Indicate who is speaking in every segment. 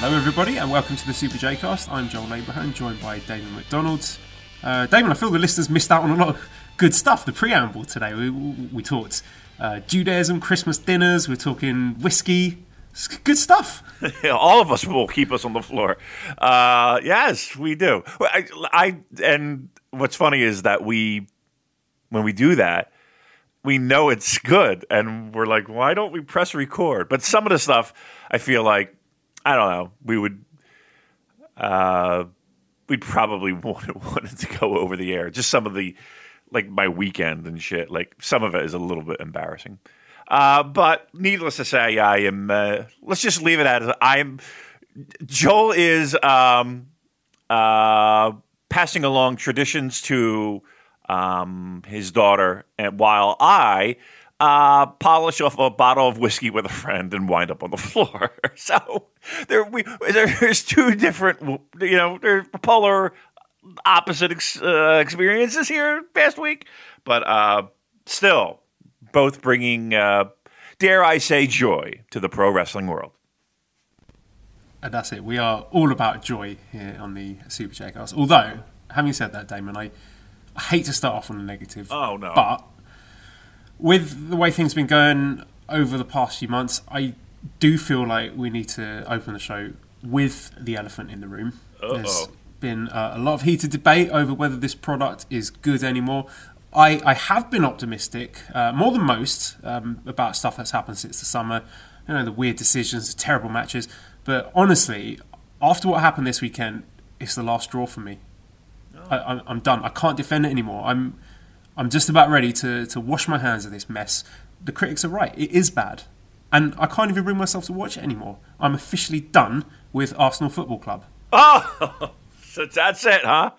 Speaker 1: Hello, everybody, and welcome to the Super J Cast. I'm Joel Abraham, joined by Damon McDonald. Uh, Damon, I feel the listeners missed out on a lot of good stuff. The preamble today, we, we talked uh, Judaism, Christmas dinners, we're talking whiskey. It's good stuff.
Speaker 2: All of us will keep us on the floor. Uh, yes, we do. I, I and what's funny is that we, when we do that, we know it's good, and we're like, why don't we press record? But some of the stuff, I feel like, I don't know, we would, uh, we'd probably wanted, to go over the air. Just some of the, like my weekend and shit. Like some of it is a little bit embarrassing. Uh, but needless to say, I am. Uh, let's just leave it at I am. Joel is um, uh, passing along traditions to um, his daughter, and while I uh, polish off a bottle of whiskey with a friend and wind up on the floor. so there, we, there's two different, you know, there's polar opposite ex, uh, experiences here past week, but uh, still both bringing, uh, dare I say, joy to the pro wrestling world.
Speaker 1: And that's it. We are all about joy here on the Super J Cast. Although, having said that, Damon, I, I hate to start off on a negative.
Speaker 2: Oh, no.
Speaker 1: But with the way things have been going over the past few months, I do feel like we need to open the show with the elephant in the room.
Speaker 2: Uh-oh.
Speaker 1: There's been uh, a lot of heated debate over whether this product is good anymore. I, I have been optimistic, uh, more than most, um, about stuff that's happened since the summer. You know, the weird decisions, the terrible matches. But honestly, after what happened this weekend, it's the last straw for me. I, I'm, I'm done. I can't defend it anymore. I'm I'm just about ready to, to wash my hands of this mess. The critics are right. It is bad. And I can't even bring myself to watch it anymore. I'm officially done with Arsenal Football Club.
Speaker 2: Oh, so that's it, huh?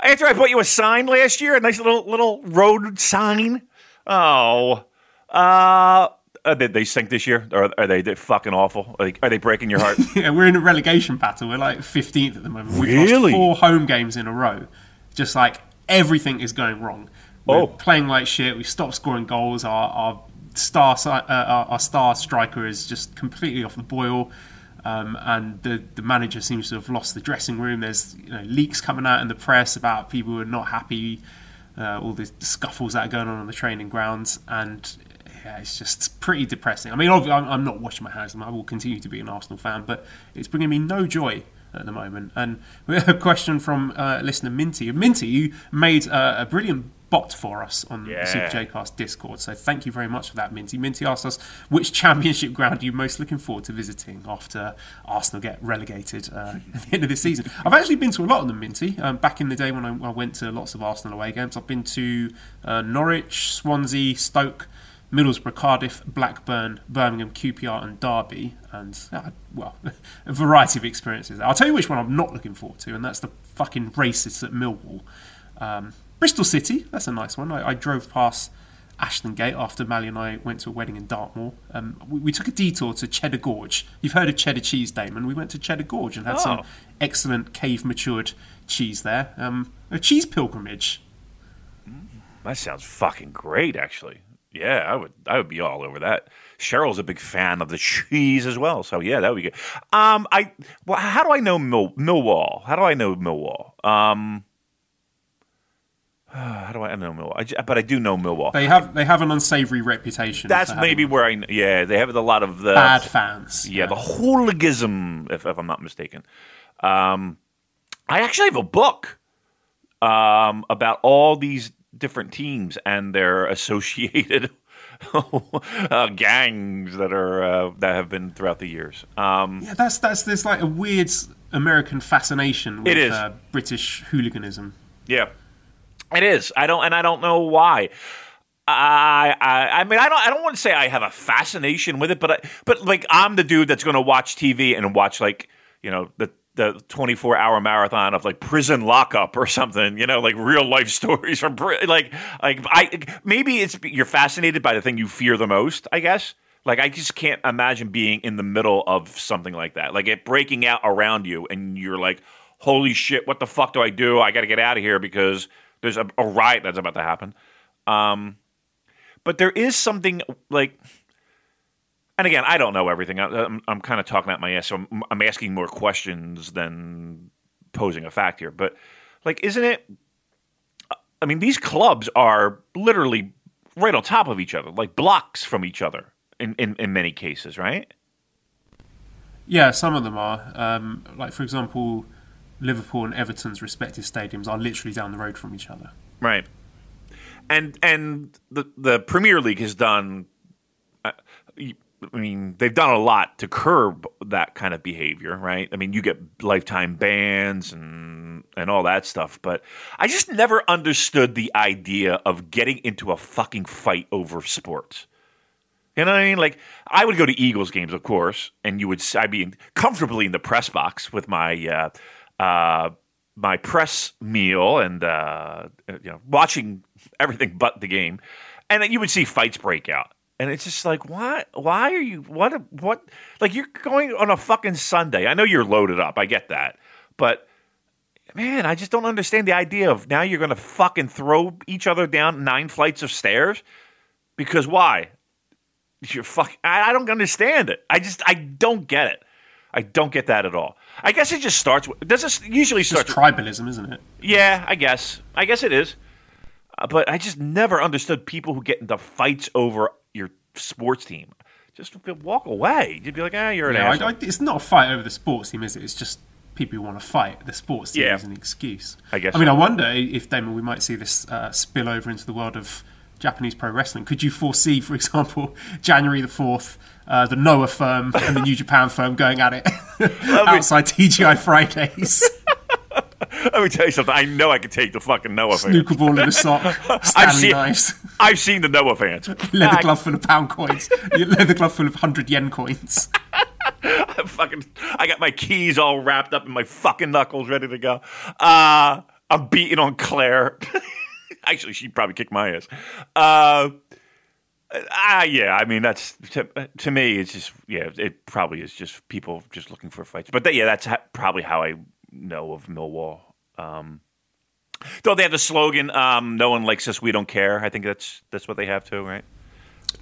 Speaker 2: After I bought you a sign last year, a nice little little road sign. Oh, uh, did they sink this year? Or are they, they fucking awful? Are they, are they breaking your heart?
Speaker 1: yeah, we're in a relegation battle. We're like 15th at the moment. We've
Speaker 2: Really?
Speaker 1: lost four home games in a row. Just like everything is going wrong. We're
Speaker 2: Oh.
Speaker 1: playing like shit. We've stopped scoring goals. Our, our star uh, our, our star striker is just completely off the boil. Um, and the, the manager seems to have lost the dressing room. There's you know, leaks coming out in the press about people who are not happy, uh, all the scuffles that are going on on the training grounds, and yeah, it's just pretty depressing. I mean, obviously, I'm, I'm not washing my hands. I will continue to be an Arsenal fan, but it's bringing me no joy at the moment. And we have a question from uh, listener Minty. Minty, you made uh, a brilliant bot for us on the
Speaker 2: Yeah.
Speaker 1: Super Jcast Discord, so thank you very much for that, Minty. Minty asked us which championship ground are you most looking forward to visiting after Arsenal get relegated uh, at the end of this season. I've actually been to a lot of them, Minty. Um, back in the day when I, I went to lots of Arsenal away games, I've been to uh, Norwich, Swansea, Stoke. Middlesbrough, Cardiff, Blackburn, Birmingham, QPR, and Derby, and uh, well, a variety of experiences. I'll tell you which one I'm not looking forward to, and that's the fucking racists at Millwall. Um, Bristol City, that's a nice one. I, I drove past Ashton Gate after Mally and I went to a wedding in Dartmoor. Um, we, we took a detour to Cheddar Gorge. You've heard of Cheddar Cheese, Damon. We went to Cheddar Gorge and had some
Speaker 2: Oh.
Speaker 1: excellent cave matured cheese there. Um, a cheese pilgrimage.
Speaker 2: that sounds fucking great, actually. Yeah, I would I would be all over that. Cheryl's a big fan of the cheese as well, so yeah, that would be good. Um, I well, how do I know Mill, Millwall? How do I know Millwall? Um, how do I know Millwall? I but I do know Millwall.
Speaker 1: They have they have an unsavoury reputation.
Speaker 2: That's maybe where I yeah they have a lot of the
Speaker 1: bad fans.
Speaker 2: yeah the hooliganism if, if I'm not mistaken. Um, I actually have a book um, about all these different teams and their associated uh, gangs that are uh, that have been throughout the years. Um,
Speaker 1: Yeah, that's that's there's like a weird American fascination with
Speaker 2: It is.
Speaker 1: Uh, British hooliganism.
Speaker 2: Yeah, it is. I don't, and I don't know why. I, I, I mean, I don't, I don't want to say I have a fascination with it, but, I, but like, I'm the dude that's going to watch TV and watch like, you know, the the 24 hour marathon of like prison lockup or something, you know, like real life stories from like like I maybe it's you're fascinated by the thing you fear the most, I guess. Like I just can't imagine being in the middle of something like that. Like it breaking out around you and you're like, "Holy shit, what the fuck do I do? I got to get out of here because there's a, a riot that's about to happen." Um but there is something like and again, I don't know everything. I- I'm, I'm kind of talking out my ass, so I'm, I'm asking more questions than posing a fact here. But like, isn't it? I mean, these clubs are literally right on top of each other, like blocks from each other in, in, in many cases, right?
Speaker 1: Yeah, some of them are. Um, like for example, Liverpool and Everton's respective stadiums are literally down the road from each other.
Speaker 2: Right. And and the the Premier League has done. uh, I mean, they've done a lot to curb that kind of behavior, right? I mean, you get lifetime bans and and all that stuff, but I just never understood the idea of getting into a fucking fight over sports. You know what I mean? Like I would go to Eagles games, of course, and you would I'd be comfortably in the press box with my uh, uh, my press meal and uh, you know watching everything but the game, and you would see fights break out, and it's just like why why are you what what like you're going on a fucking Sunday? I know you're loaded up, I get that, but man, I just don't understand the idea of now you're going to fucking throw each other down nine flights of stairs because why? You're fuck. I, I don't understand it. I just I don't get it. I don't get that at all. I guess it just starts. with Does this usually start?
Speaker 1: tribalism, isn't it?
Speaker 2: yeah, I guess. I guess it is. Uh, but I just never understood people who get into fights over your sports team. Just walk away. You'd be like, ah, you're an
Speaker 1: Yeah,
Speaker 2: asshole.
Speaker 1: I, I, it's not a fight over the sports team, is it? It's just people who want to fight. The sports team
Speaker 2: Yeah.
Speaker 1: is an excuse.
Speaker 2: I guess
Speaker 1: I mean. I wonder if Damon, we might see this uh, spill over into the world of Japanese pro wrestling. Could you foresee, for example, January the fourth, uh, the Noah firm and the New Japan firm going at it outside TGI Fridays?
Speaker 2: Let me tell you something. I know I could take the fucking Noah fans.
Speaker 1: Snooker ball in a sock,
Speaker 2: I've seen,
Speaker 1: knives,
Speaker 2: I've seen the Noah fans.
Speaker 1: leather glove full of pound coins, leather glove full of hundred yen coins.
Speaker 2: I fucking I got my keys all wrapped up in my fucking knuckles ready to go. Uh I'm beating on Claire. Actually, she'd probably kick my ass. Uh Ah, yeah. I mean, that's to, to me. It's just yeah. It probably is just people just looking for fights. But that, yeah, that's ha- probably how I know of Millwall. Um, though they have the slogan, um, "No one likes us, we don't care." I think that's that's what they have too, right?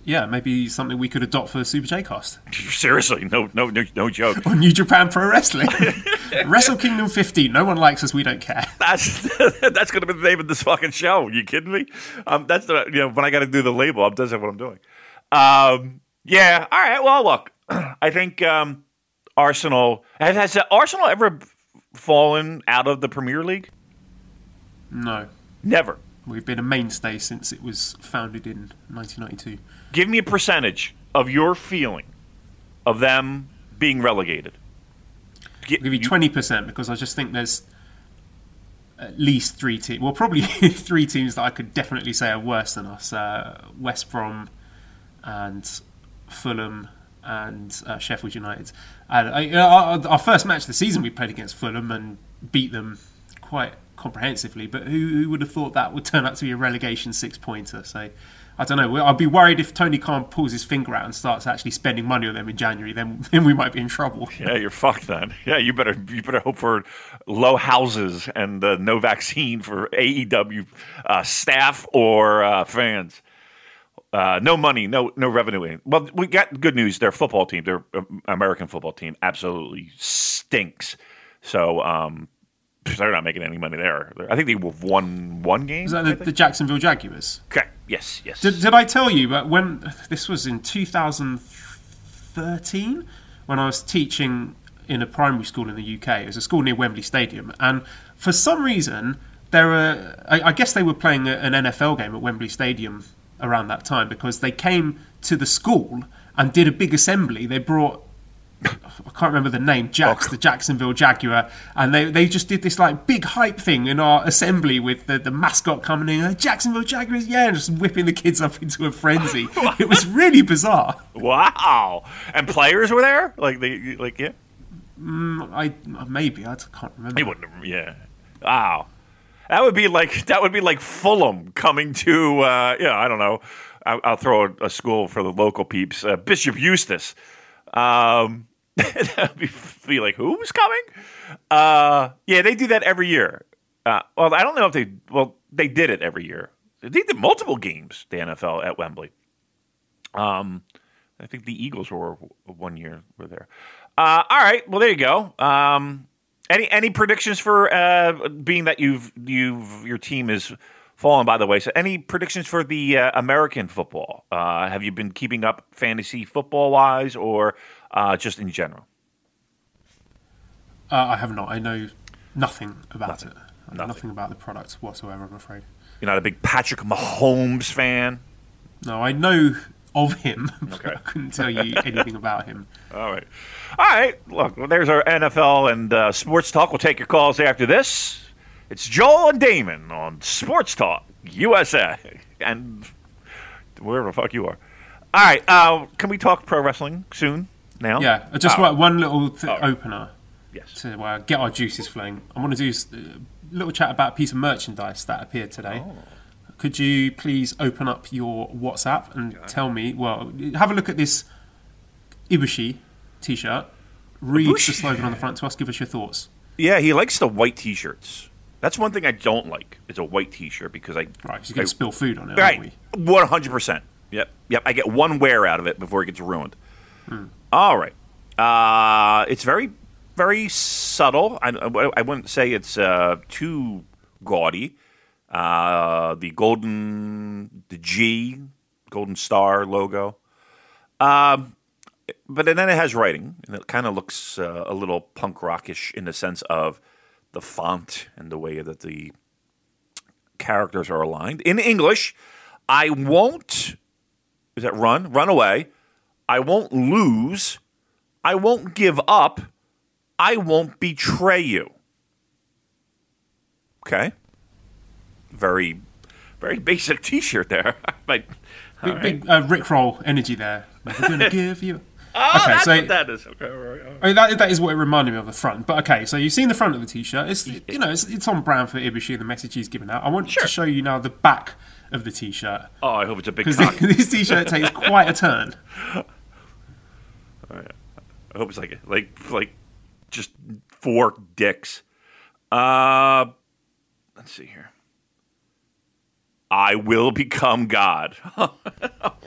Speaker 1: Yeah, maybe something we could adopt for Super J cast.
Speaker 2: Seriously, no, no, no, no joke.
Speaker 1: on New Japan Pro Wrestling. Wrestle Kingdom 15. No one likes us. We don't care.
Speaker 2: That's that's gonna be the name of this fucking show. you kidding me? Um, that's the you know when I got to do the label, I'm that's what I'm doing. Um, yeah. All right. Well, look, I think um, Arsenal has, has Arsenal ever fallen out of the Premier League?
Speaker 1: No.
Speaker 2: Never.
Speaker 1: We've been a mainstay since it was founded in 1992.
Speaker 2: Give me a percentage of your feeling of them being relegated.
Speaker 1: I'll give you 20% because I just think there's at least three teams. Well, probably three teams that I could definitely say are worse than us uh, West Brom and Fulham and uh, Sheffield United. And I, our, our first match of the season, we played against Fulham and beat them quite comprehensively. But who, who would have thought that would turn out to be a relegation six pointer? So I don't know. I'd be worried if Tony Khan pulls his finger out and starts actually spending money on them in January. Then, then we might be in trouble.
Speaker 2: Yeah, you're fucked then. Yeah, you better you better hope for low houses and uh, no vaccine for AEW uh, staff or uh, fans. Uh, no money, no no revenue. Well, we got good news. Their football team, their uh, American football team, absolutely stinks. So um, they're not making any money there. I think they won one game.
Speaker 1: Is that the, the Jacksonville Jaguars?
Speaker 2: okay. Yes. Yes.
Speaker 1: Did, did I tell you? But when this was in 2013, when I was teaching in a primary school in the UK, it was a school near Wembley Stadium, and for some reason there were. I, I guess they were playing an NFL game at Wembley Stadium around that time because they came to the school and did a big assembly. They brought I can't remember the name, Jax, the Jacksonville Jaguar, and they, they just did this like big hype thing in our assembly with the, the mascot coming in, uh, Jacksonville Jaguars, yeah, and just whipping the kids up into a frenzy. it was really bizarre.
Speaker 2: wow. And players were there. Like they like yeah.
Speaker 1: Mm, I maybe I can't remember.
Speaker 2: He wouldn't. Yeah. Wow. That would be like that would be like Fulham coming to uh, yeah I don't know. I'll, I'll throw a, a, school for the local peeps. Uh, Bishop Eustace. Um, be, be like who's coming? Uh, yeah, they do that every year. Uh, well, I don't know if they well they did it every year. They did multiple games. The NFL at Wembley. Um, I think the Eagles were one year were there. Uh, all right, well there you go. Um, any any predictions for uh, being that you've you've your team is fallen by the way? So any predictions for the uh, American football? Uh, have you been keeping up fantasy football wise or uh, just in general?
Speaker 1: Uh, I have not. I know nothing about nothing. it. Nothing. nothing about the product whatsoever. I'm afraid.
Speaker 2: You're not a big Patrick Mahomes fan.
Speaker 1: No, I know of him. Okay. I couldn't tell you anything about him.
Speaker 2: All right. All right. Look, well, there's our NFL and uh, sports talk. We'll take your calls after this. It's Joel and Damon on Sports Talk USA and wherever the fuck you are. All right. Uh, can we talk pro wrestling soon? Now?
Speaker 1: Yeah. Just oh. one little th- oh. opener.
Speaker 2: Yes.
Speaker 1: To uh, get our juices flowing. I want to do a uh, little chat about a piece of merchandise that appeared today. Oh could you please open up your WhatsApp and tell me? Well, have a look at this Ibushi T-shirt. Read Ibushi. the slogan on the front to us. Give us your thoughts.
Speaker 2: Yeah, he likes the white T-shirts. That's one thing I don't like. It's a white T-shirt because I
Speaker 1: right. You can spill food on it.
Speaker 2: Right. One hundred percent. Yep. Yep. I get one wear out of it before it gets ruined. Hmm. All right. Uh, it's very, very subtle. I, I wouldn't say it's uh, too gaudy uh, the golden, the G, golden star logo. Um, but then it has writing, and it kind of looks uh, a little punk rockish in the sense of the font and the way that the characters are aligned. In English, I won't. Is that run? Run away. I won't lose. I won't give up. I won't betray you. Okay very, very basic T-shirt there. but
Speaker 1: big, right. big uh, Rickroll energy there. We're gonna give you.
Speaker 2: Oh, okay, that's so, what that is. Okay, right, right.
Speaker 1: I mean, that, that is what it reminded me of the front. But okay, so you've seen the front of the t-shirt. It's you know it's, it's on brand for Ibushi and the message he's given out. I want sure. to show you now the back of the t-shirt.
Speaker 2: Oh, I hope it's a big
Speaker 1: because this t-shirt takes quite a turn.
Speaker 2: Right. I hope it's like like like just four dicks. Uh, let's see here. I will become God.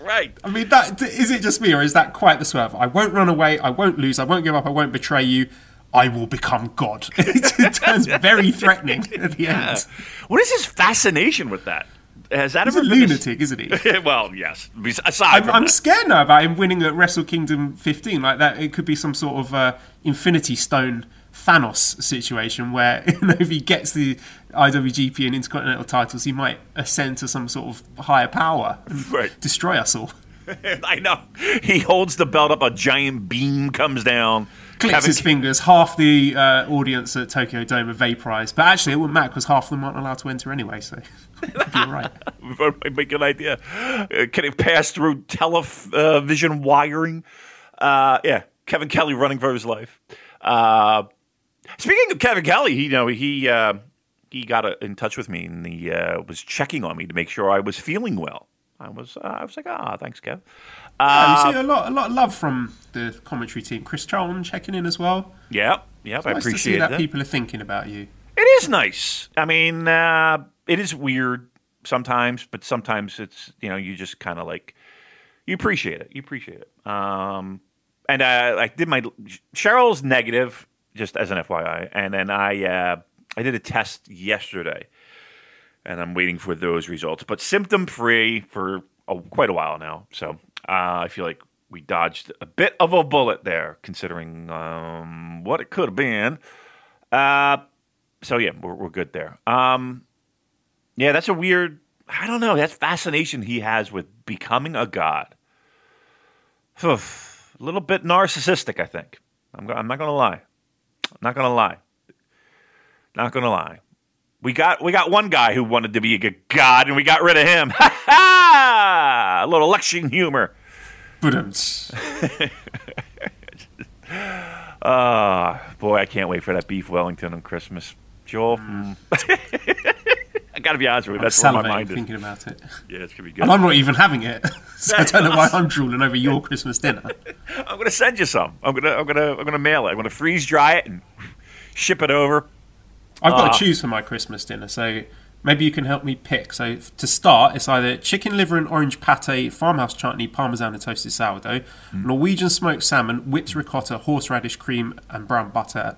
Speaker 2: right.
Speaker 1: I mean, that is it. Just me, or is that quite the swerve? I won't run away. I won't lose. I won't give up. I won't betray you. I will become God. it turns very threatening at the yeah. end.
Speaker 2: What is his fascination with that? Has that
Speaker 1: He's
Speaker 2: ever
Speaker 1: a lunatic, a... isn't he?
Speaker 2: well, yes. Aside,
Speaker 1: I'm, I'm scared now about him winning at Wrestle Kingdom 15 like that. It could be some sort of uh, Infinity Stone Thanos situation where you know, if he gets the IWGP and Intercontinental titles, he might ascend to some sort of higher power and right. destroy us all.
Speaker 2: I know. He holds the belt up, a giant beam comes down.
Speaker 1: Clicks his fingers. Half the uh, audience at Tokyo Dome are vaporized. But actually, it wouldn't matter because half of them aren't allowed to enter anyway, so you're right.
Speaker 2: a good idea. Uh, can it pass through television wiring? Uh, yeah, Kevin Kelly running for his life. Uh, Speaking of Kevin Kelly, he, you know, he uh, he got a, in touch with me and he uh, was checking on me to make sure I was feeling well. I was uh, I was like, ah, thanks, Kev.
Speaker 1: Yeah, you see a lot a lot of love from the commentary team. Chris Charlton checking in as well.
Speaker 2: Yeah, yeah, I
Speaker 1: nice
Speaker 2: appreciate
Speaker 1: to see that,
Speaker 2: that.
Speaker 1: people are thinking about you.
Speaker 2: It is nice. I mean, uh, it is weird sometimes, but sometimes it's you know you just kind of like you appreciate it. You appreciate it. Um, and uh, I did my Cheryl's negative just as an FYI. And then I uh, I did a test yesterday, and I'm waiting for those results. But symptom free for a, quite a while now, so uh, I feel like we dodged a bit of a bullet there, considering um, what it could have been. Uh, so yeah, we're, we're good there. Um, yeah, that's a weird. I don't know. That fascination he has with becoming a god. a little bit narcissistic, I think. I'm, I'm not going to lie. Not gonna lie. Not gonna lie. We got we got one guy who wanted to be a god, and we got rid of him. Ha ha! A little election humor.
Speaker 1: But
Speaker 2: Ah, boy, I can't wait for that beef Wellington on Christmas. Joel, mm. I got to be honest with you, that's where my mind is.
Speaker 1: thinking about it.
Speaker 2: Yeah, it's gonna be good.
Speaker 1: And I'm not even having it, so I don't know why I'm drooling over your Christmas dinner.
Speaker 2: I'm gonna send you some. I'm gonna, I'm gonna, I'm gonna mail it. I'm gonna freeze dry it and ship it over.
Speaker 1: I've got uh, to choose for my Christmas dinner, so maybe you can help me pick. So to start, it's either chicken liver and orange pate, farmhouse chutney, parmesan and toasted sourdough, mm. Norwegian smoked salmon, whipped ricotta, horseradish cream, and brown butter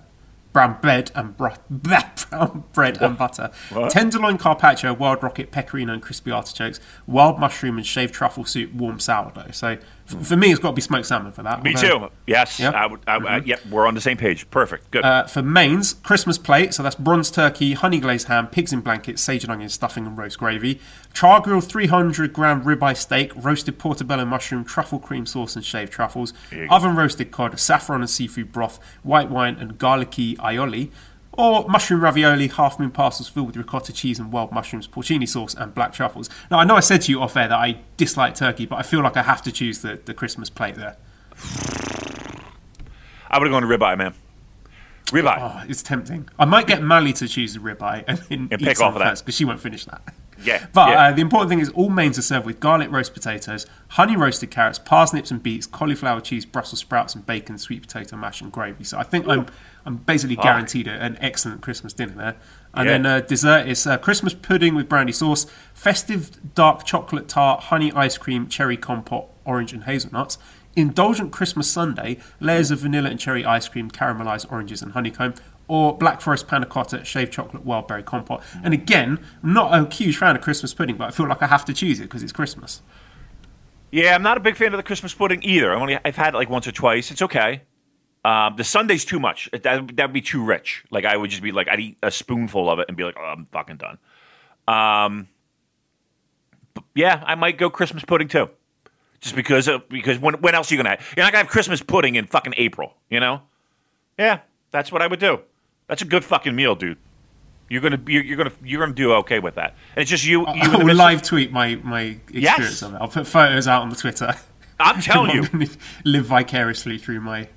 Speaker 1: brown bread and br- brown bread and butter, what? tenderloin carpaccio, wild rocket, pecorino and crispy artichokes, wild mushroom and shaved truffle soup, warm sourdough. So for me, it's got to be smoked salmon for that.
Speaker 2: Me too. Yes. Yeah. I would, I, mm-hmm. I, yep. We're on the same page. Perfect. Good.
Speaker 1: Uh, for mains, Christmas plate. So that's bronze turkey, honey glazed ham, pigs in blankets, sage and onion stuffing, and roast gravy. Char grilled 300 gram ribeye steak, roasted portobello mushroom, truffle cream sauce, and shaved truffles. Oven roasted cod, saffron and seafood broth, white wine, and garlicky aioli or mushroom ravioli, half moon parcels filled with ricotta cheese and wild mushrooms, porcini sauce, and black truffles. Now, I know I said to you off air that I dislike turkey, but I feel like I have to choose the, the Christmas plate there.
Speaker 2: I would have gone to ribeye, man. Ribeye.
Speaker 1: Oh, it's tempting. I might get Mally to choose the ribeye and then
Speaker 2: and pick off of that
Speaker 1: because she won't finish that.
Speaker 2: Yeah.
Speaker 1: But
Speaker 2: yeah.
Speaker 1: Uh, the important thing is all mains are served with garlic roast potatoes, honey roasted carrots, parsnips and beets, cauliflower cheese, Brussels sprouts and bacon, sweet potato mash and gravy. So I think Ooh. I'm I'm basically guaranteed an excellent Christmas dinner there. And yeah. then uh, dessert is uh, Christmas pudding with brandy sauce, festive dark chocolate tart, honey ice cream, cherry compote, orange and hazelnuts. Indulgent Christmas sundae, layers of vanilla and cherry ice cream, caramelized oranges and honeycomb, or Black Forest panna cotta, shaved chocolate, wild berry compote. And again, not a huge fan of Christmas pudding, but I feel like I have to choose it because it's Christmas.
Speaker 2: Yeah, I'm not a big fan of the Christmas pudding either. I've only I've had it like once or twice. It's okay. Um, the Sunday's too much. That would be too rich. Like I would just be like I'd eat a spoonful of it and be like, oh, I'm fucking done. Um, yeah, I might go Christmas pudding too, just because of, because when when else are you gonna have? You're not gonna have Christmas pudding in fucking April, you know? Yeah, that's what I would do. That's a good fucking meal, dude. You're gonna you're, you're gonna you're gonna do okay with that. And it's just you. you
Speaker 1: I will live tweet my my experience yes. of it. I'll put photos out on the Twitter.
Speaker 2: I'm telling you,
Speaker 1: live vicariously through my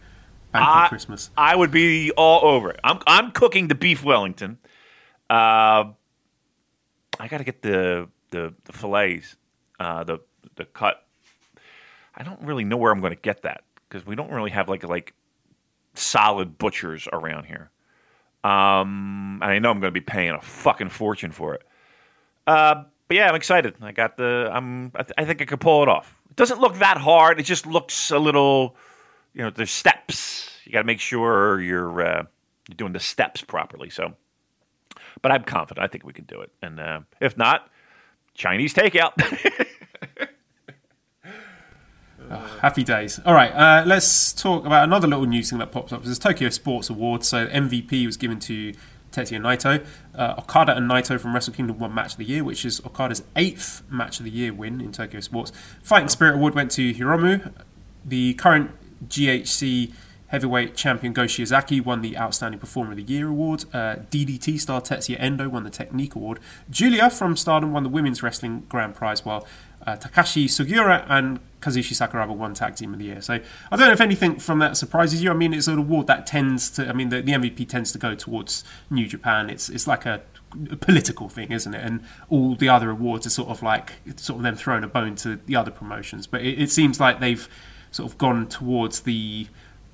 Speaker 1: banquet Christmas.
Speaker 2: I would be all over it. I'm I'm cooking the beef Wellington. Uh, I got to get the the the fillets, uh, the the cut. I don't really know where I'm going to get that because we don't really have like like solid butchers around here. Um, and I know I'm going to be paying a fucking fortune for it. Uh, but yeah, I'm excited. I got the. I'm. I, th- I, think I could pull it off. It doesn't look that hard. It just looks a little. You know, there's steps. You got to make sure you're uh, you're doing the steps properly. So, but I'm confident. I think we can do it. And uh, if not, Chinese takeout.
Speaker 1: Oh, happy days. All right, uh, let's talk about another little news thing that pops up. There's Tokyo Sports Awards. So MVP was given to Tetsuya Naito. Uh, Okada and Naito from Wrestle Kingdom won Match of the Year, which is Okada's eighth Match of the Year win in Tokyo Sports. Fighting Spirit Award went to Hiromu. The current GHC heavyweight champion Go Shiozaki won the Outstanding Performer of the Year award. Uh, DDT star Tetsuya Endo won the Technique Award. Julia from Stardom won the Women's Wrestling Grand Prize, while uh, Takashi Sugiura and Kazushi Sakuraba won Tag Team of the Year. So I don't know if anything from that surprises you. I mean, it's an award that tends to. I mean, the, the MVP tends to go towards New Japan. It's it's like a, a political thing, isn't it? And all the other awards are sort of like sort of them throwing a bone to the other promotions. But it, it seems like they've sort of gone towards the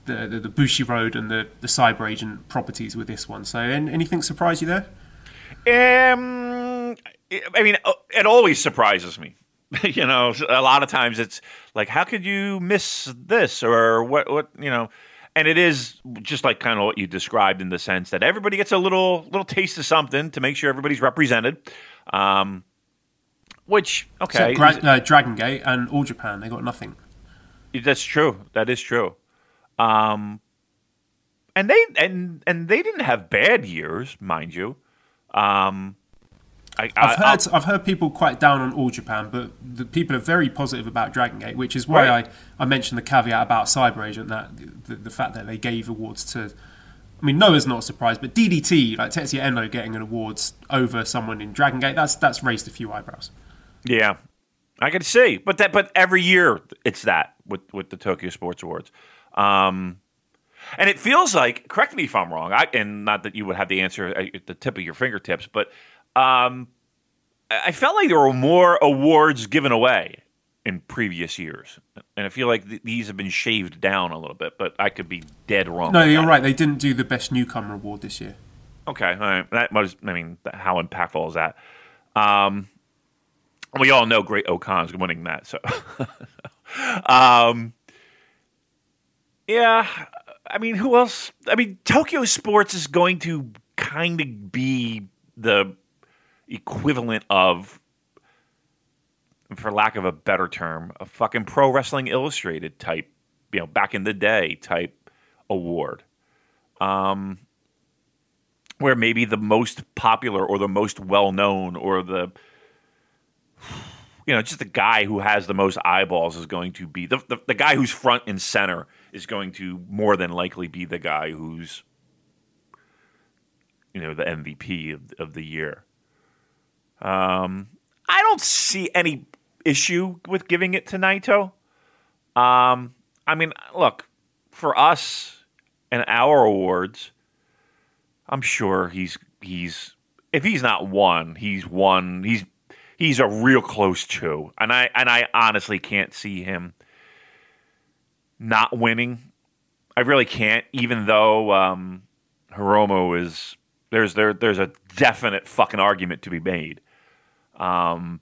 Speaker 1: the, the, the Bushiroad and the, the cyber agent properties with this one. So, anything surprise you there?
Speaker 2: Um, I mean, it always surprises me. you know, a lot of times it's like, how could you miss this or what? What you know? And it is just like kind of what you described in the sense that everybody gets a little little taste of something to make sure everybody's represented. Um, which okay,
Speaker 1: so, Gra- uh, Dragon Gate and All Japan they got nothing.
Speaker 2: That's true. That is true. Um, and they and and they didn't have bad years, mind you. Um,
Speaker 1: I, have heard I'll, I've heard people quite down on All Japan, but the people are very positive about Dragon Gate, which is why right. I, I mentioned the caveat about Cyber Agent that the, the, fact that they gave awards to. I mean, Noah's not surprised, but DDT, like Tetsuya Endo getting an awards over someone in Dragon Gate, that's that's raised a few eyebrows.
Speaker 2: Yeah, I can see, but that but every year it's that with with the Tokyo Sports Awards. Um, And it feels like, correct me if I'm wrong, I, and not that you would have the answer at the tip of your fingertips, but um, I felt like there were more awards given away in previous years, and I feel like th- these have been shaved down a little bit. But I could be dead wrong.
Speaker 1: No, you're
Speaker 2: that.
Speaker 1: right. They didn't do the best newcomer award this year.
Speaker 2: Okay, all right. That was, I mean, how impactful is that? Um, we all know Great-O-Khan's winning that. So, um, yeah. I mean, who else? I mean, Tokyo Sports is going to kind of be the equivalent of, for lack of a better term, a fucking Pro Wrestling Illustrated type, you know, back in the day type award. Um, where maybe the most popular or the most well known or the you know just the guy who has the most eyeballs is going to be the, the, the guy who's front and center is going to more than likely be the guy who's you know the MVP of, of the year. Um, I don't see any issue with giving it to Naito. Um, I mean, look for us and our awards. I'm sure he's he's if he's not one, he's one. He's he's a real close two, and I and I honestly can't see him not winning. I really can't, even though um, Hiromu is there's there there's a definite fucking argument to be made. Um,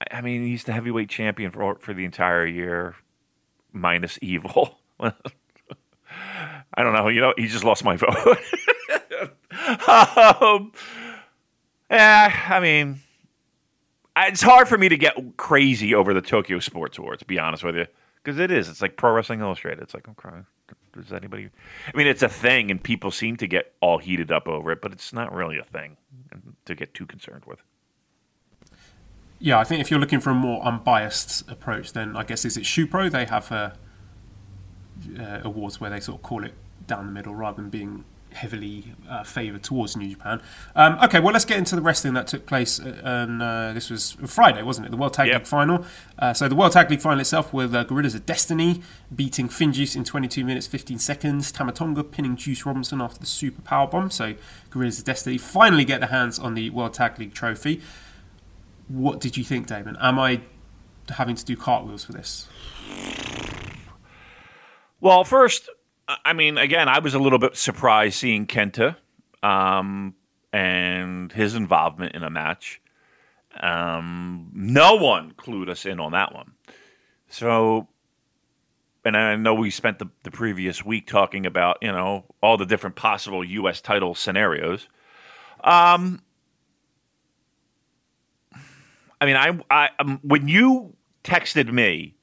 Speaker 2: I- I mean, he's the heavyweight champion for for the entire year, minus Evil. I don't know. You know, he just lost my vote. um, yeah, I mean, it's hard for me to get crazy over the Tokyo Sports Awards. To be honest with you, because it is. It's like Pro Wrestling Illustrated. It's like, okay, does anybody? I mean, it's a thing, and people seem to get all heated up over it, but it's not really a thing to get too concerned with.
Speaker 1: Yeah, I think if you're looking for a more unbiased approach, then I guess is it Shupro? They have uh, uh, awards where they sort of call it down the middle rather than being heavily uh, favoured towards New Japan. Um, okay, well let's get into the wrestling that took place. And uh, this was Friday, wasn't it? The World Tag
Speaker 2: Yep.
Speaker 1: League final. Uh, so the World Tag League final itself with uh, Gorillas of Destiny beating Finjuice in 22 minutes 15 seconds. Tama Tonga pinning Juice Robinson after the super power bomb. So Gorillas of Destiny finally get their hands on the World Tag League trophy. What did you think, Damon? Am I having to do cartwheels for this?
Speaker 2: Well, first, I mean, again, I was a little bit surprised seeing Kenta um, and his involvement in a match. Um, no one clued us in on that one. So, and I know we spent the, the previous week talking about, you know, all the different possible U.S. title scenarios. Um, I mean, I, I um, when you texted me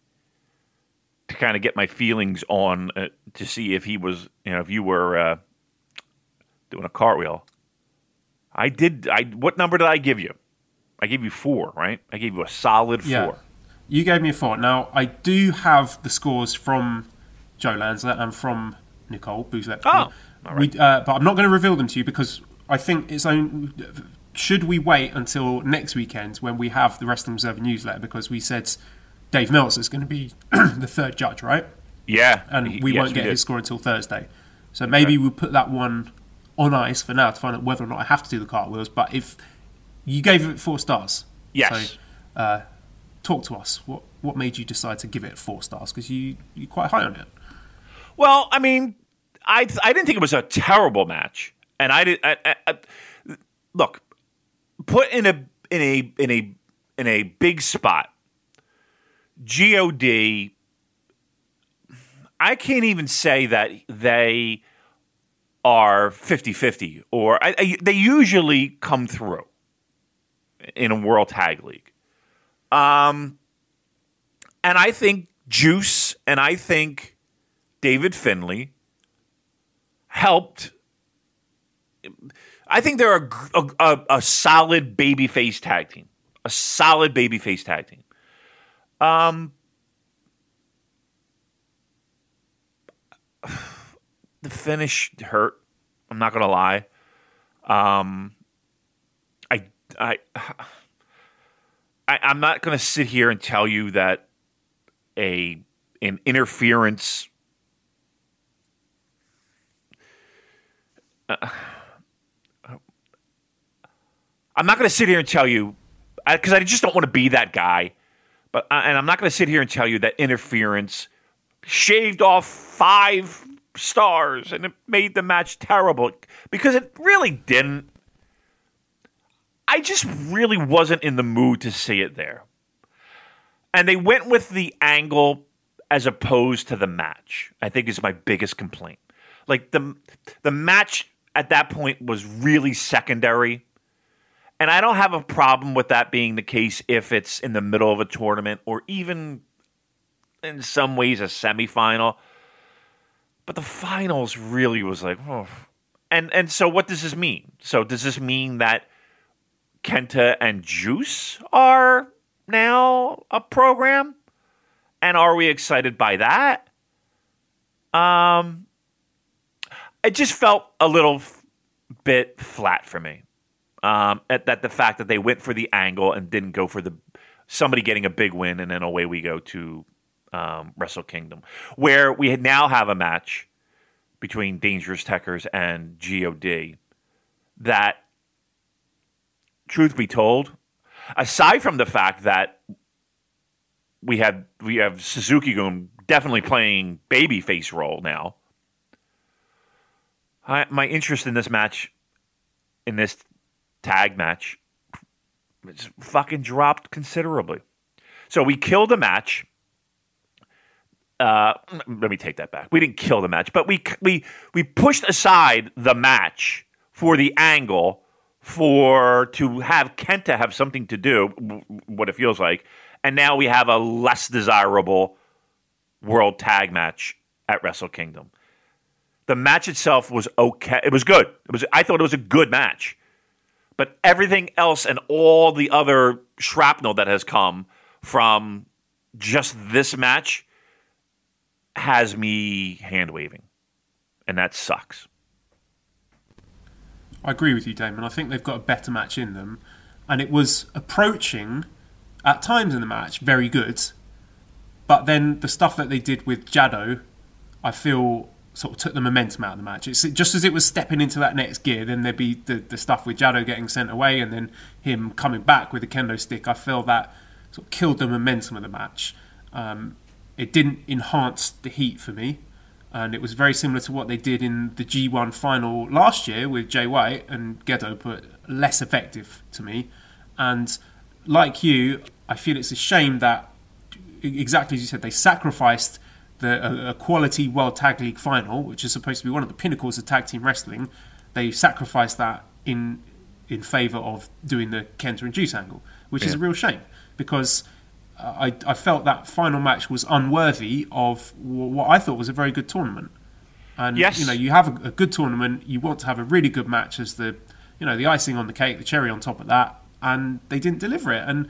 Speaker 2: to kind of get my feelings on uh, to see if he was, you know, if you were uh, doing a cartwheel. I did. I what number did I give you? I gave you four, right? I gave you a solid four.
Speaker 1: Yeah. You gave me a four. Now, I do have the scores from Joe Lanza and from Nicole Boozlep.
Speaker 2: Oh, all right.
Speaker 1: We, uh, but I'm not going to reveal them to you because I think it's own. Should we wait until next weekend when we have the Wrestling Observer newsletter? Because we said Dave Mills is going to be the third judge, right?
Speaker 2: Yeah,
Speaker 1: And we
Speaker 2: yes,
Speaker 1: won't get
Speaker 2: did.
Speaker 1: his score until Thursday. So maybe we'll put that one on ice for now to find out whether or not I have to do the cartwheels. But if you gave it four stars,
Speaker 2: Yes.
Speaker 1: So, uh, talk to us. What what made you decide to give it four stars? Because you you're quite high on it.
Speaker 2: Well, I mean, I I didn't think it was a terrible match, and I did. I, I, I, look, put in a in a in a in a big spot. God, I can't even say that they are 50-50 or I, I, they usually come through in a World Tag League. Um, and I think Juice and I think David Finlay helped. I think they're a, a, a, solid babyface tag team, a solid babyface tag team. Um, the finish hurt. I'm not gonna lie. Um, I, I, I, I'm not gonna sit here and tell you that a an interference. Uh, I'm not going to sit here and tell you because I just don't want to be that guy but uh, and I'm not going to sit here and tell you that interference shaved off five stars and it made the match terrible because it really didn't. I just really wasn't in the mood to see it there. And they went with the angle as opposed to the match. I think is my biggest complaint. Like the the match at that point was really secondary. And I don't have a problem with that being the case if it's in the middle of a tournament or even in some ways a semifinal. But the finals really was like, oh. And and so what does this mean? So does this mean that Kenta and Juice are now a program? And are we excited by that? Um it just felt a little bit flat for me. Um, at that the fact that they went for the angle and didn't go for the somebody getting a big win, and then away we go to um, Wrestle Kingdom, where we now have a match between Dangerous Tekkers and God. That, truth be told, aside from the fact that we have we have Suzuki-gun definitely playing babyface role now. I, my interest in this match, in this tag match, it's fucking dropped considerably. So we killed the match. Uh, let me take that back. We didn't kill the match, but we we we pushed aside the match for the angle for to have Kenta have something to do, what it feels like, and now we have a less desirable world tag match at Wrestle Kingdom. The match itself was okay. It was good. It was. I thought it was a good match, but everything else and all the other shrapnel that has come from just this match has me hand waving, and that sucks.
Speaker 1: I agree with you, Damon. I think they've got a better match in them, and it was approaching at times in the match very good, but then the stuff that they did with Jado, I feel sort of took the momentum out of the match. It's just as it was stepping into that next gear, then there'd be the, the stuff with Jado getting sent away and then him coming back with the kendo stick. I feel that sort of killed the momentum of the match. Um, it didn't enhance the heat for me. And it was very similar to what they did in the G1 final last year with Jay White and Gedo, but less effective to me. And like you, I feel it's a shame that, exactly as you said, they sacrificed the, a, a, quality World Tag League final, which is supposed to be one of the pinnacles of tag team wrestling, they sacrificed that in in favour of doing the Kenta and Juice angle, which yeah. is a real shame because I, I felt that final match was unworthy of what I thought was a very good tournament. And yes. you know, you have a, a good tournament, you want to have a really good match as the you know the icing on the cake, the cherry on top of that, and they didn't deliver it. And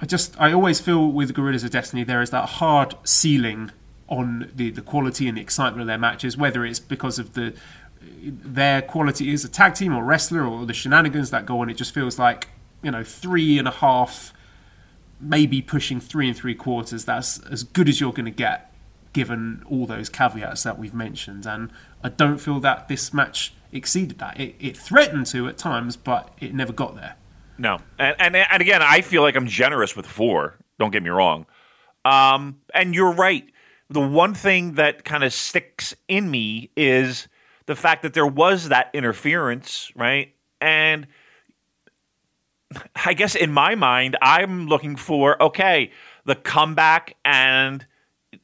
Speaker 1: I just I always feel with Gorillas of Destiny there is that hard ceiling on the, the quality and the excitement of their matches, whether it's because of the their quality as a tag team or wrestler or the shenanigans that go on. It just feels like you know three and a half, maybe pushing three and three quarters. That's as good as you're going to get, given all those caveats that we've mentioned. And I don't feel that this match exceeded that. It, it threatened to at times, but it never got there.
Speaker 2: No, and, and and again, I feel like I'm generous with four. Don't get me wrong. Um, and you're right. The one thing that kind of sticks in me is the fact that there was that interference, right? And I guess in my mind, I'm looking for okay, the comeback and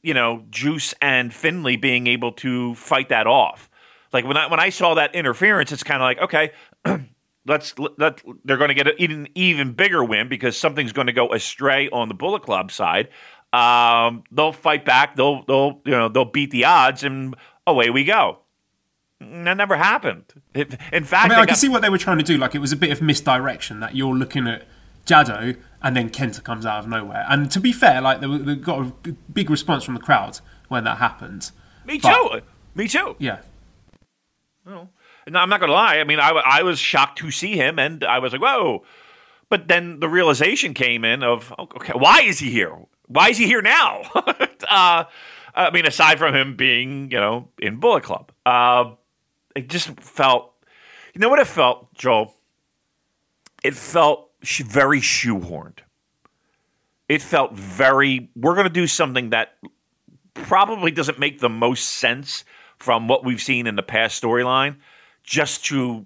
Speaker 2: you know Juice and Finlay being able to fight that off. Like when I when I saw that interference, it's kind of like okay, let's let they're going to get an even even bigger win because something's going to go astray on the Bullet Club side. Um, they'll fight back. They'll they'll you know they'll beat the odds, and away we go. That never happened. It, in fact,
Speaker 1: I, mean, I got, can see what they were trying to do. Like it was a bit of misdirection that you're looking at Jado and then Kenta comes out of nowhere. And to be fair, like they, they got a big response from the crowd when that happened.
Speaker 2: Me but, too. Me too.
Speaker 1: Yeah.
Speaker 2: Well, I'm not going to lie. I mean, I, I was shocked to see him, and I was like, whoa. But then the realization came in of, okay, why is he here? Why is he here now? uh, I mean, aside from him being, you know, in Bullet Club. Uh, it just felt. You know what it felt, Joel? It felt very shoehorned. It felt very. We're going to do something that probably doesn't make the most sense from what we've seen in the past storyline, just to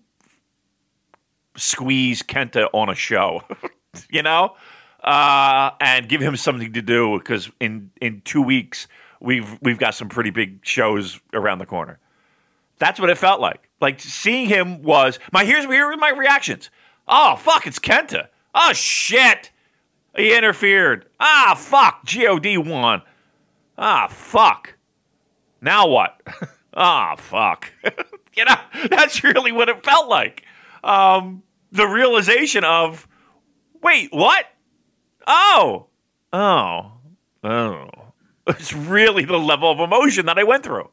Speaker 2: squeeze Kenta on a show, you know, uh, and give him something to do because in in two weeks we've we've got some pretty big shows around the corner. That's what it felt like. Like seeing him was my here's here my reactions. Oh fuck, it's Kenta. Oh shit, he interfered. Ah fuck, God won. Ah fuck. Now what? ah fuck. you know that's really what it felt like. Um, the realization of, wait, what? Oh, oh, oh. It's really the level of emotion that I went through.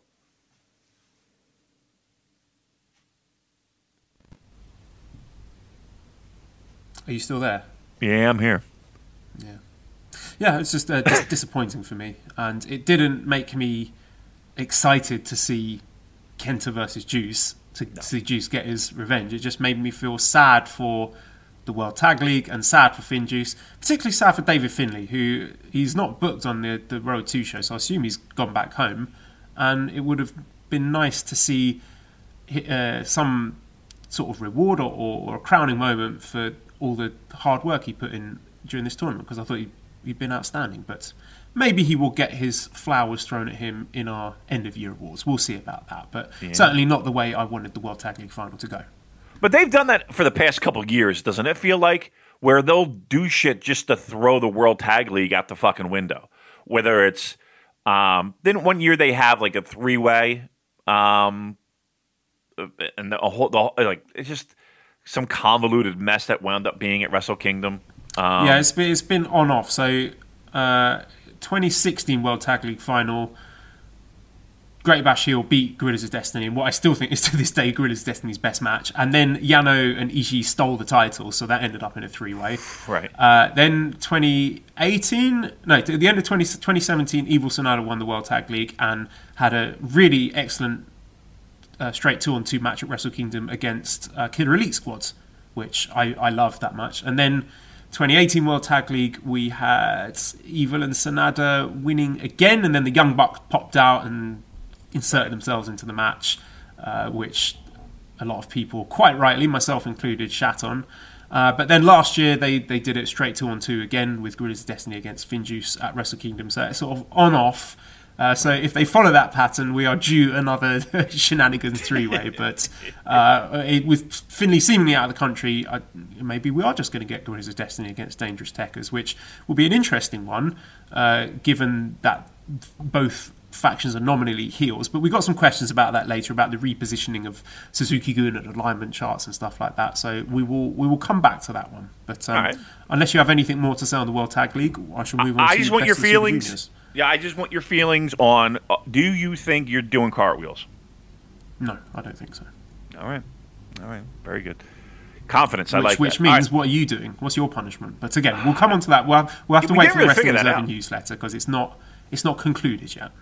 Speaker 1: Are you still there?
Speaker 2: Yeah, I'm here.
Speaker 1: Yeah, yeah. It's just uh, dis- disappointing for me, and it didn't make me excited to see Kenta versus Juice to no. see Juice get his revenge. It just made me feel sad for the World Tag League and sad for FinJuice, particularly sad for David Finlay, who he's not booked on the the Road Two show, so I assume he's gone back home. And it would have been nice to see uh, some sort of reward or, or, a crowning moment for all the hard work he put in during this tournament because I thought he'd, he'd been outstanding. But maybe he will get his flowers thrown at him in our end of year awards. We'll see about that, but yeah. certainly not the way I wanted the World Tag League final to go.
Speaker 2: But they've done that for the past couple years, doesn't it feel like? Where they'll do shit just to throw the World Tag League out the fucking window. Whether it's um, then one year they have like a three way, um, and the, a whole the, like it's just some convoluted mess that wound up being at Wrestle Kingdom.
Speaker 1: Um, yeah, it's been it's been on off. So uh, 2016 World Tag League final. Great Bash Heel beat Guerrillas of Destiny in what I still think is to this day Guerrillas of Destiny's best match. And then Yano and Ishii stole the title, so that ended up in a three way.
Speaker 2: Right.
Speaker 1: Uh, then 2018, no, at the end of 20, 2017, Evil Sanada won the World Tag League and had a really excellent uh, straight two on two match at Wrestle Kingdom against uh, Killer Elite squads, which I, I loved that much. And then 2018 World Tag League, we had Evil and Sanada winning again, and then the Young Bucks popped out and inserted themselves into the match, uh, which a lot of people, quite rightly, myself included, shat on. Uh, but then last year they, they did it straight two on two again with Guerrillas Destiny against FinJuice at Wrestle Kingdom. So it's sort of on off. Uh, so if they follow that pattern, we are due another shenanigans three way. but uh, it, with Finlay seemingly out of the country, I, maybe we are just going to get Guerrillas of Destiny against Dangerous Tekkers, which will be an interesting one, uh, given that both factions are nominally heels. But we've got some questions about that later about the repositioning of Suzuki-gun and alignment charts and stuff like that. So we will we will come back to that one. But um, right. unless you have anything more to say on the World Tag League, I shall move on.
Speaker 2: I just want your feelings yeah, I just want your feelings on. Uh, do you think you're doing cartwheels?
Speaker 1: No, I don't think so.
Speaker 2: All right, all right, very good. Confidence.
Speaker 1: Which,
Speaker 2: I like.
Speaker 1: Which
Speaker 2: that.
Speaker 1: means, right. what are you doing? What's your punishment? But again, we'll come on to that. We'll have, we'll have to we wait for the rest of the Reserve newsletter because it's not it's not concluded yet.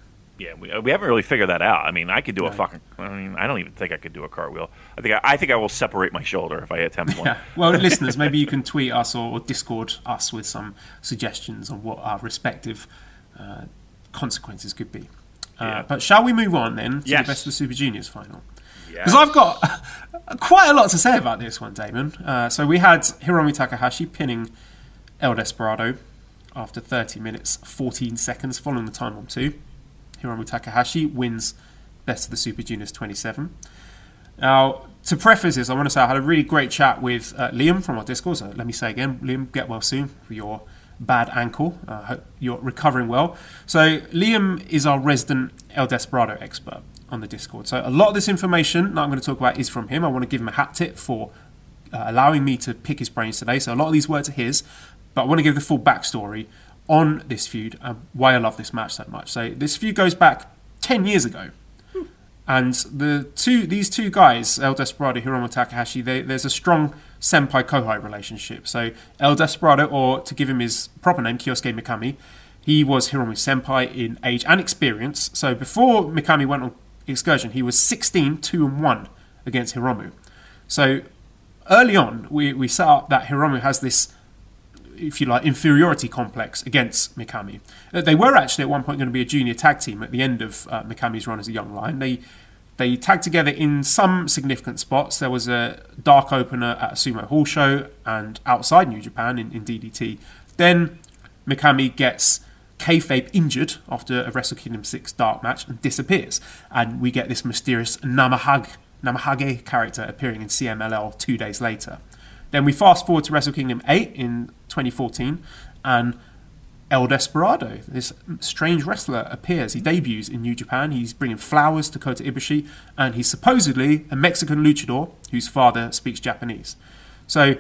Speaker 2: Yeah, we, we haven't really figured that out. I mean, I could do no. a fucking. I mean, I don't even think I could do a cartwheel. I think I, I think I will separate my shoulder if I attempt one. Yeah.
Speaker 1: Well, listeners, maybe you can tweet us or, or Discord us with some suggestions on what our respective uh, consequences could be. Uh, yeah. But shall we move on then to yes. the Best of the Super Juniors final? Because yes. I've got quite a lot to say about this one, Damon. Uh, so we had Hiromu Takahashi pinning El Desperado after 30 minutes 14 seconds following the Time Bomb II. Hiromu Takahashi wins Best of the Super Juniors 27. Now, to preface this, I want to say I had a really great chat with uh, Liam from our Discord. So let me say again, Liam, get well soon for your bad ankle. I uh, hope you're recovering well. So, Liam is our resident El Desperado expert on the Discord. So, a lot of this information that I'm going to talk about is from him. I want to give him a hat tip for uh, allowing me to pick his brains today. So, a lot of these words are his, but I want to give the full backstory on this feud and why I love this match so much. So, this feud goes back 10 years ago. And the two, these two guys, El Desperado, Hiromu Takahashi, they, there's a strong senpai kohai relationship. So El Desperado, or to give him his proper name, Kyosuke Mikami, he was Hiromu's senpai in age and experience. So before Mikami went on excursion, he was 16, 2 and 1 against Hiromu. So early on, we, we set up that Hiromu has this, if you like, inferiority complex against Mikami. Uh, They were actually at one point going to be a junior tag team at the end of uh, Mikami's run as a young lion. They they tagged together in some significant spots. There was a dark opener at a Sumo Hall show and outside New Japan in, in DDT. Then Mikami gets kayfabe injured after a Wrestle Kingdom 6 dark match and disappears. And we get this mysterious Namahag, Namahage character appearing in CMLL two days later. Then we fast forward to Wrestle Kingdom 8 in 2014 and El Desperado, this strange wrestler, appears. He debuts in New Japan. He's bringing flowers to Kota Ibushi, and he's supposedly a Mexican luchador whose father speaks Japanese. So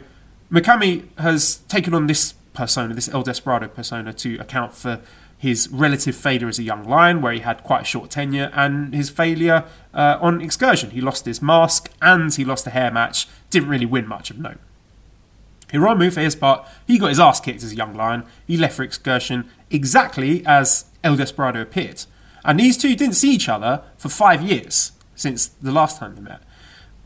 Speaker 1: Mikami has taken on this persona, this El Desperado persona, to account for his relative failure as a young lion, where he had quite a short tenure, and his failure uh, on excursion. He lost his mask and he lost a hair match. Didn't really win much of note. Hiromu, for his part, he got his ass kicked as a young lion. He left for excursion exactly as El Desperado appeared. And these two didn't see each other for five years since the last time they met.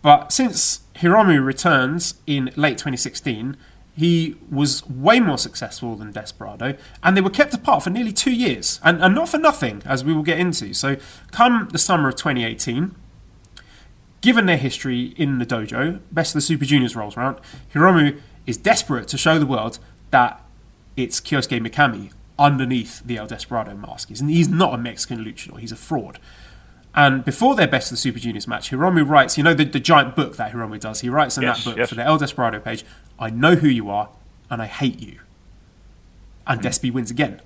Speaker 1: But since Hiromu returns in late 2016, he was way more successful than Desperado, and they were kept apart for nearly two years, and, and not for nothing, as we will get into. So, come the summer of 2018, given their history in the dojo, Best of the Super Juniors rolls around, Hiromu is desperate to show the world that it's Kyosuke Mikami underneath the El Desperado mask. He's, he's not a Mexican luchador, he's a fraud. And before their Best of the Super Juniors match, Hiromu writes, you know, the, the giant book that Hiromu does, he writes in
Speaker 2: Yes,
Speaker 1: that book
Speaker 2: yes.
Speaker 1: for the El Desperado page, I know who you are and I hate you. And hmm. Despy wins again.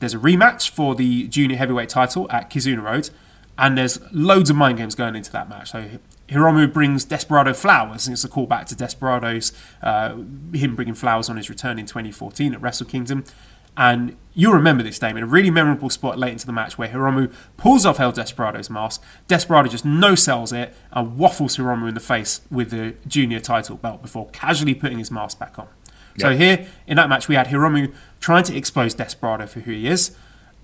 Speaker 1: There's a rematch for the junior heavyweight title at Kizuna Road, and there's loads of mind games going into that match. So Hiromu brings Desperado flowers, and it's a callback to Desperado's uh, him bringing flowers on his return in 2014 at Wrestle Kingdom. And you'll remember this, Damon, a really memorable spot late into the match where Hiromu pulls off El Desperado's mask. Desperado just no sells it and waffles Hiromu in the face with the junior title belt before casually putting his mask back on. So here in that match, we had Hiromu trying to expose Desperado for who he is,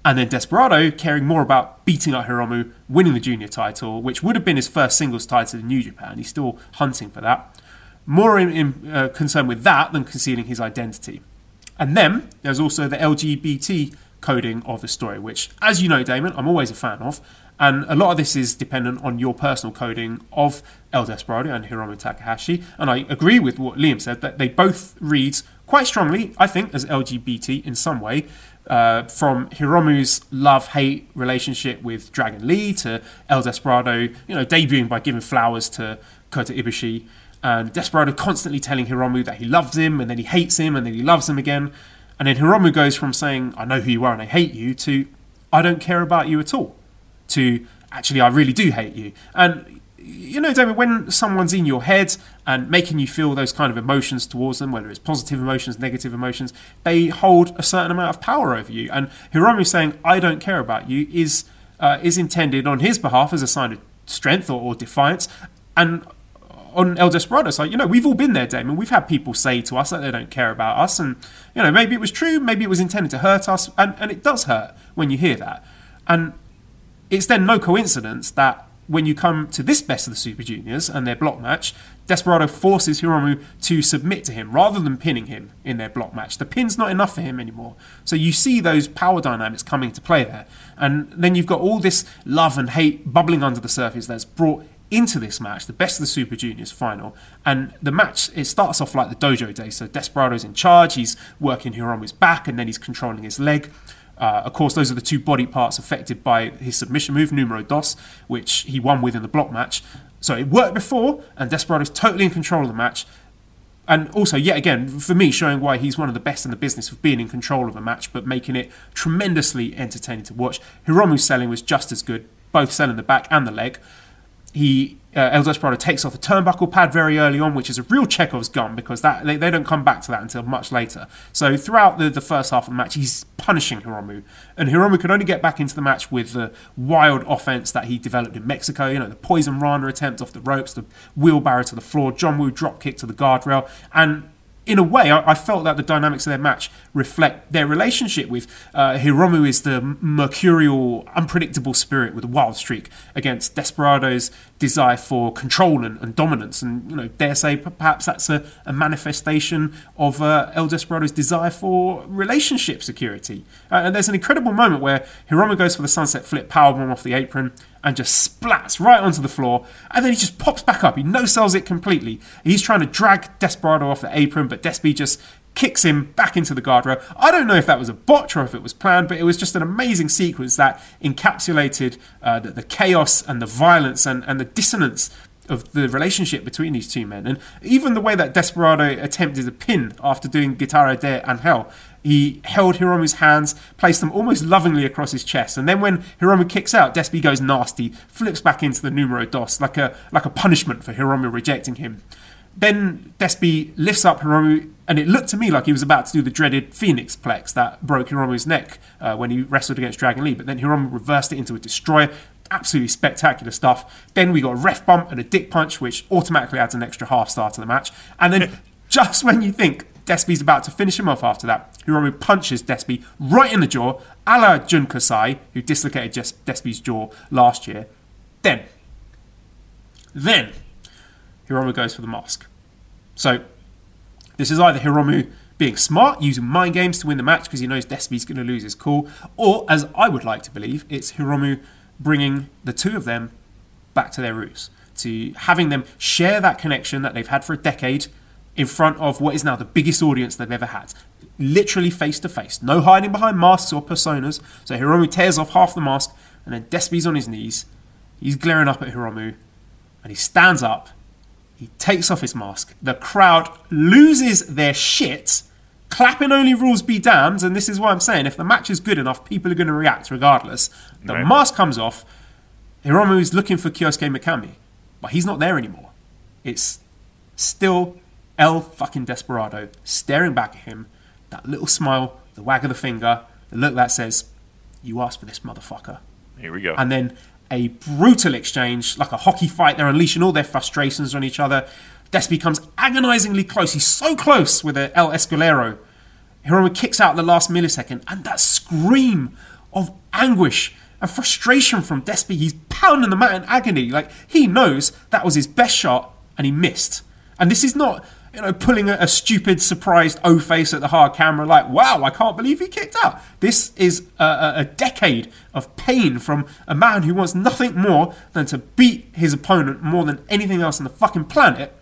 Speaker 1: and then Desperado caring more about beating up Hiromu, winning the junior title, which would have been his first singles title in New Japan. He's still hunting for that. More in, in, uh, concerned with that than concealing his identity. And then there's also the LGBT coding of the story, which, as you know, Damon, I'm always a fan of. And a lot of this is dependent on your personal coding of El Desperado and Hiromu Takahashi. And I agree with what Liam said that they both read quite strongly, I think, as LGBT in some way. Uh, from Hiromu's love-hate relationship with Dragon Lee to El Desperado, you know, debuting by giving flowers to Kota Ibushi, and Desperado constantly telling Hiromu that he loves him, and then he hates him, and then he loves him again. And then Hiromu goes from saying, I know who you are and I hate you, to I don't care about you at all, to actually, I really do hate you. And, you know, David, when someone's in your head and making you feel those kind of emotions towards them, whether it's positive emotions, negative emotions, they hold a certain amount of power over you. And Hiromu saying, I don't care about you, is, uh, is intended on his behalf as a sign of strength or, or defiance. And on El Desperado side, you know, we've all been there, Damon. We've had people say to us that they don't care about us, and you know, maybe it was true, maybe it was intended to hurt us, and, and it does hurt when you hear that. And it's then no coincidence that when you come to this best of the Super Juniors and their block match, Desperado forces Hiromu to submit to him rather than pinning him in their block match. The pin's not enough for him anymore. So you see those power dynamics coming to play there. And then you've got all this love and hate bubbling under the surface that's brought into this match, the best of the Super Juniors final. And the match, it starts off like the dojo day. So Desperado's in charge, he's working Hiromu's back, and then he's controlling his leg. Uh, of course, those are the two body parts affected by his submission move, numero dos, which he won with in the block match. So it worked before, and Desperado's totally in control of the match. And also, yet again, for me, showing why he's one of the best in the business of being in control of a match, but making it tremendously entertaining to watch. Hiromu's selling was just as good, both selling the back and the leg. He uh, El Desperado takes off the turnbuckle pad very early on, which is a real Chekhov's gun because that they, they don't come back to that until much later. So throughout the, the first half of the match, he's punishing Hiromu, and Hiromu could only get back into the match with the wild offense that he developed in Mexico. You know, the poison Rana attempt off the ropes, the wheelbarrow to the floor, John Woo drop kick to the guardrail, and in a way, I, I felt that the dynamics of their match reflect their relationship with uh, Hiromu is the mercurial, unpredictable spirit with a wild streak against Desperado's desire for control and, and, dominance. And, you know, dare say perhaps that's a, a manifestation of uh, El Desperado's desire for relationship security. Uh, and there's an incredible moment where Hiromu goes for the sunset flip powerbomb off the apron and just splats right onto the floor. And then he just pops back up. He no sells it completely. He's trying to drag Desperado off the apron, but Despi just kicks him back into the guardrail. I don't know if that was a botch or if it was planned, but it was just an amazing sequence that encapsulated uh, the, the, chaos and the violence and, and the dissonance of the relationship between these two men. And even the way that Desperado attempted a pin after doing Guitarra de Angel, he held Hiromu's hands, placed them almost lovingly across his chest, and then when Hiromu kicks out, Despi goes nasty, flips back into the numero dos like a like a punishment for Hiromu rejecting him. Then Despi lifts up Hiromu, and it looked to me like he was about to do the dreaded Phoenix Plex that broke Hiromu's neck uh, when he wrestled against Dragon Lee. But then Hiromu reversed it into a destroyer. Absolutely spectacular stuff. Then we got a ref bump and a dick punch, which automatically adds an extra half star to the match. And then just when you think Despy's about to finish him off after that, Hiromu punches Despy right in the jaw, a la Jun Kasai, who dislocated Despy's jaw last year. Then, then Hiromu goes for the mask. So this is either Hiromu being smart, using mind games to win the match because he knows Despi's going to lose his cool, or as I would like to believe, it's Hiromu bringing the two of them back to their roots, to having them share that connection that they've had for a decade in front of what is now the biggest audience they've ever had. Literally face to face, no hiding behind masks or personas. So Hiromu tears off half the mask, and then Despi's on his knees. He's glaring up at Hiromu, and he stands up he takes off his mask. The crowd loses their shit. Clapping only rules be damned, and this is why I'm saying. If the match is good enough, people are going to react regardless. The right. mask comes off. Hiromu is looking for Kyosuke Mikami, but he's not there anymore. It's still El fucking Desperado staring back at him. That little smile, the wag of the finger, the look that says, "You asked for this, motherfucker."
Speaker 2: Here we go.
Speaker 1: And then a brutal exchange, like a hockey fight. They're unleashing all their frustrations on each other. Despi comes agonizingly close. He's so close with a El Escalero. Hiromu kicks out the last millisecond, and that scream of anguish and frustration from Despi. He's pounding the mat in agony. Like he knows that was his best shot, and he missed. And this is not you know, pulling a, a, stupid, surprised O face at the hard camera, like, wow, I can't believe he kicked out. This is a, a, decade of pain from a man who wants nothing more than to beat his opponent more than anything else on the fucking planet.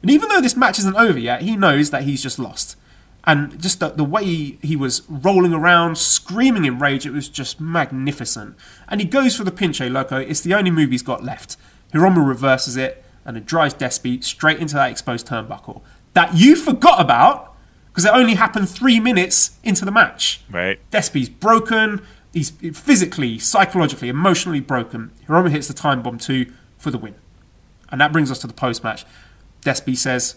Speaker 1: And even though this match isn't over yet, he knows that he's just lost. And just the, the way he, was rolling around, screaming in rage, it was just magnificent. And he goes for the pinche loco. It's the only move he's got left. Hiromu reverses it and it drives Despi straight into that exposed turnbuckle that you forgot about because it only happened three minutes into the match.
Speaker 2: Right.
Speaker 1: Despi's broken. He's physically, psychologically, emotionally broken. Hiromu hits the Time Bomb II for the win. And that brings us to the post match. Despi says,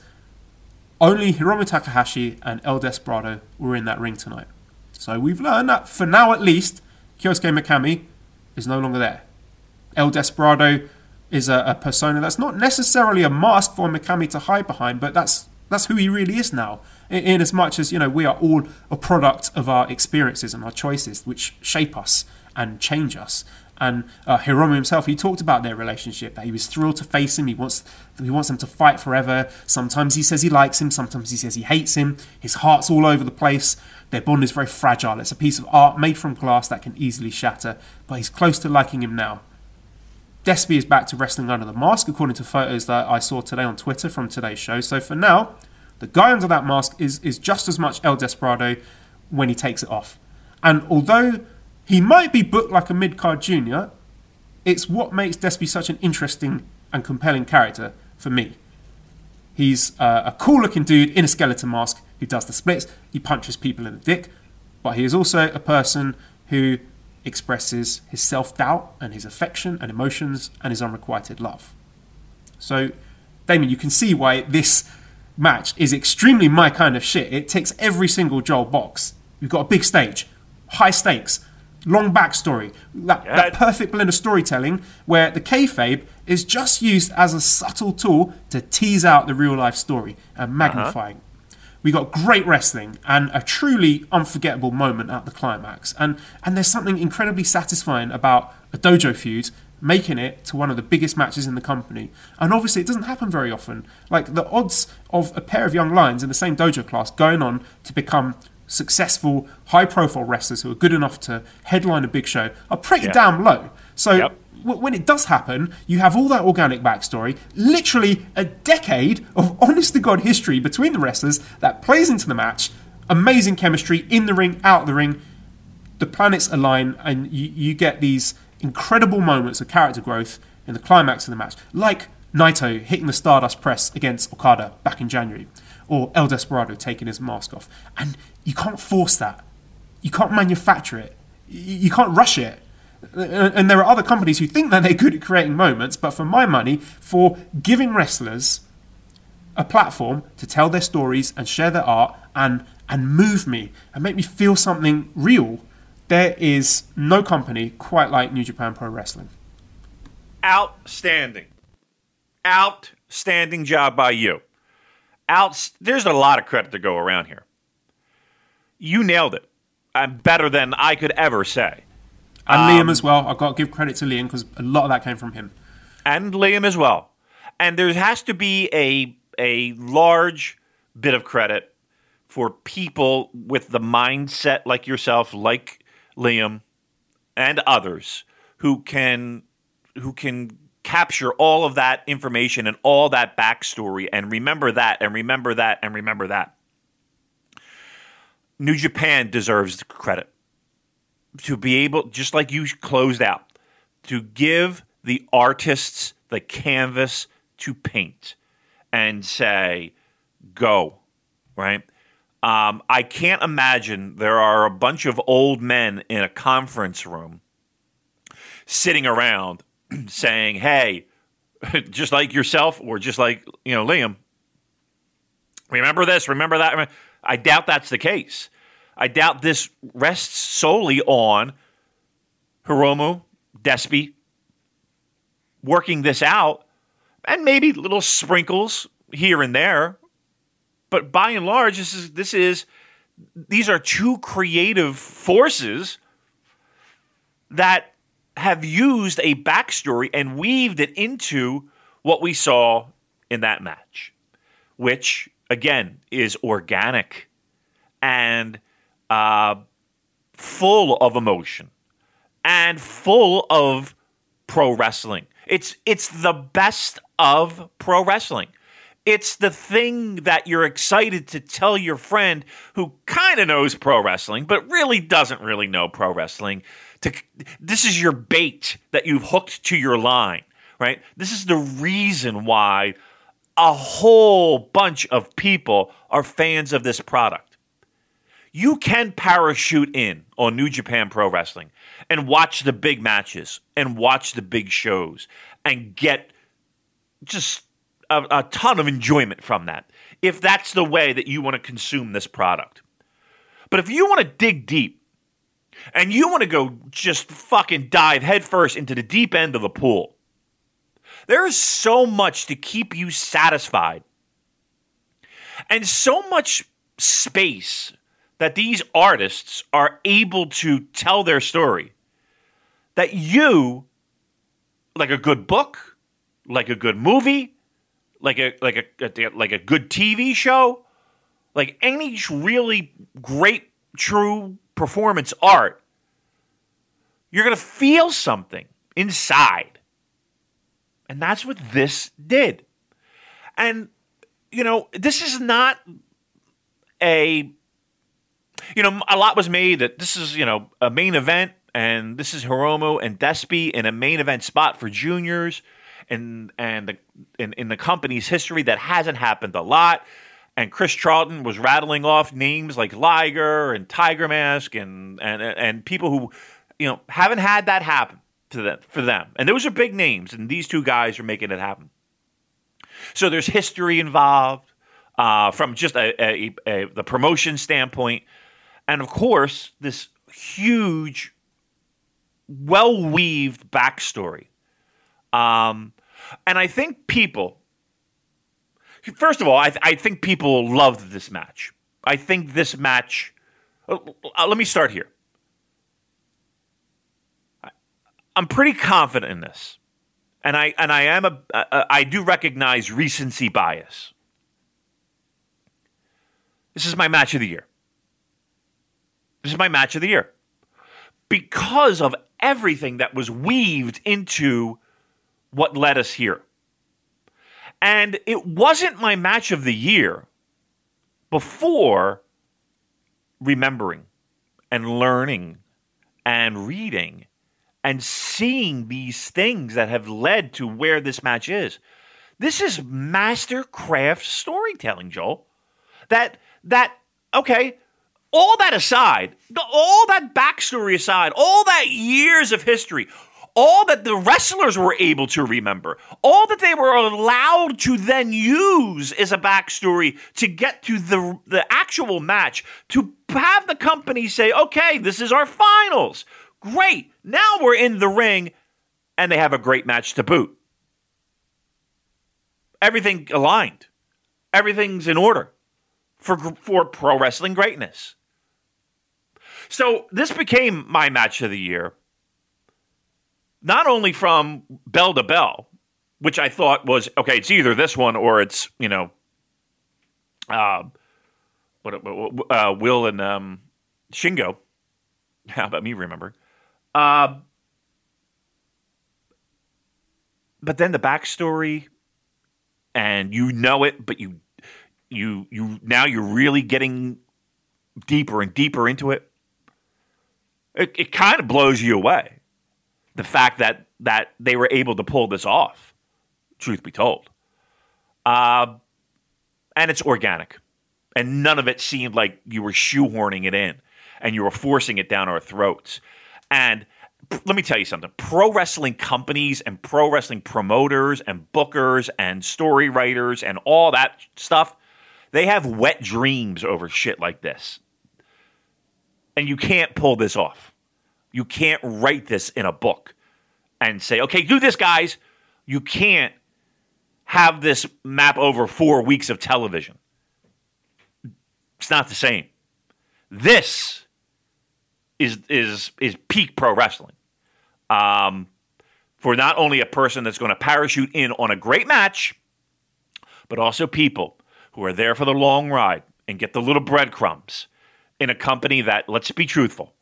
Speaker 1: only Hiromu Takahashi and El Desperado were in that ring tonight. So we've learned that for now at least, Kyosuke Mikami is no longer there. El Desperado is a, a, persona that's not necessarily a mask for Mikami to hide behind, but that's that's who he really is now. In, in as much as you know, we are all a product of our experiences and our choices, which shape us and change us. And uh, Hiromu himself, he talked about their relationship. That he was thrilled to face him. He wants he wants them to fight forever. Sometimes he says he likes him. Sometimes he says he hates him. His heart's all over the place. Their bond is very fragile. It's a piece of art made from glass that can easily shatter. But he's close to liking him now. Despi is back to wrestling under the mask, according to photos that I saw today on Twitter from today's show. So for now, the guy under that mask is, is just as much El Desperado when he takes it off. And although he might be booked like a mid card junior, it's what makes Despi such an interesting and compelling character for me. He's uh, a cool looking dude in a skeleton mask who does the splits, he punches people in the dick, but he is also a person who expresses his self doubt and his affection and emotions and his unrequited love. So, Damien, you can see why this match is extremely my kind of shit. It ticks every single Joel box. You've got a big stage, high stakes, long backstory, that, that perfect blend of storytelling where the kayfabe is just used as a subtle tool to tease out the real life story and magnifying. Uh-huh. We got great wrestling and a truly unforgettable moment at the climax. And and there's something incredibly satisfying about a dojo feud making it to one of the biggest matches in the company. And obviously, it doesn't happen very often. Like the odds of a pair of young lions in the same dojo class going on to become successful, high profile wrestlers who are good enough to headline a big show are pretty
Speaker 2: Yeah.
Speaker 1: damn low. So
Speaker 2: Yep.
Speaker 1: When it does happen, you have all that organic backstory, literally a decade of honest to God history between the wrestlers that plays into the match, amazing chemistry in the ring, out the ring. The planets align, and you, you get these incredible moments of character growth in the climax of the match, like Naito hitting the Stardust press against Okada back in January, or El Desperado taking his mask off. And you can't force that. You can't manufacture it. You can't rush it. And there are other companies who think that they're good at creating moments, but for my money, for giving wrestlers a platform to tell their stories and share their art and and move me and make me feel something real, there is no company quite like New Japan Pro Wrestling.
Speaker 2: outstanding, outstanding job by you. Out, there's a lot of credit to go around here. You nailed it, and better than I could ever say.
Speaker 1: And Liam um, as well. I've got to give credit to Liam because a lot of that came from him.
Speaker 2: and Liam as well. And there has to be a a large bit of credit for people with the mindset like yourself, like Liam, and others who can who can capture all of that information and all that backstory and remember that and remember that and remember that. New Japan deserves the credit to be able, just like you closed out, to give the artists the canvas to paint and say, go, right? Um, I can't imagine there are a bunch of old men in a conference room sitting around saying, hey, just like yourself or just like, you know, Liam, remember this, remember that. I doubt that's the case. I doubt this rests solely on Hiromu, Despy, working this out, and maybe little sprinkles here and there. But by and large, this is this is these are two creative forces that have used a backstory and weaved it into what we saw in that match, which again is organic and uh, full of emotion and full of pro wrestling. It's it's the best of pro wrestling. It's the thing that you're excited to tell your friend who kind of knows pro wrestling but really doesn't really know pro wrestling. To this is your bait that you've hooked to your line, right? This is the reason why a whole bunch of people are fans of this product you can parachute in on New Japan Pro Wrestling and watch the big matches and watch the big shows and get just a, a ton of enjoyment from that if that's the way that you want to consume this product. But if you want to dig deep and you want to go just fucking dive headfirst into the deep end of the pool, there is so much to keep you satisfied and so much space that these artists are able to tell their story. That you like a good book like a good movie like a like a like a good TV show like any really great true performance art you're to feel something inside. And that's what this did. And you know this is not a you know, a lot was made that this is, you know, a main event and this is Hiromu and Despy in a main event spot for juniors and and the, in, in the company's history that hasn't happened a lot. And Chris Charlton was rattling off names like Liger and Tiger Mask and and and people who, you know, haven't had that happen to them for them. And those are big names, and these two guys are making it happen. So there's history involved uh, from just a, a, a, the promotion standpoint, and of course this huge, well weaved backstory. Um, and I think people, first of all, I, I think people loved this match. I think this match. Uh, let me start here. I'm pretty confident in this, and I and I am a uh, I do recognize recency bias. This is my match of the year. This is my match of the year because of everything that was weaved into what led us here. And it wasn't my match of the year before remembering and learning and reading and seeing these things that have led to where this match is. This is mastercraft storytelling, Joel. That that okay, all that aside, all that backstory aside, all that years of history, all that the wrestlers were able to remember, all that they were allowed to then use as a backstory to get to the, the actual match, to have the company say, okay, this is our finals. Great. Now we're in the ring, and they have a great match to boot. Everything aligned, everything's in order for, for pro wrestling greatness. So this became my match of the year, not only from bell to bell, which I thought was okay. It's either this one or it's you know, uh, what uh, Will and um, Shingo. How about me remember? Uh, but then the backstory, and you know it, but you you you now you're really getting deeper and deeper into it. It, it kind of blows you away. The fact that that they were able to pull this off, truth be told. Uh, and it's organic. And none of it seemed like you were shoehorning it in and you were forcing it down our throats. And let me tell you something pro wrestling companies and pro wrestling promoters and bookers and story writers and all that stuff, they have wet dreams over shit like this. And you can't pull this off. You can't write this in a book and say, okay, do this, guys. You can't have this map over four weeks of television. It's not the same. This is is is peak pro wrestling. Um, for not only a person that's going to parachute in on a great match, but also people who are there for the long ride and get the little breadcrumbs in a company that, let's be truthful,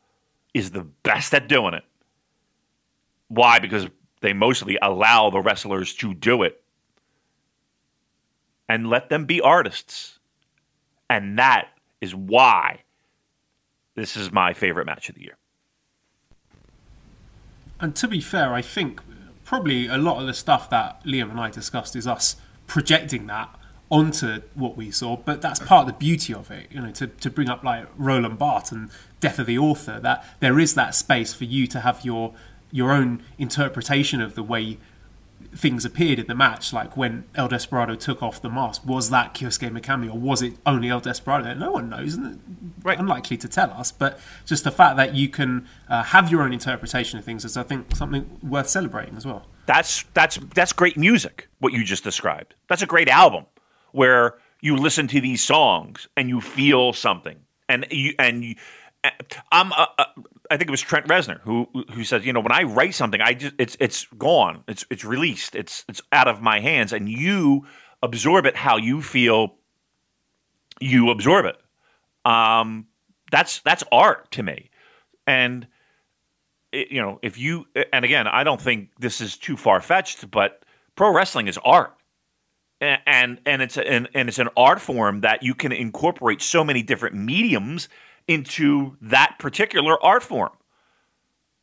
Speaker 2: is the best at doing it. Why? Because they mostly allow the wrestlers to do it and let them be artists. And that is why this is my favorite match of the year.
Speaker 1: And to be fair, I think probably a lot of the stuff that Liam and I discussed is us projecting that onto what we saw, but that's part of the beauty of it, you know, to, to bring up like Roland Barthes and Death of the Author, that there is that space for you to have your your own interpretation of the way things appeared in the match, like when El Desperado took off the mask. Was that Kyosuke Mikami or was it only El Desperado? No one knows, and right. unlikely to tell us. But just the fact that you can uh, have your own interpretation of things is, I think, something worth celebrating as well.
Speaker 2: That's that's that's great music. What you just described. That's a great album where you listen to these songs and you feel something, and you and you, I'm. Uh, uh, think it was Trent Reznor who who says, you know, when I write something, I just it's it's gone, it's it's released, it's it's out of my hands, and you absorb it how you feel. You absorb it. Um, that's that's art to me, and it, you know, if you and again, I don't think this is too far fetched, but pro wrestling is art and and it's an and it's an art form that you can incorporate so many different mediums into that particular art form.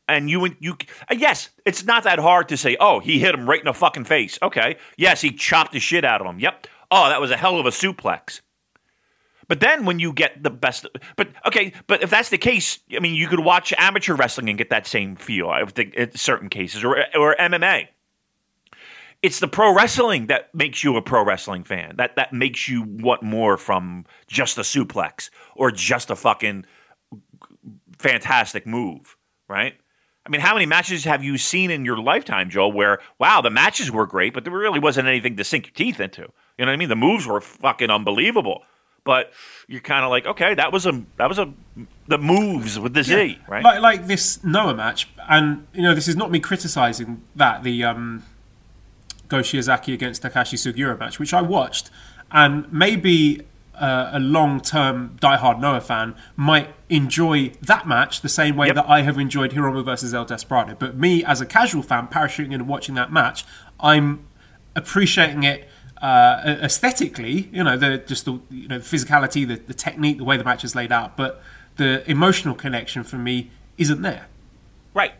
Speaker 2: And you you uh, yes, it's not that hard to say, "Oh, he hit him right in the fucking face." Okay. Yes, he chopped the shit out of him. Yep. Oh, that was a hell of a suplex. But then when you get the best, but okay, but if that's the case, I mean, you could watch amateur wrestling and get that same feel. I think in certain cases, or or MMA it's the pro wrestling that makes you a pro wrestling fan. That that makes you want more from just a suplex or just a fucking fantastic move, right? I mean, how many matches have you seen in your lifetime, Joel, where wow, the matches were great, but there really wasn't anything to sink your teeth into. You know what I mean? The moves were fucking unbelievable. But you're kind of like, okay, that was a that was a the moves with the Z, right?
Speaker 1: Like like this Noah match, and you know this is not me criticizing that the um, Go Shiozaki against Takashi Sugiura match, which I watched, and maybe uh, a long-term diehard Noah fan might enjoy that match the same way
Speaker 2: Yep.
Speaker 1: that I have enjoyed Hiromu versus El Desperado. But me, as a casual fan, parachuting in and watching that match, I'm appreciating it uh, aesthetically. You know, the just the you know the physicality, the, the technique, the way the match is laid out, but the emotional connection for me isn't there.
Speaker 2: Right.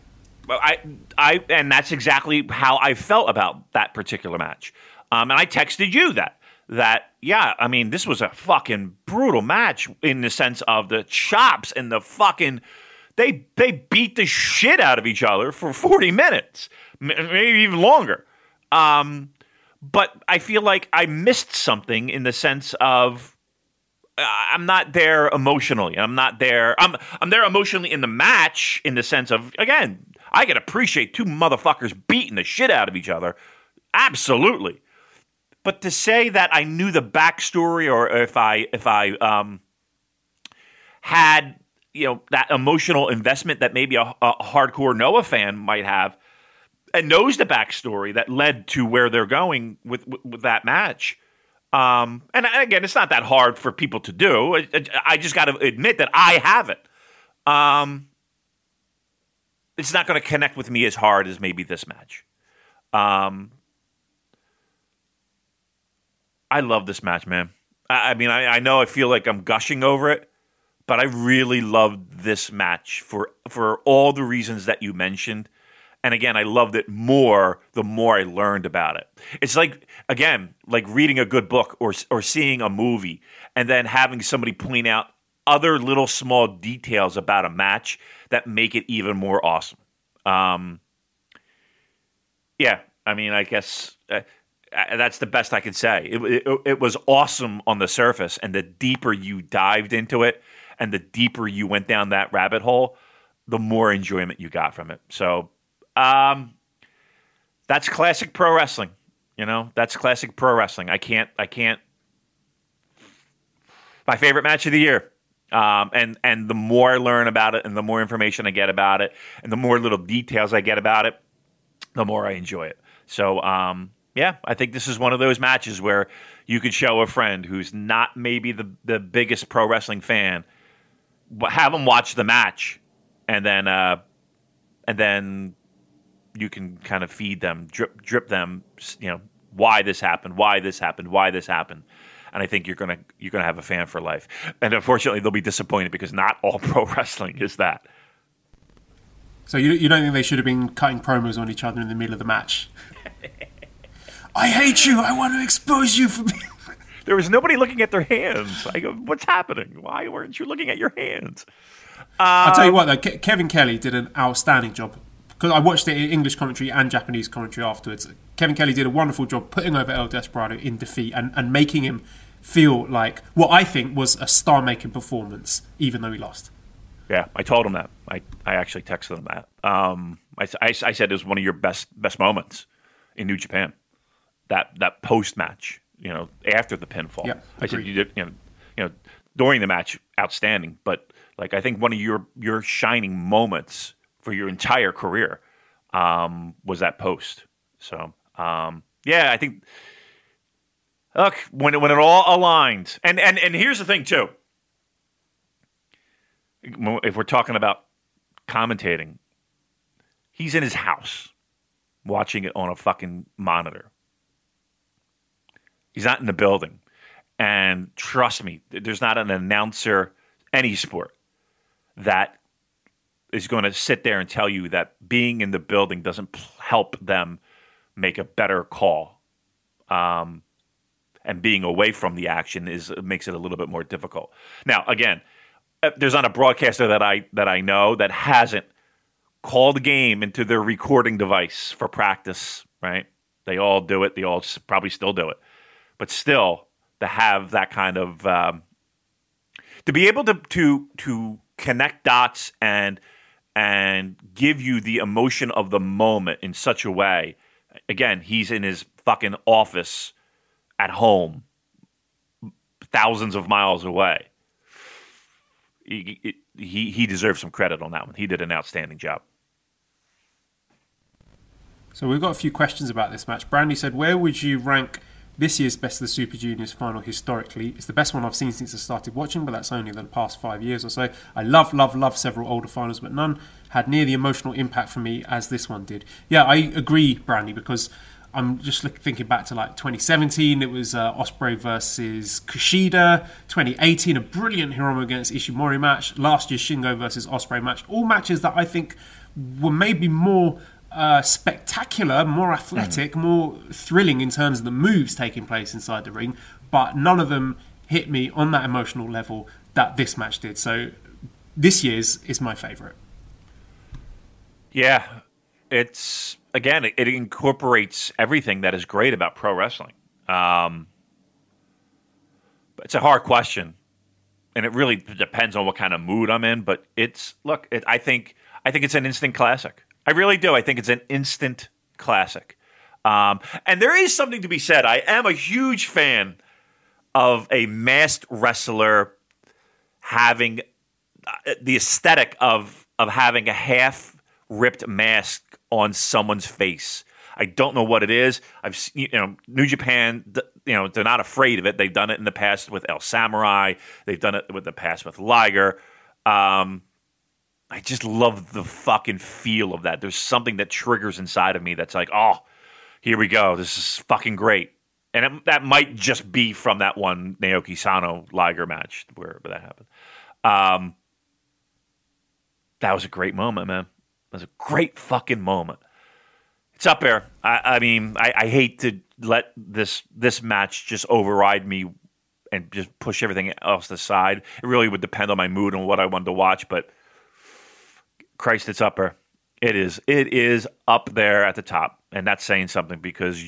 Speaker 2: I, I, and that's exactly how I felt about that particular match. Um, and I texted you that that yeah, I mean, this was a fucking brutal match in the sense of the chops and the fucking they they beat the shit out of each other for forty minutes, maybe even longer. Um, but I feel like I missed something in the sense of I'm not there emotionally. I'm not there. I'm I'm there emotionally in the match in the sense of again, I can appreciate two motherfuckers beating the shit out of each other. Absolutely. But to say that I knew the backstory or if I if I um had you know that emotional investment that maybe a, a hardcore Noah fan might have and knows the backstory that led to where they're going with with, with that match. Um, and again, it's not that hard for people to do. I, I- just got to admit that I haven't. Um, it's not going to connect with me as hard as maybe this match. Um, I love this match, man. I, I mean, I, I know I feel like I'm gushing over it, but I really loved this match for for all the reasons that you mentioned. And again, I loved it more the more I learned about it. It's like again, like reading a good book or or seeing a movie and then having somebody point out other little small details about a match that make it even more awesome. Um, yeah, I mean, I guess uh, uh, that's the best I can say. It, it, it was awesome on the surface, and the deeper you dived into it, and the deeper you went down that rabbit hole, the more enjoyment you got from it. So, um, that's classic pro wrestling. You know, that's classic pro wrestling. I can't, I can't. My favorite match of the year. Um, and and the more I learn about it, and the more information I get about it, and the more little details I get about it, the more I enjoy it. So, um, yeah, I think this is one of those matches where you could show a friend who's not maybe the, the biggest pro wrestling fan, but have them watch the match, and then uh, and then you can kind of feed them, drip drip them, you know, why this happened, why this happened, why this happened. And I think you're gonna you're gonna have a fan for life. And unfortunately, they'll be disappointed because not all pro wrestling is that.
Speaker 1: So you, you don't think they should have been cutting promos on each other in the middle of the match? I hate you. I want to expose you for. Me.
Speaker 2: There was nobody looking at their hands. I go, what's happening? Why weren't you looking at your hands?
Speaker 1: I'll tell you what, um, though, Ke- Kevin Kelly did an outstanding job because I watched it in English commentary and Japanese commentary afterwards. Kevin Kelly did a wonderful job putting over El Desperado in defeat and, and making him feel like what I think was a star making performance, even though he lost.
Speaker 2: Yeah, I told him that. I, I actually texted him that. Um, I, I, I said it was one of your best best moments in New Japan. That that post match, you know, after the pinfall.
Speaker 1: Yeah,
Speaker 2: I said you did, you know, you know, during the match, outstanding. But like, I think one of your your shining moments for your entire career um, was that post. So um, yeah, I think. Look, when it, when it all aligned, and and and here's the thing too if we're talking about commentating, he's in his house watching it on a fucking monitor. He's not in the building. And trust me, there's not an announcer, any sport, that is going to sit there and tell you that being in the building doesn't help them make a better call. Um, and being away from the action is makes it a little bit more difficult. Now, again, uh, there's not a broadcaster that I that I know that hasn't called a game into their recording device for practice. Right? They all do it. They all probably still do it. But still, to have that kind of um, to be able to to to connect dots and and give you the emotion of the moment in such a way. Again, he's in his fucking office at home, thousands of miles away he, he he deserves some credit on that one. He did an outstanding job.
Speaker 1: So we've got a few questions about this match. Brandy said, "Where would you rank this year's Best of the Super Juniors final historically? It's the best one I've seen since I started watching, but that's only the past five years or so. I love, love, love several older finals, but none had near the emotional impact for me as this one did. Yeah, I agree, Brandy, because." I'm just thinking back to like 2017. It was uh, Ospreay versus Kushida. 2018, a brilliant Hiromu against Ishimori match. Last year's Shingo versus Ospreay match. All matches that I think were maybe more uh, spectacular, more athletic, mm. more thrilling in terms of the moves taking place inside the ring, but none of them hit me on that emotional level that this match did. So this year's is my favorite.
Speaker 2: Yeah, it's again, it, incorporates everything that is great about pro wrestling. Um, it's a hard question, and it really depends on what kind of mood I'm in. But it's look, it, I think I think it's an instant classic. I really do. I think it's an instant classic. Um, and there is something to be said. I am a huge fan of a masked wrestler having uh, the aesthetic of of having a half ripped mask on someone's face. I don't know what it is. I've seen, you know, New Japan, you know, they're not afraid of it. They've done it in the past with El Samurai. They've done it with the past with Liger. Um, I just love the fucking feel of that. There's something that triggers inside of me that's like, oh, here we go. This is fucking great. And it, that might just be from that one Naoki Sano Liger match where, where that happened. Um, that was a great moment, man. Was a great fucking moment. It's up there. I, I mean, I, I, hate to let this this match just override me and just push everything else aside. It really would depend on my mood and what I wanted to watch, but Christ, it's up there. It is. It is up there at the top, and that's saying something because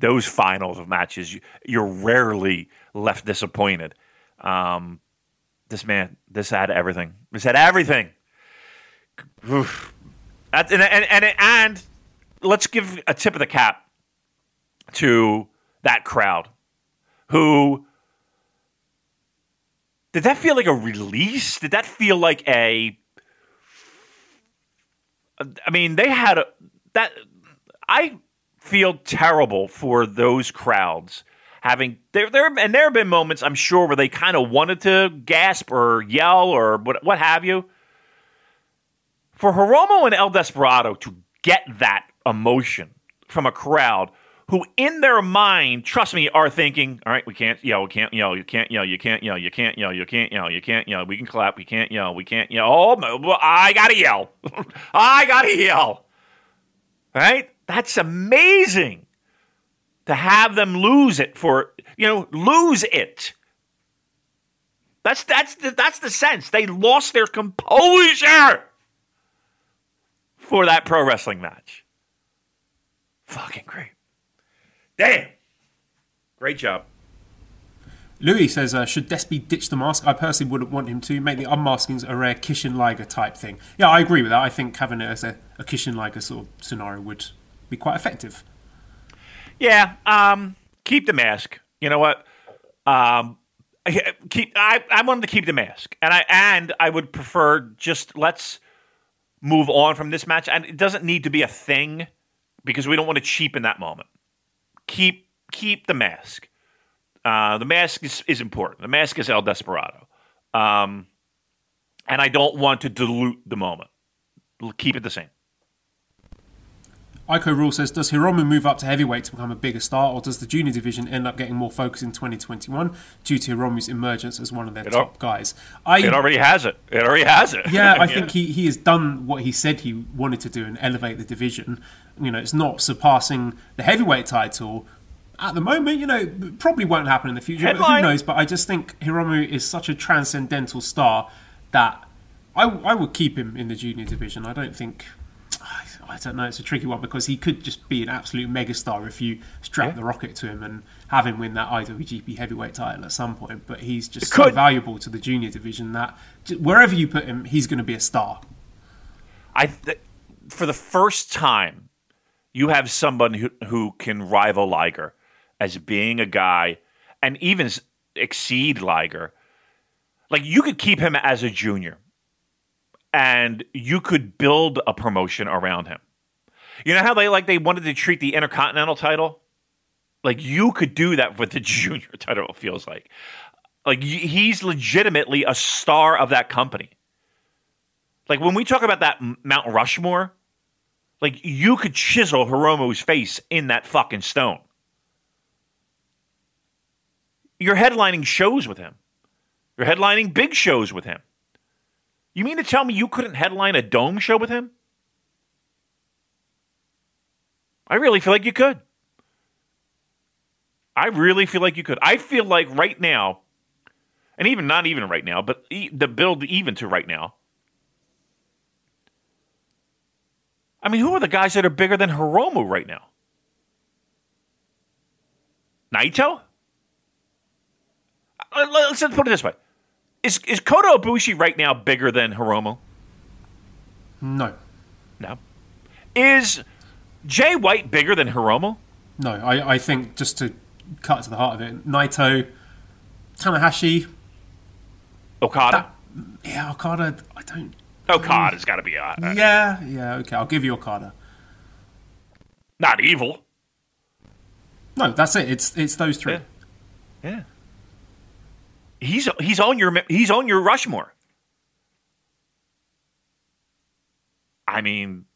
Speaker 2: those finals of matches, you're rarely left disappointed. Um, this man, this had everything. This had everything. Oof. And, and, and, and let's give a tip of the cap to that crowd who did that feel like a release? Did that feel like a I mean, they had a, that. I feel terrible for those crowds having there there and there have been moments I'm sure where they kind of wanted to gasp or yell or what what have you. For Hiromu and El Desperado to get that emotion from a crowd who in their mind, trust me, are thinking, all right, we can't yell, we can't yell, you can't yell, you can't yell, you can't yell, you can't yell, you can't yell, we can clap, we can't yell, we can't yell. Oh, I gotta yell. I gotta yell. Right? That's amazing to have them lose it for, you know, lose it. That's that's the, that's the sense. They lost their composure for that pro wrestling match. Fucking great. Damn. Great job.
Speaker 1: Louis says, uh, should Despy ditch the mask? I personally wouldn't want him to. Make the unmaskings a rare Kishin Liger type thing. Yeah, I agree with that. I think having it as a, a Kishin Liger sort of scenario would be quite effective.
Speaker 2: Yeah, um, keep the mask. You know what? Um, keep. I, I wanted to keep the mask, and I and I would prefer just let's move on from this match. And it doesn't need to be a thing because we don't want to cheapen that moment keep keep the mask. Uh, the mask is, is important. The mask is El Desperado. Um, and I don't want to dilute the moment. Keep it the same.
Speaker 1: Ico Rule says, does Hiromu move up to heavyweight to become a bigger star, or does the junior division end up getting more focus in 2021 due to Hiromu's emergence as one of their it top al- guys?
Speaker 2: I, it already has it. It already has it.
Speaker 1: Yeah, I think he, he has done what he said he wanted to do and elevate the division. You know, it's not surpassing the heavyweight title at the moment. You know, probably won't happen in the future. But who knows? But I just think Hiromu is such a transcendental star that I, I would keep him in the junior division. I don't think. I don't know. It's a tricky one because he could just be an absolute megastar if you strap yeah. the rocket to him and have him win that IWGP Heavyweight title at some point. But he's just so valuable to the junior division that wherever you put him, he's going to be a star.
Speaker 2: I, th- for the first time, you have someone who, who can rival Liger as being a guy and even exceed Liger Like you could keep him as a junior, and you could build a promotion around him. You know how they like they wanted to treat the Intercontinental title? Like you could do that with the junior title. It feels like, like he's legitimately a star of that company. Like when we talk about that Mount Rushmore, like you could chisel Hiromu's face in that fucking stone. You're headlining shows with him. You're headlining big shows with him. You mean to tell me you couldn't headline a dome show with him? I really feel like you could. I really feel like you could. I feel like right now, and even not even right now, but the build even to right now. I mean, who are the guys that are bigger than Hiromu right now? Naito? Uh, let's put it this way: Is is Kota Ibushi right now bigger than Hiromu?
Speaker 1: No.
Speaker 2: No. Is Jay White bigger than Hiromu?
Speaker 1: No, I, I think just to cut to the heart of it, Naito, Tanahashi,
Speaker 2: Okada.
Speaker 1: That, yeah, Okada. I don't.
Speaker 2: Okada's got to be. Uh,
Speaker 1: yeah, yeah. Okay, I'll give you Okada.
Speaker 2: Not evil.
Speaker 1: No, that's it. It's it's those three.
Speaker 2: Yeah. yeah. He's he's on your he's on your Rushmore. I mean,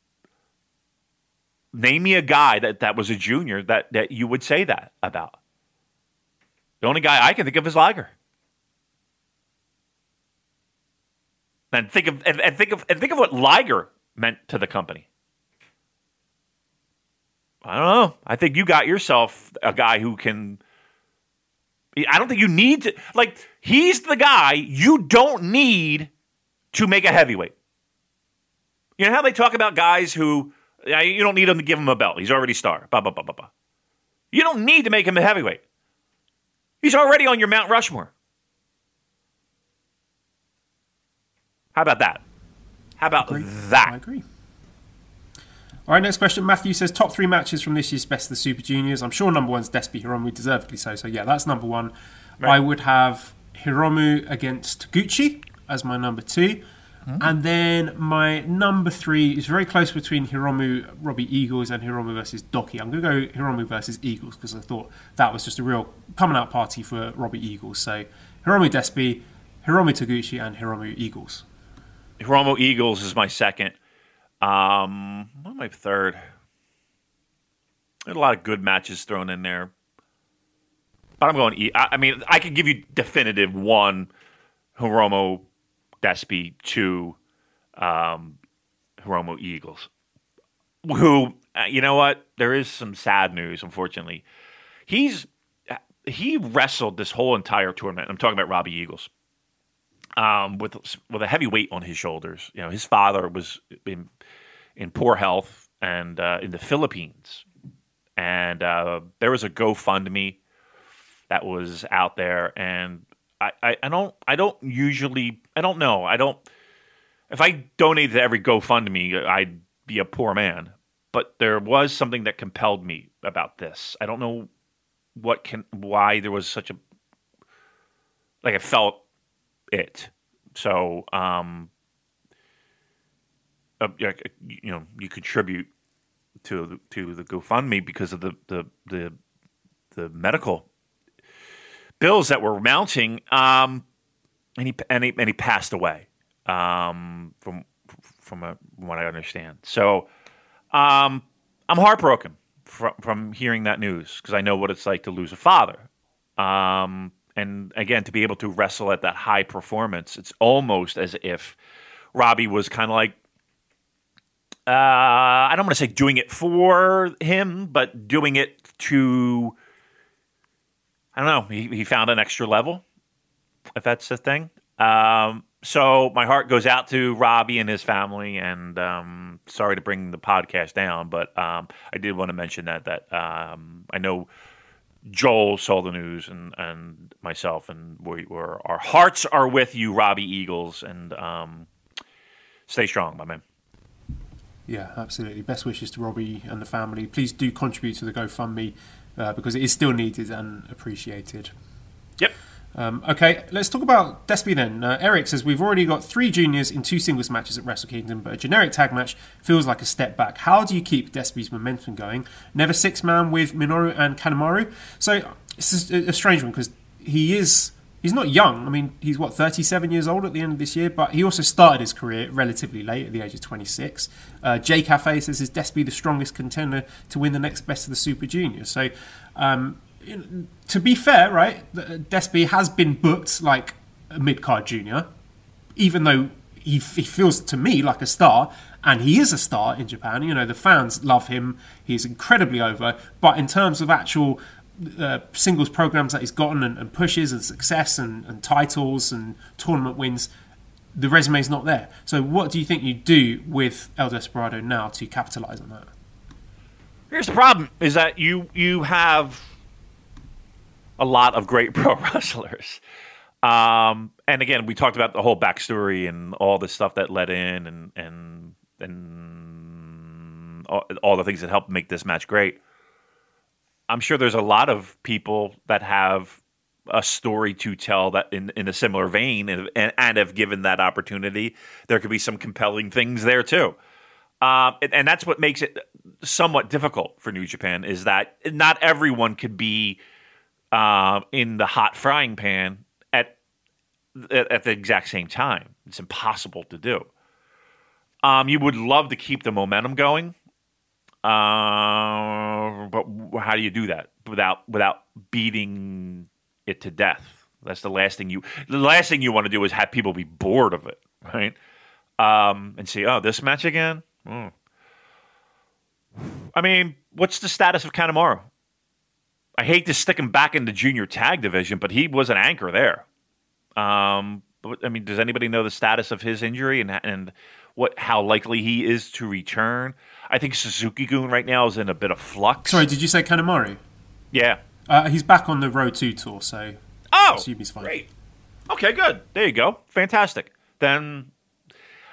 Speaker 2: name me a guy that, that was a junior that, that you would say that about. The only guy I can think of is Liger. And think of and, and think of and think of what Liger meant to the company. I don't know. I think you got yourself a guy who can. I don't think you need to. Like, he's the guy you don't need to make a heavyweight. You know how they talk about guys who you don't need him to give him a belt. He's already star. Bah, bah, bah, bah, bah. You don't need to make him a heavyweight. He's already on your Mount Rushmore. How about that? How about
Speaker 1: I
Speaker 2: that?
Speaker 1: I agree. All right, next question. Matthew says top three matches from this year's Best of the Super Juniors. I'm sure number one's Despy Hiromu, deservedly so. So yeah, that's number one. Right. I would have Hiromu against Taguchi as my number two. Mm-hmm. And then my number three is very close between Hiromu, Robbie Eagles, and Hiromu versus Douki. I'm going to go Hiromu versus Eagles because I thought that was just a real coming out party for Robbie Eagles. So Hiromu Despy, Hiromu Taguchi, and Hiromu Eagles.
Speaker 2: Hiromu Eagles is my second. Um, what my third? There's a lot of good matches thrown in there, but I'm going. E- I, I mean, I could give you definitive one. Hiromu Despy, two, um, Hiromu Eagles, who uh, you know what? There is some sad news, unfortunately. He's he wrestled this whole entire tournament. I'm talking about Robbie Eagles. Um, with with a heavy weight on his shoulders. You know, his father was in in poor health and uh, in the Philippines, and uh, there was a GoFundMe that was out there, and I, I, I don't I don't usually I don't know I don't if I donated to every GoFundMe I'd be a poor man. But there was something that compelled me about this. I don't know what can why there was such a like I felt it. So um, uh, you know you contribute to to the GoFundMe because of the the the, the medical bills that were mounting, um, and he and he and he passed away um, from from, a, from what I understand. So um, I'm heartbroken from from hearing that news because I know what it's like to lose a father. Um, and again, to be able to wrestle at that high performance, it's almost as if Robbie was kind of like uh, I don't want to say doing it for him, but doing it to I don't know. He, he found an extra level, if that's the thing. Um, so my heart goes out to Robbie and his family, and um, sorry to bring the podcast down, but um, I did want to mention that that um, I know Joel saw the news and and myself, and we were our hearts are with you, Robbie Eagles, and um, stay strong, my man.
Speaker 1: Yeah, absolutely. Best wishes to Robbie and the family. Please do contribute to the GoFundMe uh, because it is still needed and appreciated.
Speaker 2: Yep.
Speaker 1: Um, okay, let's talk about Despy then. Uh, Eric says we've already got three juniors in two singles matches at Wrestle Kingdom, but a generic tag match feels like a step back. How do you keep Despy's momentum going? Never six man with Minoru and Kanemaru. So it's a, a strange one because he is he's not young. I mean, he's what 37 years old at the end of this year, but he also started his career relatively late at the age of 26. Uh, J Cafe says is Despy the strongest contender to win the next Best of the Super Junior. So. Um, to be fair, right, Despy has been booked like a mid card junior, even though he, he feels to me like a star, and he is a star in Japan. You know, the fans love him. He's incredibly over. But in terms of actual uh, singles programs that he's gotten and, and pushes and success and, and, titles and tournament wins, the resume is not there. So, what do you think you do with El Desperado now to capitalize on that?
Speaker 2: Here's the problem: is that you you have a lot of great pro wrestlers. Um, and again, we talked about the whole backstory and all the stuff that led in, and and and all, all the things that helped make this match great. I'm sure there's a lot of people that have a story to tell that in, in a similar vein and, and, and have given that opportunity. There could be some compelling things there too. Um, and, and, that's what makes it somewhat difficult for New Japan is that not everyone could be uh, in the hot frying pan at, at, at the exact same time. It's impossible to do. Um, you would love to keep the momentum going, uh, but how do you do that without without beating it to death? That's the last thing you. The last thing you want to do is have people be bored of it, right? Um, and see, oh, this match again. Mm. I mean, what's the status of Kanemaru? I hate to stick him back in the junior tag division, but he was an anchor there. Um, but, I mean, does anybody know the status of his injury and and what how likely he is to return? I think Suzuki-gun right now is in a bit of flux.
Speaker 1: Sorry, did you say Kanemaru?
Speaker 2: Yeah.
Speaker 1: Uh, he's back on the Road 2 tour, so
Speaker 2: oh, I assume he's fine. Great. Okay, good. There you go. Fantastic. Then,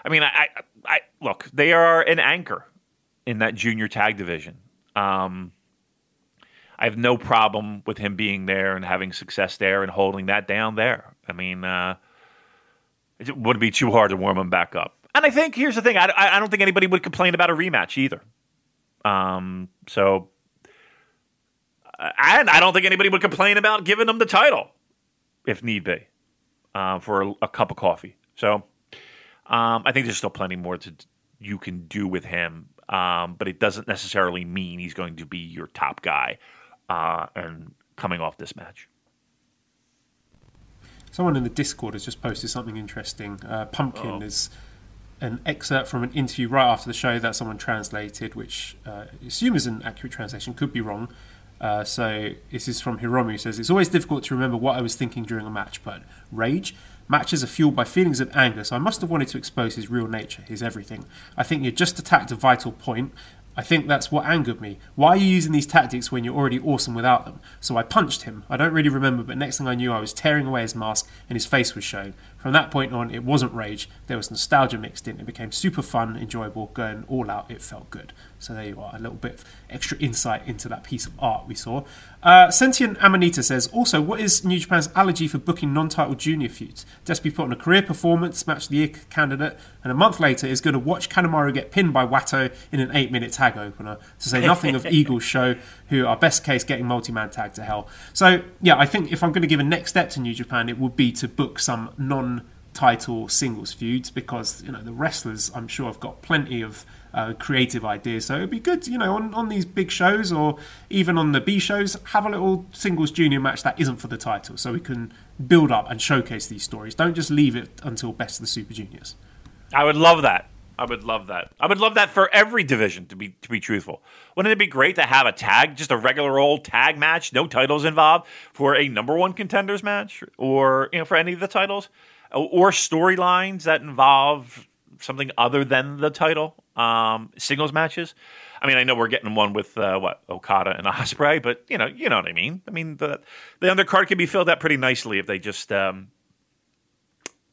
Speaker 2: I mean, I, I, I look, they are an anchor in that junior tag division. Um, I have no problem with him being there and having success there and holding that down there. I mean, uh, it wouldn't be too hard to warm him back up. And I think here's the thing: I, I don't think anybody would complain about a rematch either. Um, so, and I don't think anybody would complain about giving him the title if need be uh, for a, a, cup of coffee. So, um, I think there's still plenty more to you can do with him, um, but it doesn't necessarily mean he's going to be your top guy. Uh, and coming off this match.
Speaker 1: Someone in the Discord has just posted something interesting. Uh, Pumpkin Uh-oh. is an excerpt from an interview right after the show that someone translated, which uh, I assume is an accurate translation, could be wrong. Uh, so this is from Hiromu. Says, It's always difficult to remember what I was thinking during a match, but rage. Matches are fueled by feelings of anger, so I must have wanted to expose his real nature, his everything. I think you just attacked a vital point, I think that's what angered me. Why are you using these tactics when you're already awesome without them? So I punched him. I don't really remember, but next thing I knew, I was tearing away his mask and his face was showing. From that point on, it wasn't rage. There was nostalgia mixed in. It became super fun, enjoyable, going all out. It felt good. So there you are, a little bit of extra insight into that piece of art we saw. Uh, Sentient Amanita says, also, what is New Japan's allergy for booking non-title junior feuds? Despy put on a career performance, match of the year candidate, and a month later is going to watch Kanemaru get pinned by Wato in an eight-minute tag opener. To say nothing of Eagles Show, who are best case getting multi-man tag to hell. So yeah, I think if I'm going to give a next step to New Japan, it would be to book some non-title singles feuds because you know the wrestlers I'm sure have got plenty of uh, creative ideas. So it'd be good, you know, on, on these big shows or even on the B shows, have a little singles junior match that isn't for the title, so we can build up and showcase these stories. Don't just leave it until best of the Super Juniors.
Speaker 2: I would love that. I would love that. I would love that for every division. To be to be truthful, wouldn't it be great to have a tag, just a regular old tag match, no titles involved, for a number one contenders match, or you know, for any of the titles, or storylines that involve something other than the title um, singles matches. I mean, I know we're getting one with uh, what Okada and Ospreay, but you know, you know what I mean. I mean, the the undercard can be filled out pretty nicely if they just um,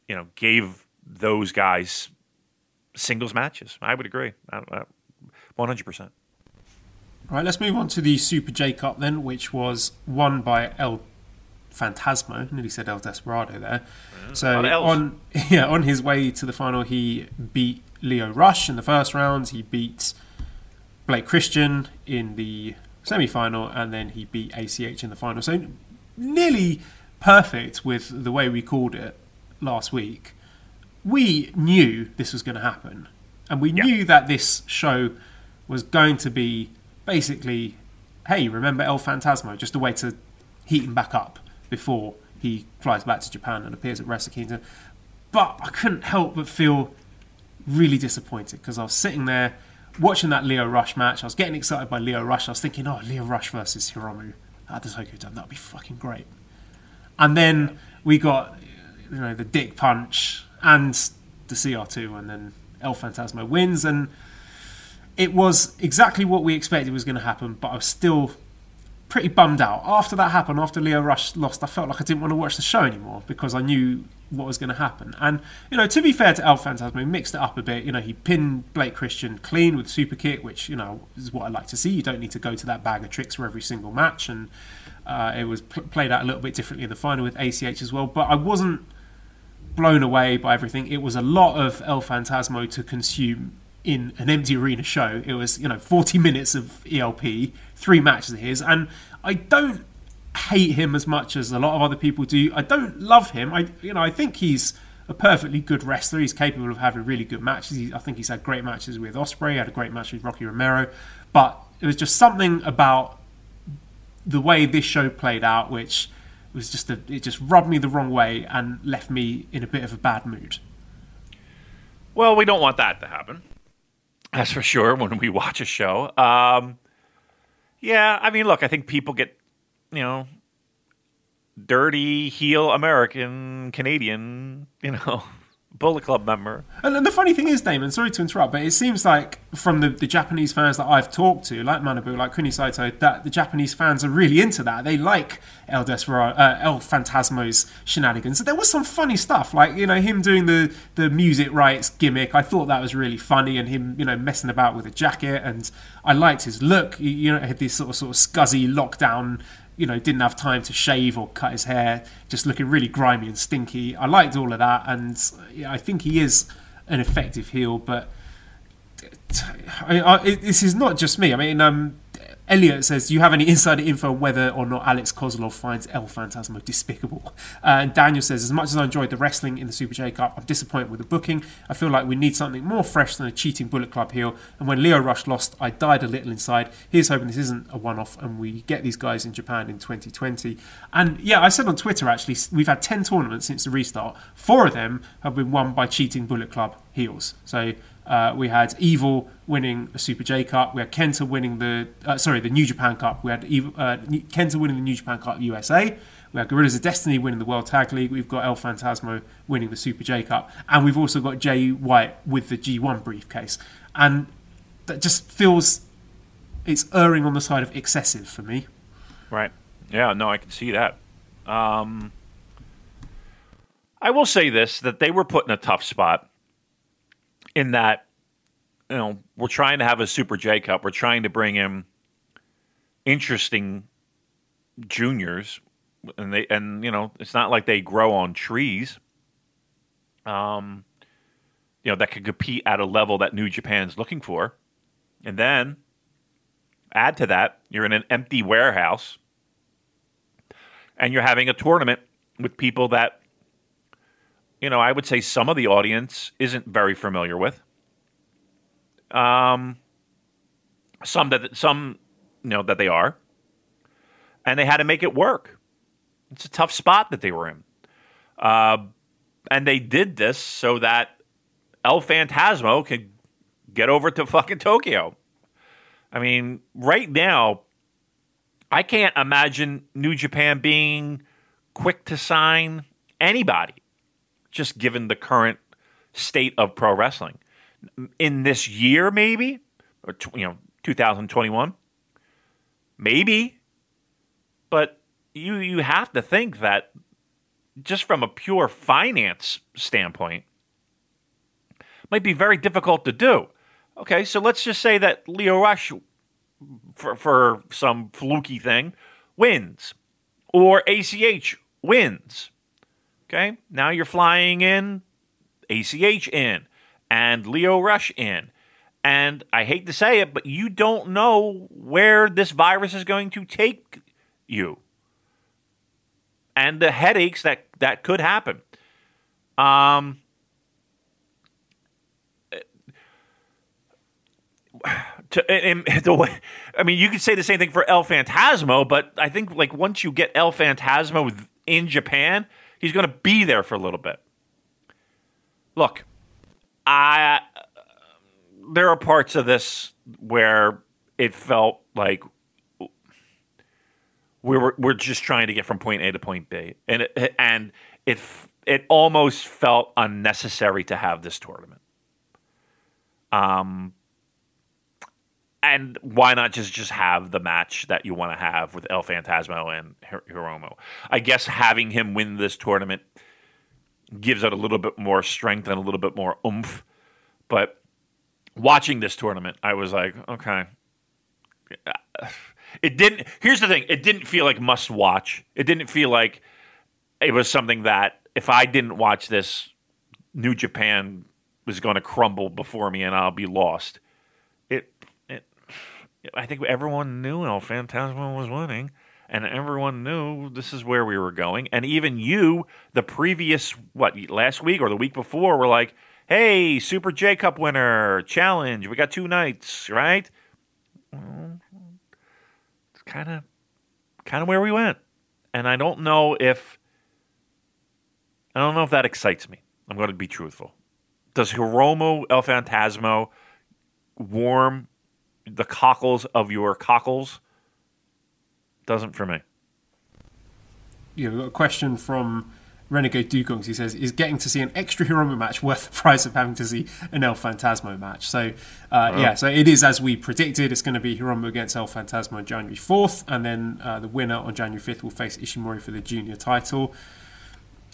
Speaker 2: you know gave those guys singles matches. I would agree, one hundred percent.
Speaker 1: Right, let's move on to the Super J Cup then, which was won by El Phantasmo. Nearly said El Desperado there. So
Speaker 2: of Ls.
Speaker 1: on yeah on his way to the final, he beat Lio Rush in the first round. He beat Blake Christian in the semi-final, and then he beat ACH in the final. So nearly perfect with the way we called it last week. We knew this was going to happen, and we knew that this show was going to be basically, hey, remember El Phantasmo? Just a way to heat him back up before he flies back to Japan and appears at Wrestle Kingdom. But I couldn't help but feel really disappointed because I was sitting there watching that Lio Rush match. I was getting excited by Lio Rush. I was thinking, oh, Lio Rush versus Hiromu at the Tokyo Dome. That'd be fucking great. And then we got, you know, the Dick Punch and the CR2, and then El Phantasmo wins. And it was exactly what we expected was going to happen, but I was still pretty bummed out. After that happened, after Lio Rush lost, I felt like I didn't want to watch the show anymore because I knew what was going to happen. And, you know, to be fair to El Phantasmo, he mixed it up a bit. You know, he pinned Blake Christian clean with super kick, which, you know, is what I like to see. You don't need to go to that bag of tricks for every single match. And uh, it was pl- played out a little bit differently in the final with ACH as well. But I wasn't blown away by everything. It was a lot of El Phantasmo to consume in an empty arena show. It was, you know, 40 minutes of ELP, three matches of his, and I don't hate him as much as a lot of other people do. I don't love him. I, you know, I think he's a perfectly good wrestler. He's capable of having really good matches. He, I think he's had great matches with Ospreay. Had a great match with Rocky Romero, but it was just something about the way this show played out, which was just a, it just rubbed me the wrong way and left me in a bit of a bad mood.
Speaker 2: Well, we don't want that to happen. That's for sure when we watch a show. Um, yeah, I mean, look, I think people get, you know, dirty heel American, Canadian, you know, Bullet Club member.
Speaker 1: And, the funny thing is, Damon, sorry to interrupt, but it seems like from the, the Japanese fans that I've talked to, like Manabu, like Kuni Saito, that the Japanese fans are really into that. They like El Desperado, uh, El Phantasmo's shenanigans. So there was some funny stuff, like you know him doing the the music rights gimmick. I thought that was really funny, and him you know messing about with a jacket, and I liked his look. He, you know, had this sort of sort of scuzzy lockdown you know, didn't have time to shave or cut his hair, just looking really grimy and stinky. I liked all of that, and I think he is an effective heel. But I, I, this is not just me. I mean, um, Elliot says, "Do you have any insider info whether or not Alex Koslov finds El Phantasmo despicable?" Uh, and Daniel says, "As much as I enjoyed the wrestling in the Super J Cup, I'm disappointed with the booking. I feel like we need something more fresh than a cheating Bullet Club heel. And when Lio Rush lost, I died a little inside. Here's hoping this isn't a one-off and we get these guys in Japan in 2020." And yeah, I said on Twitter actually, we've had 10 tournaments since the restart. Four of them have been won by cheating Bullet Club heels. So uh, we had Evil winning the Super J Cup. We had Kenta winning the uh, sorry the New Japan Cup. We had Evil, uh, Kenta winning the New Japan Cup USA. We had Guerrillas of Destiny winning the World Tag League. We've got El Phantasmo winning the Super J Cup, and we've also got Jay White with the G1 briefcase. And that just feels it's erring on the side of excessive for me.
Speaker 2: Right. Yeah, no, I can see that. Um, I will say this that they were put in a tough spot in that, you know, we're trying to have a Super J Cup. We're trying to bring in interesting juniors, and they and you know, it's not like they grow on trees. Um, you know, that could compete at a level that New Japan's looking for, and then add to that, you're in an empty warehouse, and you're having a tournament with people that you know, I would say some of the audience isn't very familiar with. Um, some that some you know that they are, and they had to make it work. It's a tough spot that they were in, uh, and they did this so that El Phantasmo could get over to fucking Tokyo. I mean, right now, I can't imagine New Japan being quick to sign anybody just given the current state of pro wrestling. In this year, maybe, or you know, 2021, maybe, but you you have to think that just from a pure finance standpoint, might be very difficult to do. Okay, so let's just say that Lio Rush, for for some fluky thing, wins, or ACH wins. Okay, now you're flying in ACH in and Lio Rush in. And I hate to say it, but you don't know where this virus is going to take you. And the headaches that, that could happen. Um, to, and, and the way, I mean, you could say the same thing for El Phantasmo, but I think like once you get El Phantasmo in Japan, he's going to be there for a little bit. Look, I there are parts of this where it felt like we were we're just trying to get from point A to point B, and it, and it it almost felt unnecessary to have this tournament. Um, and why not just just have the match that you want to have with El Phantasmo and Hiromu? I guess having him win this tournament gives it a little bit more strength and a little bit more oomph. But watching this tournament, I was like, okay. It didn't. Here's the thing: it didn't feel like must watch. It didn't feel like it was something that if I didn't watch this, New Japan was going to crumble before me and I'll be lost. I think everyone knew El Phantasmo was winning and everyone knew this is where we were going. And even you, the previous what last week or the week before, were like, "Hey, Super J Cup winner challenge. We got two nights, right?" it's kind of, kind of where we went. And I don't know if, I don't know if that excites me. I'm going to be truthful. Does Hiromu El Phantasmo warm the cockles of your cockles? Doesn't for me.
Speaker 1: Yeah, we've got a question from Renegade Dugongs. He says, "Is getting to see an extra Hiromu match worth the price of having to see an El Phantasmo match?" So, uh, oh. yeah, so it is as we predicted. It's going to be Hiromu against El Phantasmo on January fourth, and then uh, the winner on January fifth will face Ishimori for the junior title.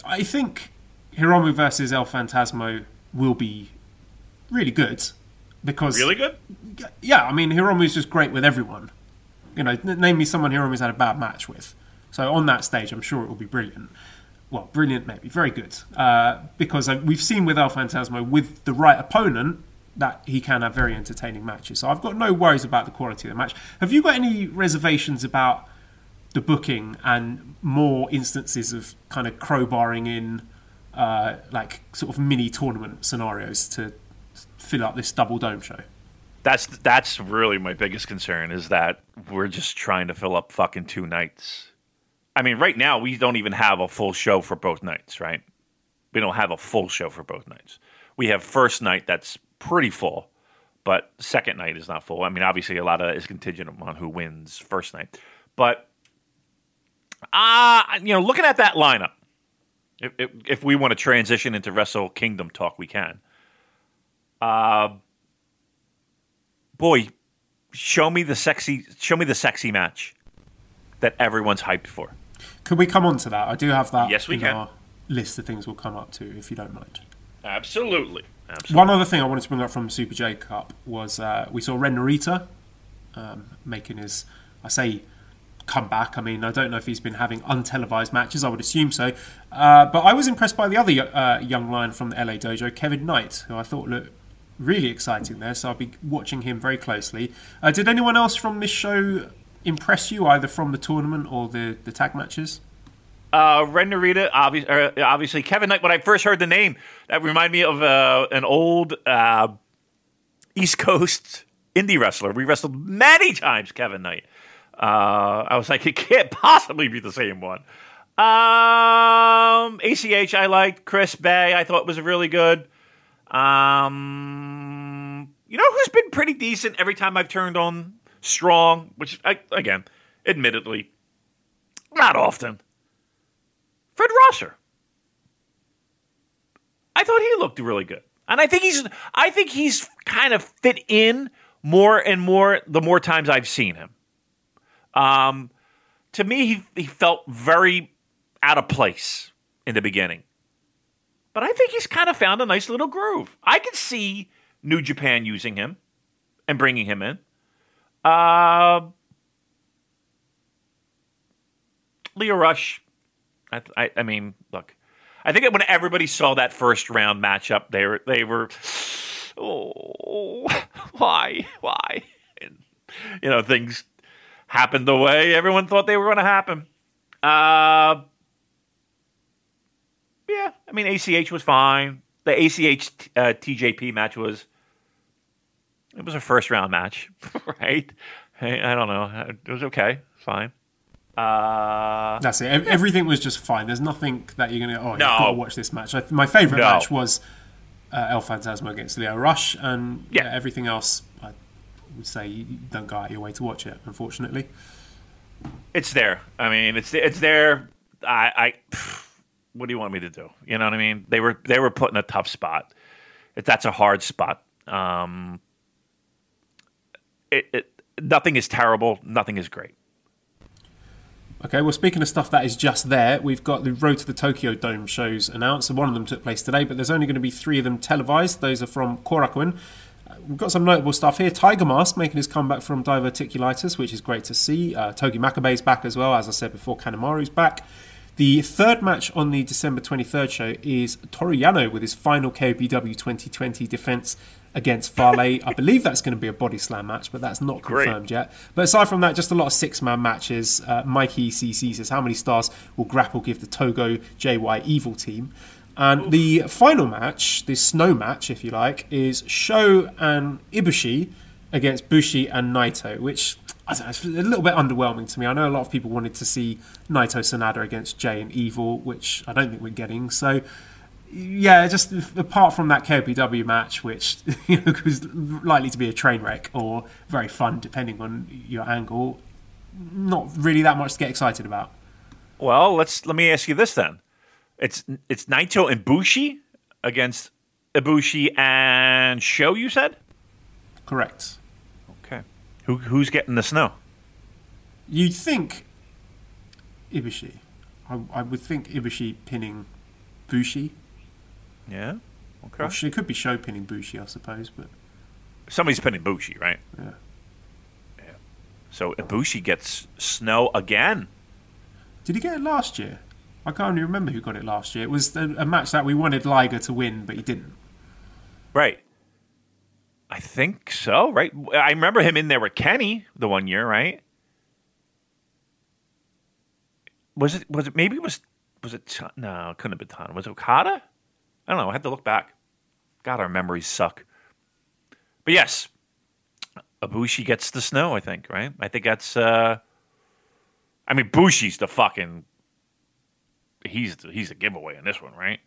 Speaker 1: I think Hiromu versus El Phantasmo will be really good because
Speaker 2: really good.
Speaker 1: Yeah, I mean Hiromu is just great with everyone. You know, name me someone Hiromu's had a bad match with. So on that stage, I'm sure it will be brilliant. Well, brilliant, maybe very good, uh, because uh, we've seen with El Phantasmo with the right opponent that he can have very entertaining matches. So I've got no worries about the quality of the match. Have you got any reservations about the booking and more instances of kind of crowbarring in uh, like sort of mini tournament scenarios to fill up this double dome show?
Speaker 2: That's that's really my biggest concern is that we're just trying to fill up fucking two nights. I mean, right now we don't even have a full show for both nights, right? We don't have a full show for both nights. We have first night that's pretty full, but second night is not full. I mean, obviously a lot of is contingent on who wins first night. But uh, you know, looking at that lineup, if, if, if we want to transition into Wrestle Kingdom talk, we can. Uh, boy, show me the sexy, show me the sexy match that everyone's hyped for.
Speaker 1: Could we come on to that? I do have that.
Speaker 2: Yes, we
Speaker 1: in
Speaker 2: can.
Speaker 1: Our list of things we'll come up to, if you don't mind.
Speaker 2: Absolutely. Absolutely.
Speaker 1: One other thing I wanted to bring up from Super J Cup was uh, we saw Ren Narita um, making his, I say, comeback. I mean, I don't know if he's been having untelevised matches. I would assume so. Uh, but I was impressed by the other uh, young lion from the LA Dojo, Kevin Knight, who I thought looked really exciting there. So I'll be watching him very closely. Uh, did anyone else from this show impress you, either from the tournament or the, the tag matches?
Speaker 2: Uh, Ren Narita, obviously, uh, obviously, Kevin Knight. When I first heard the name, that reminded me of uh, an old uh, East Coast indie wrestler. We wrestled many times, Kevin Knight. Uh, I was like, it can't possibly be the same one. Um, ACH, I liked. Chris Bey, I thought was really good. Um, you know who's been pretty decent every time I've turned on Strong, which, I, again, admittedly, not often. Fred Rosser. I thought he looked really good. And I think he's I think he's kind of fit in more and more the more times I've seen him. Um, to me, he, he felt very out of place in the beginning. But I think he's kind of found a nice little groove. I could see New Japan using him and bringing him in. Uh, Lio Rush, I, I, I mean, look, I think when everybody saw that first round matchup, they were they were, oh, why, why, and, you know, things happened the way everyone thought they were going to happen. Uh, yeah, I mean, ACH was fine. The ACH uh, TJP match was it was a first round match, right? Hey, I don't know. It was okay, fine. Uh,
Speaker 1: That's it. Everything was just fine. There's nothing that you're gonna. Oh, you've got to watch this match. My favorite
Speaker 2: No.
Speaker 1: match was uh, El Phantasmo against Lio Rush, and yeah.
Speaker 2: Yeah.
Speaker 1: everything else. I would say you don't go out of your way to watch it. Unfortunately,
Speaker 2: it's there. I mean, it's it's there. I, I what do you want me to do? You know what I mean? They were they were put in a tough spot. It, that's a hard spot. Um, it, it nothing is terrible. Nothing is great.
Speaker 1: Okay, well, speaking of stuff that is just there, we've got the Road to the Tokyo Dome shows announced. One of them took place today, but there's only going to be three of them televised. Those are from Korakuen. Uh, We've got some notable stuff here. Tiger Mask making his comeback from diverticulitis, which is great to see. Uh, Togi Makabe's back as well, as I said before, Kanemaru's back. The third match on the December 23rd show is Toru Yano with his final KOPW 2020 defense against Fale. I believe that's going to be a body slam match, but that's not
Speaker 2: Great.
Speaker 1: confirmed yet. But aside from that, just a lot of six man matches. Uh, Mikey CC says, How many stars will Grapple give the Togo JY Evil team? And the final match, the snow match, if you like, is Sho and Ibushi against Bushi and Naito, which I don't know, it's a little bit underwhelming to me. I know a lot of people wanted to see Naito Sanada against Jay and Evil, which I don't think we're getting. So, yeah, just apart from that KOPW match, which you know was likely to be a train wreck or very fun depending on your angle, not really that much to get excited about.
Speaker 2: Well, let's let me ask you this then. It's it's Naito and Bushi against Ibushi and Sho. You said
Speaker 1: Correct.
Speaker 2: Who who's getting the snow?
Speaker 1: You'd think Ibushi. I, I would think Ibushi pinning Bushi.
Speaker 2: Yeah. Okay.
Speaker 1: Or she could be Sho pinning Bushi, I suppose, but
Speaker 2: Somebody's pinning Bushi, right?
Speaker 1: yeah.
Speaker 2: So Ibushi gets snow again.
Speaker 1: Did he get it last year? I can't even remember who got it last year. It was a, a match that we wanted Liger to win, but he didn't.
Speaker 2: Right. I think so, right? I remember him in there with Kenny the one year, right? Was it was it maybe it was was it no, it couldn't have been Tana. Was it Okada? I don't know. I had to look back. God, our memories suck. But yes, Ibushi gets the snow, I think, right? I think that's uh I mean Bushi's the fucking he's the, he's a giveaway in this one, right?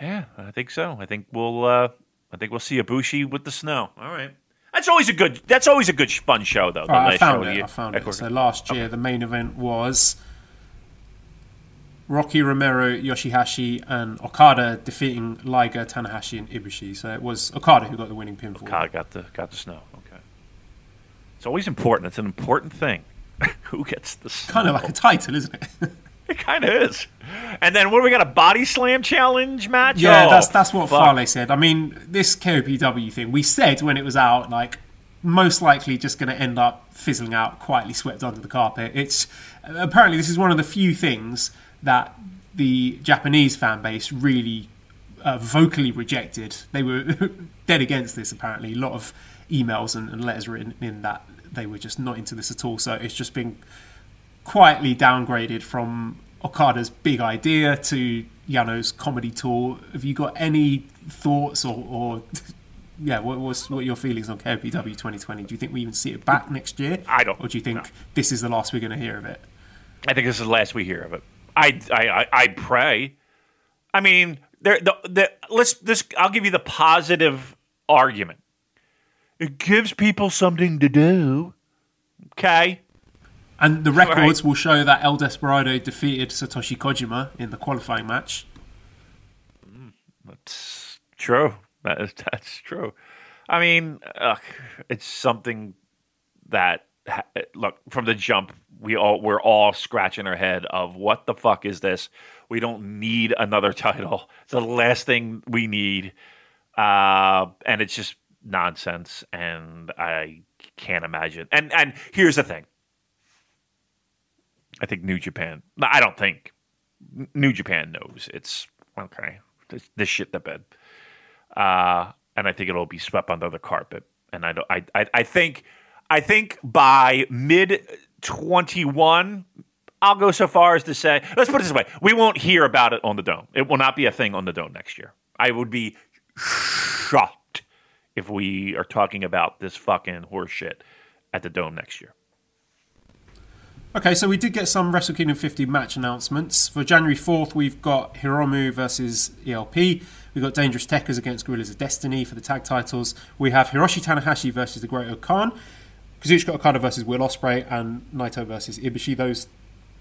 Speaker 2: Yeah, I think so. I think we'll uh I think we'll see Ibushi with the snow. All right. That's always a good that's always a good fun show though.
Speaker 1: right, I found
Speaker 2: show
Speaker 1: it. I found it. So last year, the main event was Rocky Romero, Yoshihashi, and Okada defeating Liger, Tanahashi, and Ibushi. So it was Okada who got the winning pinfall.
Speaker 2: Okada got the got the snow. Okay. It's always important. It's an important thing. Who gets the snow?
Speaker 1: Kind of like a title, isn't it?
Speaker 2: It kind of is. And then what do we got? A body slam challenge match?
Speaker 1: Yeah,
Speaker 2: Oh,
Speaker 1: that's that's what
Speaker 2: fuck.
Speaker 1: Farley said. I mean, this KOPW thing, we said when it was out, like most likely just going to end up fizzling out, quietly swept under the carpet. It's apparently this is one of the few things that the Japanese fan base really uh, vocally rejected. They were dead against this. Apparently, a lot of emails and, and letters written in that they were just not into this at all. So it's just been quietly downgraded from Okada's big idea to Yano's comedy tour. Have you got any thoughts or, or yeah, what what's, what are your feelings on KOPW 2020? Do you think we even see it back next year?
Speaker 2: I don't-
Speaker 1: Or do you think
Speaker 2: no.
Speaker 1: this is the last we're going to hear of it?
Speaker 2: I think this is the last we hear of it. I I I, I pray. I mean, there the, the let's this I'll give you the positive argument. It gives people something to do. Okay.
Speaker 1: And the records
Speaker 2: Right.
Speaker 1: will show that El Desperado defeated Satoshi Kojima in the qualifying match.
Speaker 2: That's true. That is that's true. I mean, ugh, it's something that look from the jump. We all we're all scratching our head of what the fuck is this? We don't need another title. It's the last thing we need, uh, and it's just nonsense. And I can't imagine. And and here's the thing. I think New Japan. I don't think. New Japan knows it's okay. This, this shit the bed, uh, and I think it'll be swept under the carpet. And I don't. I I, I think I think by mid twenty one. I'll go so far as to say, let's put it this way: we won't hear about it on the dome. It will not be a thing on the dome next year. I would be shocked if we are talking about this fucking horseshit at the dome next year.
Speaker 1: Okay, so we did get some Wrestle Kingdom 50 match announcements. For January 4th, we've got Hiromu versus ELP. We've got Dangerous Tekkers against Guerrillas of Destiny for the tag titles. We have Hiroshi Tanahashi versus the Great O-Khan. Kazuchika Okada versus Will Ospreay and Naito versus Ibushi. Those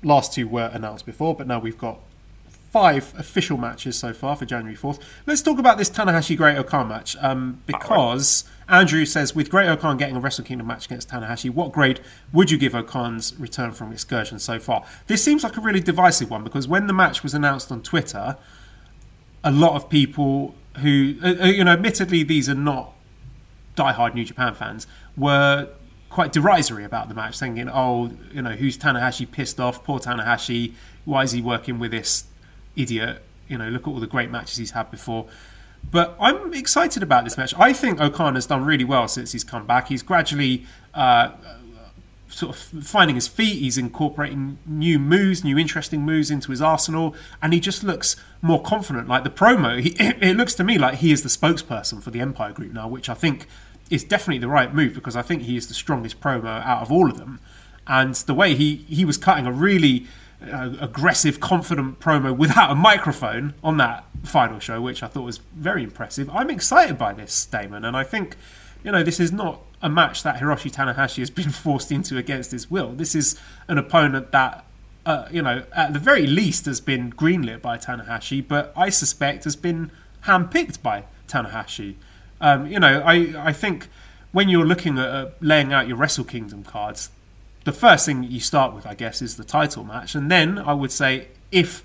Speaker 1: last two were announced before, but now we've got five official matches so far for January 4th. Let's talk about this Tanahashi Great O-Khan match um, because Andrew says with Great O-Khan getting a Wrestle Kingdom match against Tanahashi, what grade would you give O-Khan's return from excursion so far? This seems like a really divisive one because when the match was announced on Twitter, a lot of people who, uh, uh you know, admittedly these are not diehard New Japan fans, were quite derisory about the match, thinking, "Oh, you know, who's Tanahashi pissed off? Poor Tanahashi. Why is he working with this idiot. You know, look at all the great matches he's had before. But I'm excited about this match. I think O-Khan has done really well since he's come back. He's gradually uh, sort of finding his feet. He's incorporating new moves, new interesting moves into his arsenal, and he just looks more confident. Like the promo, he, it looks to me like he is the spokesperson for the Empire Group now, which I think is definitely the right move because I think he is the strongest promo out of all of them. And the way he he was cutting a really uh, aggressive, confident promo without a microphone on that final show, which I thought was very impressive. I'm excited by this, Damon, and I think, you know, this is not a match that Hiroshi Tanahashi has been forced into against his will. This is an opponent that, uh, you know, at the very least has been greenlit by Tanahashi, but I suspect has been handpicked by Tanahashi. Um, you know, I, I think when you're looking at uh, laying out your Wrestle Kingdom cards, the first thing you start with, I guess, is the title match. And then I would say if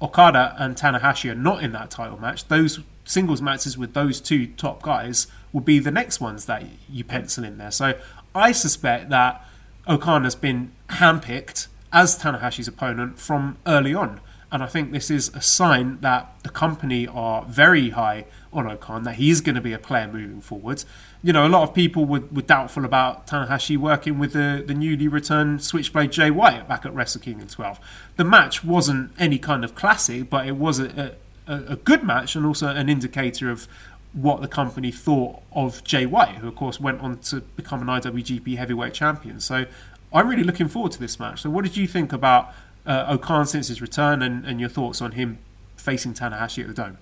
Speaker 1: Okada and Tanahashi are not in that title match, those singles matches with those two top guys will be the next ones that you pencil in there. So I suspect that O-Khan has been handpicked as Tanahashi's opponent from early on. And I think this is a sign that the company are very high on O-Khan, that he is going to be a player moving forwards. You know, a lot of people were, were doubtful about Tanahashi working with the, the newly returned Switchblade Jay White back at Wrestle Kingdom 12. The match wasn't any kind of classic, but it was a, a, a good match and also an indicator of what the company thought of Jay White, who of course went on to become an IWGP Heavyweight Champion. So I'm really looking forward to this match. So what did you think about uh, O-Khan since his return and, and your thoughts on him facing Tanahashi at the Dome?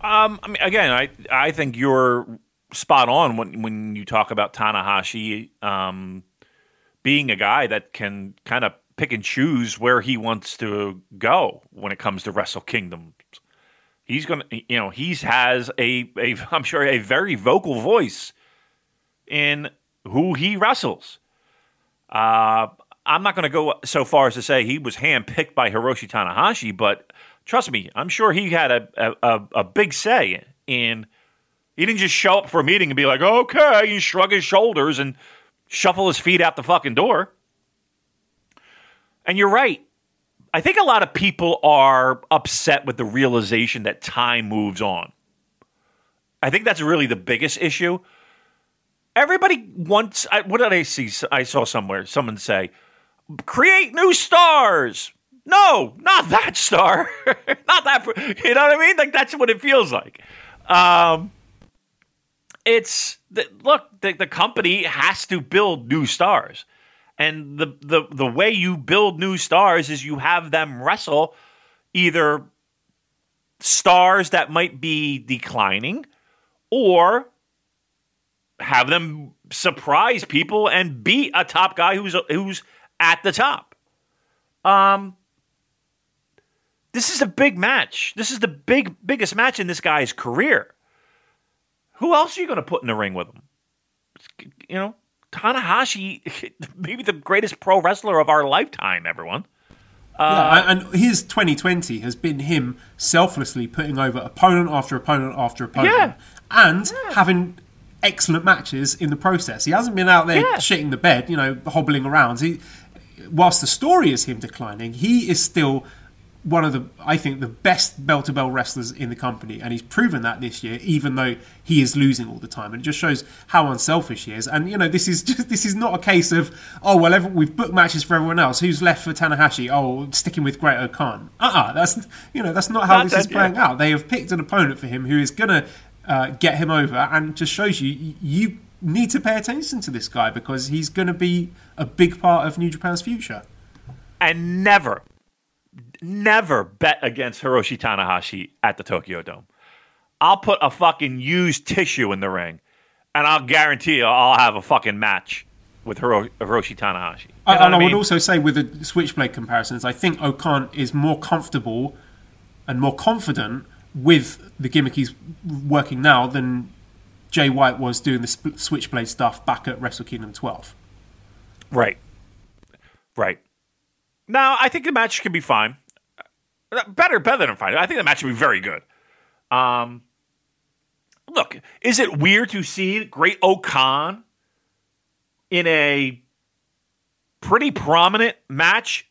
Speaker 2: Um, I mean, again, I I think you're spot on when when you talk about Tanahashi um, being a guy that can kind of pick and choose where he wants to go when it comes to Wrestle Kingdom. He's gonna, you know, he's has a, a I'm sure a very vocal voice in who he wrestles. Uh, I'm not going to go so far as to say he was handpicked by Hiroshi Tanahashi, but trust me, I'm sure he had a, a, a big say in. He didn't just show up for a meeting and be like, okay, and shrug his shoulders and shuffle his feet out the fucking door. And you're right. I think a lot of people are upset with the realization that time moves on. I think that's really the biggest issue. Everybody wants. I, what did I see? I saw somewhere someone say, "Create new stars." No, not that star. not that. You know what I mean? Like that's what it feels like. Um, it's the, look. The, the company has to build new stars, and the the the way you build new stars is you have them wrestle either stars that might be declining, or have them surprise people and beat a top guy who's who's at the top. Um, this is a big match. This is the big biggest match in this guy's career. Who else are you going to put in the ring with him? You know, Tanahashi, maybe the greatest pro wrestler of our lifetime. Everyone.
Speaker 1: Uh, yeah, and his 2020 has been him selflessly putting over opponent after opponent after opponent, yeah. and yeah. having excellent matches in the process. He hasn't been out there shitting the bed, you know, hobbling around. He, whilst the story is him declining, he is still one of the, I think, the best bell to bell wrestlers in the company, and he's proven that this year, even though he is losing all the time, and it just shows how unselfish he is. And you know, this is just this is not a case of oh well, every, we've booked matches for everyone else. Who's left for Tanahashi? Oh, sticking with Great-O-Khan. Uh, uh that's you know that's not how
Speaker 2: Not
Speaker 1: this is playing
Speaker 2: yeah.
Speaker 1: out. They have picked an opponent for him who is gonna uh, get him over, and just shows you you need to pay attention to this guy because he's going to be a big part of New Japan's future.
Speaker 2: and never, never bet against Hiroshi Tanahashi at the Tokyo Dome. I'll put a fucking used tissue in the ring, and I'll guarantee you I'll have a fucking match with Hiro- Hiroshi Tanahashi. You know
Speaker 1: and I,
Speaker 2: I
Speaker 1: would also say with the Switchblade comparisons, I think O-Khan is more comfortable and more confident with the gimmick he's working now than Jay White was doing the Switchblade stuff back at Wrestle Kingdom 12.
Speaker 2: Right. Right. Now, I think the match could be fine. Uh, Better, better than fine. I think the match would be very good. Um, look, is it weird to see Great O-Khan in a pretty prominent match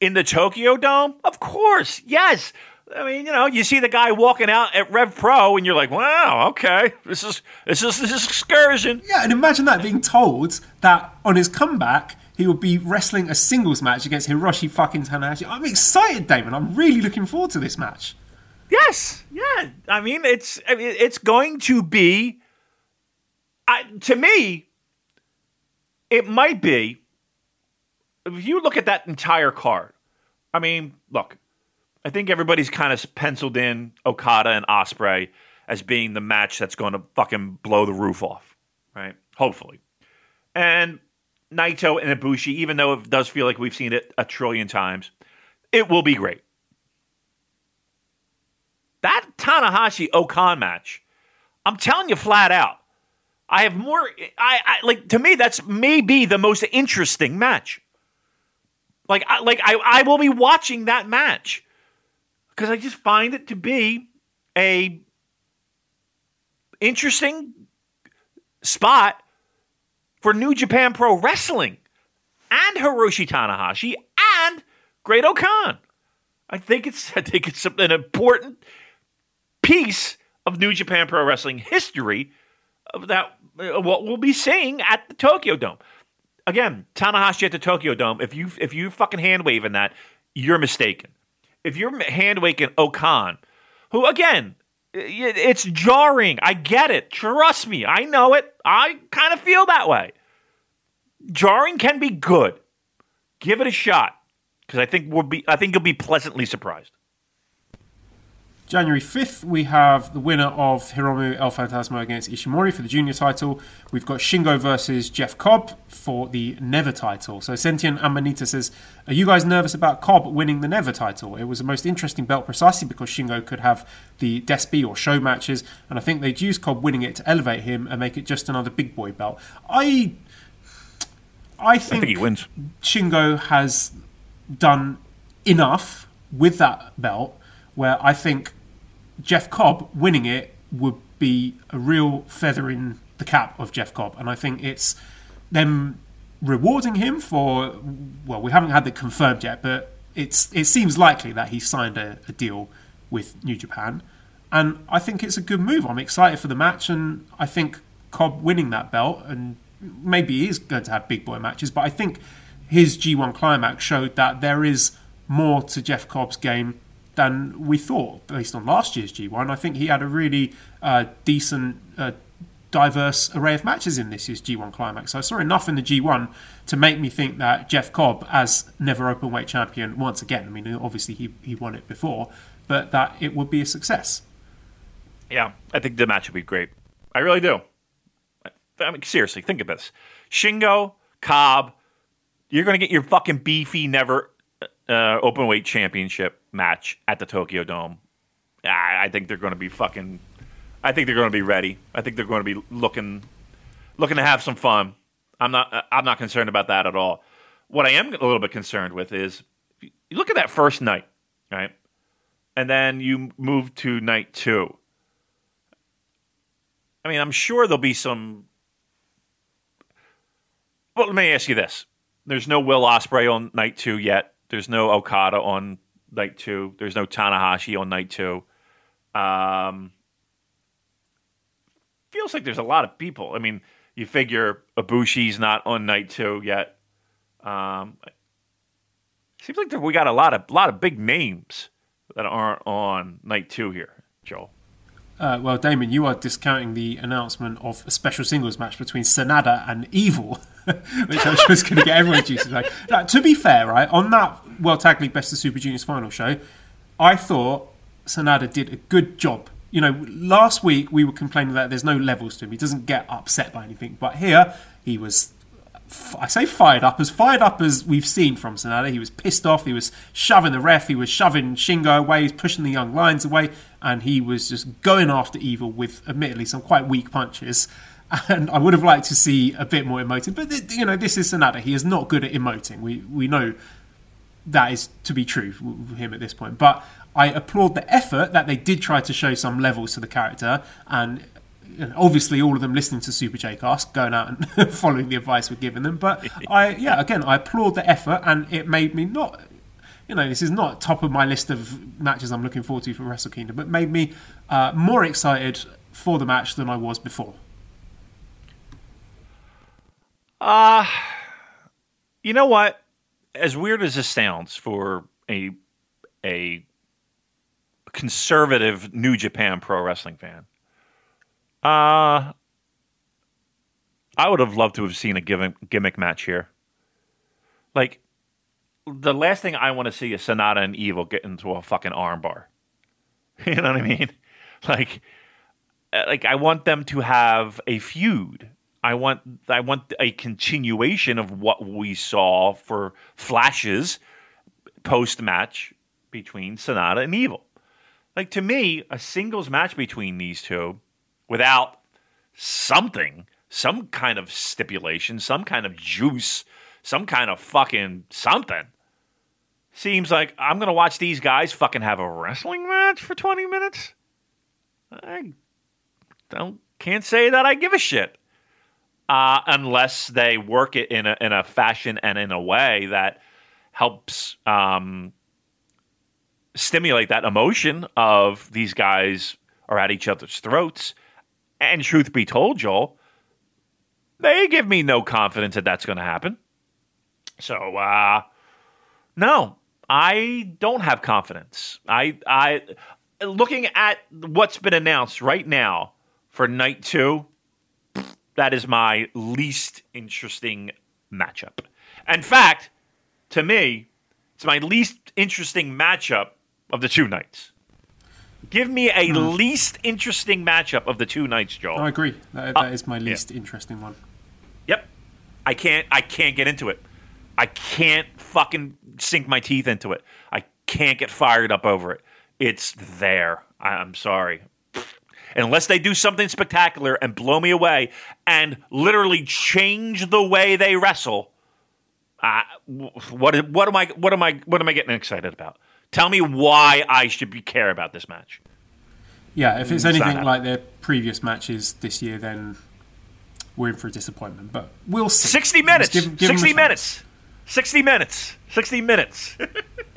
Speaker 2: in the Tokyo Dome? Of course, yes. I mean, you know, you see the guy walking out at Rev Pro, and you're like, "Wow, okay, this is this is this is excursion."
Speaker 1: Yeah, and imagine that being told that on his comeback, he would be wrestling a singles match against Hiroshi fucking Tanahashi. I'm excited, Damon. I'm really looking forward to this match.
Speaker 2: Yes, yeah. I mean, it's I mean, it's going to be. I, to me, it might be. If you look at that entire card, I mean, look, I think everybody's kind of penciled in Okada and Ospreay as being the match that's going to fucking blow the roof off, right? Hopefully, and Naito and Ibushi, even though it does feel like we've seen it a trillion times, it will be great that Tanahashi O-Khan match, I'm telling you flat out, I have more. I, I like to me that's maybe the most interesting match. Like, I, like I, I will be watching that match because I just find it to be a interesting spot for New Japan Pro Wrestling and Hiroshi Tanahashi and Great O-Khan. I think it's I think it's an important piece of New Japan Pro Wrestling history of that what we'll be seeing at the Tokyo Dome. Again, Tanahashi at the Tokyo Dome. If you if you fucking hand waving that, you're mistaken. If you're hand waving O-Khan, who again, it's jarring. I get it. Trust me, I know it. I kind of feel that way. Jarring can be good. Give it a shot because I think we'll be. I think you'll be pleasantly surprised.
Speaker 1: January 5th, we have the winner of Hiromu El Phantasmo against Ishimori for the junior title. We've got Shingo versus Jeff Cobb for the Never title. So Sentient Amanita says, Are you guys nervous about Cobb winning the Never title? It was the most interesting belt precisely because Shingo could have the Despy or Sho matches, and I think they'd use Cobb winning it to elevate him and make it just another big boy belt. I. I
Speaker 2: I think he wins.
Speaker 1: Shingo has done enough with that belt where I think Jeff Cobb winning it would be a real feather in the cap of Jeff Cobb. And I think it's them rewarding him for, well, we haven't had that confirmed yet, but it's it seems likely that he signed a, a deal with New Japan. And I think it's a good move. I'm excited for the match, and I think Cobb winning that belt, and maybe he is going to have big boy matches, but I think his G1 climax showed that there is more to Jeff Cobb's game than we thought based on last year's G1. I think he had a really uh, decent, uh, diverse array of matches in this year's G1 climax. So I saw enough in the G1 to make me think that Jeff Cobb, as never open weight champion once again, I mean, obviously he, he won it before, but that it would be a success.
Speaker 2: Yeah, I think the match would be great. I really do. I mean, seriously, think of this: Shingo, Cobb. You're going to get your fucking beefy never uh, open weight championship match at the Tokyo Dome. I, I think they're going to be fucking. I think they're going to be ready. I think they're going to be looking, looking to have some fun. I'm not. I'm not concerned about that at all. What I am a little bit concerned with is you look at that first night, right, and then you move to night two. I mean, I'm sure there'll be some. Well, let me ask you this: There's no Will Ospreay on night two yet. There's no Okada on night two. There's no Tanahashi on night two. Um, feels like there's a lot of people. I mean, you figure Ibushi's not on night two yet. Um, seems like we got a lot of lot of big names that aren't on night two here, Joel.
Speaker 1: Uh, well, Damon, you are discounting the announcement of a special singles match between Sanada and Evil, which I'm sure is going to get everyone's juices. Like, to be fair, right on that World Tag League Best of Super Juniors final show, I thought Sanada did a good job. You know, last week we were complaining that there's no levels to him. He doesn't get upset by anything, but here he was I say fired up, as fired up as we've seen from Sanada. He was pissed off. He was shoving the ref. He was shoving Shingo away. He was pushing the young lions away, and he was just going after Evil with, admittedly, some quite weak punches. And I would have liked to see a bit more emoting, but you know, this is Sanada. He is not good at emoting. We we know that is to be true with him at this point. But I applaud the effort that they did try to show some levels to the character, and obviously all of them listening to Super J Cast, going out and following the advice we're giving them. But I, yeah, again, I applaud the effort, and it made me not, you know, this is not top of my list of matches I'm looking forward to for Wrestle Kingdom, but made me uh, more excited for the match than I was before.
Speaker 2: Uh, you know what? As weird as this sounds for a a conservative New Japan Pro Wrestling fan, uh, I would have loved to have seen a gimmick, gimmick match here. Like, the last thing I want to see is Sanada and Evil get into a fucking armbar. You know what I mean? Like, uh, like I want them to have a feud. I want I want a continuation of what we saw for flashes post match between Sanada and Evil. Like to me, a singles match between these two without something, some kind of stipulation, some kind of juice, some kind of fucking something. Seems like I'm going to watch these guys fucking have a wrestling match for 20 minutes. I don't can't say that I give a shit. Uh, unless they work it in a, in a fashion and in a way that helps um, stimulate that emotion of these guys are at each other's throats and truth be told, Joel, they give me no confidence that that's going to happen. So, uh, no, I don't have confidence. I, I, looking at what's been announced right now for night two, that is my least interesting matchup. In fact, to me, it's my least interesting matchup of the two nights. Give me a hmm. least interesting matchup of the two nights, Joel.
Speaker 1: I agree. That, that uh, is my least yeah. interesting one.
Speaker 2: Yep. I can't. I can't get into it. I can't fucking sink my teeth into it. I can't get fired up over it. It's there. I'm sorry. Unless they do something spectacular and blow me away and literally change the way they wrestle, uh, what what am I what am I what am I getting excited about? Tell me why I should be care about this match.
Speaker 1: Yeah, if it's anything like their previous matches this year, then we're in for a disappointment. But we'll see.
Speaker 2: Sixty minutes. Give, give Sixty minutes. Sixty minutes. Sixty minutes.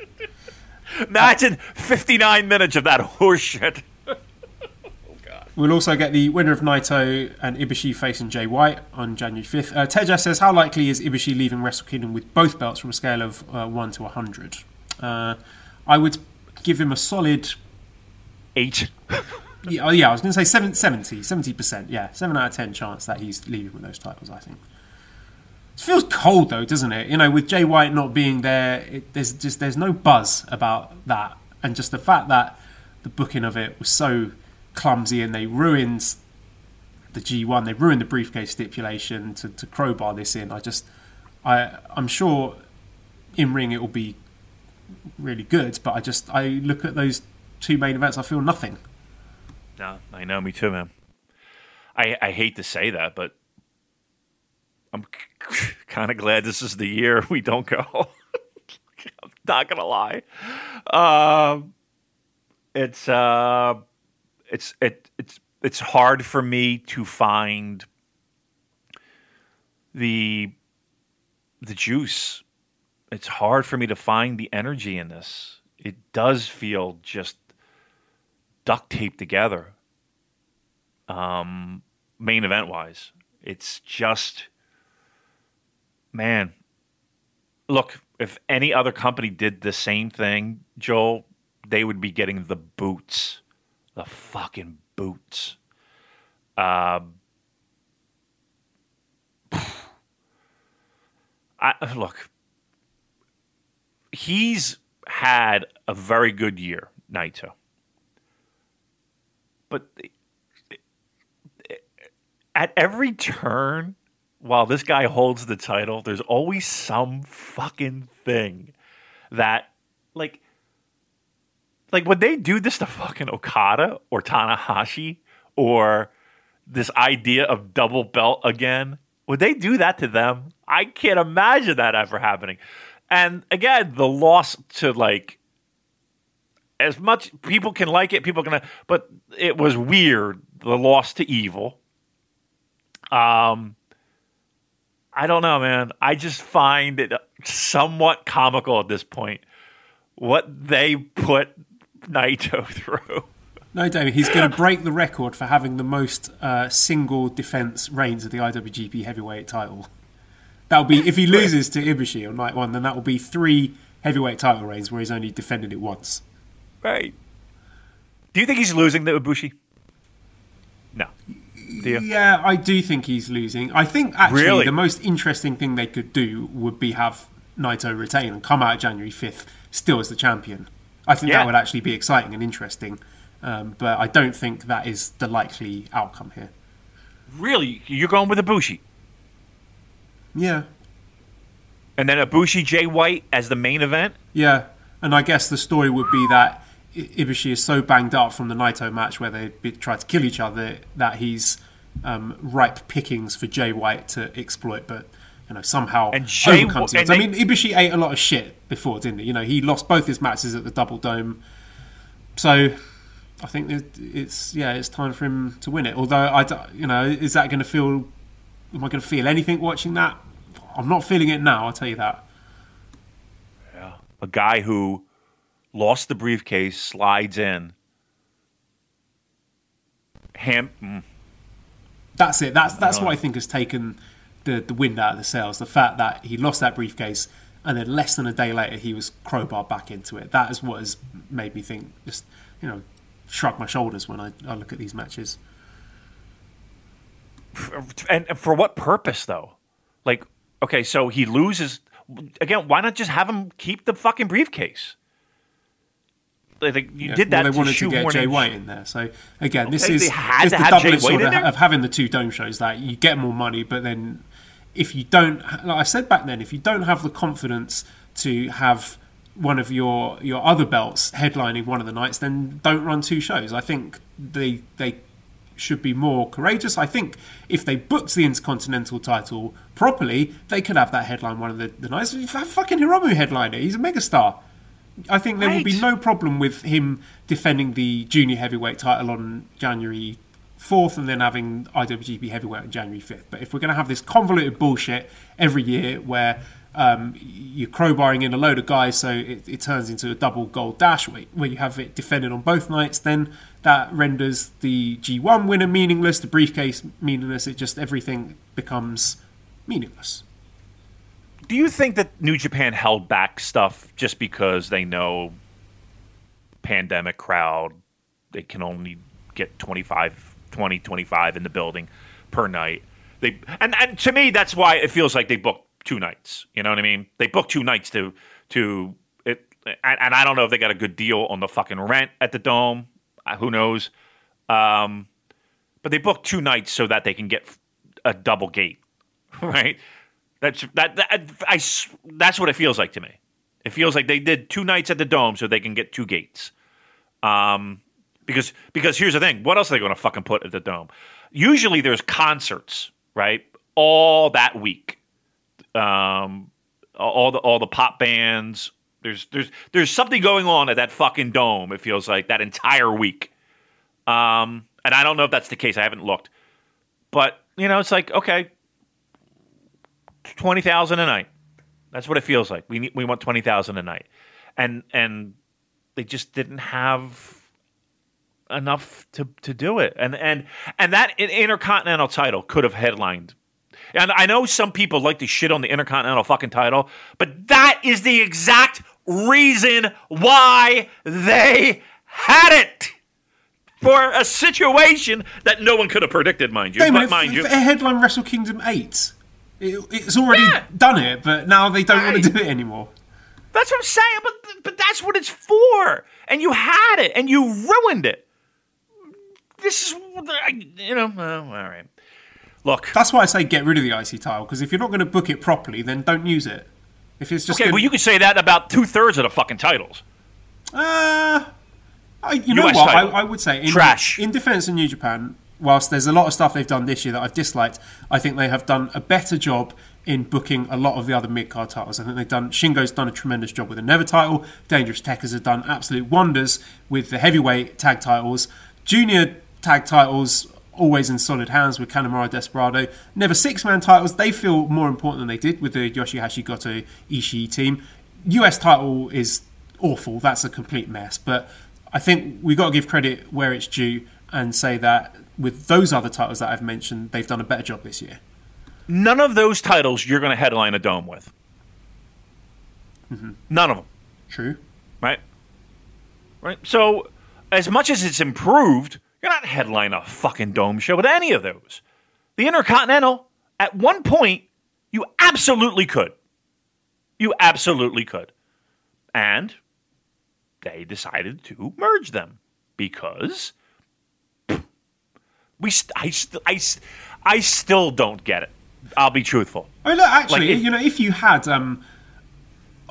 Speaker 2: Imagine fifty-nine minutes of that horseshit.
Speaker 1: We'll also get the winner of Naito and Ibushi facing Jay White on January 5th. Uh, Teja says, How likely is Ibushi leaving Wrestle Kingdom with both belts from a scale of uh, 1 to 100? Uh, I would give him a solid
Speaker 2: eight.
Speaker 1: yeah, oh, yeah, I was going to say 70, 70%. Yeah, 7 out of 10 chance that he's leaving with those titles, I think. It feels cold though, doesn't it? You know, with Jay White not being there, it, there's just there's no buzz about that, and just the fact that the booking of it was so clumsy and they ruined the G1, they ruined the briefcase stipulation to, to crowbar this in. I just, I I'm sure in ring it will be really good, but I just I look at those two main events, I feel nothing.
Speaker 2: No, I know, me too, man. I I hate to say that, but I'm kind of glad this is the year we don't go. I'm not gonna lie. Um, it's uh, it's it it's it's hard for me to find the the juice it's hard for me to find the energy in this it does feel just duct taped together. Um, main event wise, it's just man. Look, if any other company did the same thing, Joel, they would be getting the boots, the fucking boots. Um, I, look, he's had a very good year, Naito. But at every turn, while this guy holds the title, there's always some fucking thing that, like, like would they do this to fucking Okada or Tanahashi or this idea of double belt again? Would they do that to them? I can't imagine that ever happening. And again, the loss to like as much people can like it, people can, but it was weird. The loss to evil. Um, I don't know, man. I just find it somewhat comical at this point what they put Naito through.
Speaker 1: No, David, he's going to break the record for having the most uh, single defense reigns of the IWGP Heavyweight Title. That'll be if he loses to Ibushi on night one, then that will be three heavyweight title reigns where he's only defended it once.
Speaker 2: Right. Do you think he's losing to Ibushi? No.
Speaker 1: Do you? Yeah, I do think he's losing. I think actually really? the most interesting thing they could do would be have Naito retain and come out January fifth still as the champion. I think yeah. that would actually be exciting and interesting. Um, but I don't think that is the likely outcome here.
Speaker 2: Really, you're going with Ibushi?
Speaker 1: Yeah.
Speaker 2: And then Ibushi Jay White as the main event.
Speaker 1: Yeah, and I guess the story would be that Ibushi is so banged up from the Naito match where they tried to kill each other that he's um, ripe pickings for Jay White to exploit, but you know somehow and Jay, overcomes it. I mean, Ibushi ate a lot of shit before, didn't he? You know, he lost both his matches at the Double Dome, so I think it's yeah, it's time for him to win it. Although I, you know, is that going to feel? Am I going to feel anything watching that? I'm not feeling it now. I'll tell you that.
Speaker 2: Yeah, a guy who lost the briefcase slides in. Ham. Mm.
Speaker 1: That's it. That's that's what I think has taken the the wind out of the sails. The fact that he lost that briefcase and then less than a day later he was crowbar back into it. That is what has made me think. Just you know, shrug my shoulders when I, I look at these matches.
Speaker 2: And for what purpose, though? Like, okay, so he loses again. Why not just have him keep the fucking briefcase? Like, you yeah, did that.
Speaker 1: Well, they wanted to get Jay White in there. So again, this is, this the double sort of, of having the two dome shows. That you get more money, but then if you don't, like I said back then, if you don't have the confidence to have one of your your other belts headlining one of the nights, then don't run two shows. I think they they should be more courageous. I think if they booked the Intercontinental title properly, they could have that headline one of the, the nights. Fucking Hiromu headliner. He's a megastar. I think there right. would be no problem with him defending the junior heavyweight title on January 4th and then having IWGP heavyweight on January 5th. But if we're going to have this convoluted bullshit every year where um, you're crowbarring in a load of guys, so it, it turns into a double gold dash where, where you have it defended on both nights. Then that renders the G1 winner meaningless, the briefcase meaningless. It just everything becomes meaningless.
Speaker 2: Do you think that New Japan held back stuff just because they know pandemic crowd, they can only get 25, 20, 25 in the building per night? They and, and to me that's why it feels like they booked two nights. You know what I mean? They booked two nights to to it, and, and I don't know if they got a good deal on the fucking rent at the dome. Uh, who knows? Um, but they booked two nights so that they can get a double gate, right? That's that, that I that's what it feels like to me. It feels like they did two nights at the dome so they can get two gates. Um, because because here's the thing, what else are they going to fucking put at the dome? Usually there's concerts, right? All that week um, all the all the pop bands. There's there's there's something going on at that fucking dome. It feels like that entire week. Um, and I don't know if that's the case. I haven't looked, but you know, it's like okay, twenty thousand a night. That's what it feels like. We need, we want twenty thousand a night, and and they just didn't have enough to to do it. And and and that intercontinental title could have headlined. And I know some people like to shit on the intercontinental fucking title, but that is the exact reason why they had it for a situation that no one could have predicted, mind you.
Speaker 1: Damon,
Speaker 2: but mind
Speaker 1: if,
Speaker 2: you,
Speaker 1: if a headline Wrestle Kingdom eight, it, it's already
Speaker 2: Yeah.
Speaker 1: done it, but now they don't want to do it anymore.
Speaker 2: that's what I'm saying. But but that's what it's for. And you had it, and you ruined it. This is, you know, uh, all right. Look,
Speaker 1: That's why I say get rid of the IC tile because if you're not going to book it properly, then don't use it. If it's just
Speaker 2: okay,
Speaker 1: gonna,
Speaker 2: well, you could say that about two thirds of the fucking titles.
Speaker 1: Uh, I, you know what? I. I would say in,
Speaker 2: Trash.
Speaker 1: in defense of New Japan. Whilst there's a lot of stuff they've done this year that I've disliked, I think they have done a better job in booking a lot of the other mid card titles. I think they've done Shingo's done a tremendous job with the Never title. Dangerous Tekkers have done absolute wonders with the heavyweight tag titles. Junior tag titles always in solid hands with Kanemaru Desperado. Never six man titles. They feel more important than they did with the Yoshi-Hashi Goto Ishii team. US title is awful. That's a complete mess. But I think we've got to give credit where it's due and say that with those other titles that I've mentioned, they've done a better job this year.
Speaker 2: None of those titles you're going to headline a dome with. Mm-hmm. None of them.
Speaker 1: True.
Speaker 2: right? Right. So, as much as it's improved, you're not headline a fucking dome show with any of those. The Intercontinental, at one point, you absolutely could. You absolutely could. And they decided to merge them because we st- I, st- I, st- I still don't get it. I'll be truthful.
Speaker 1: I mean, look, actually,
Speaker 2: Like, if-
Speaker 1: you know, if you had um,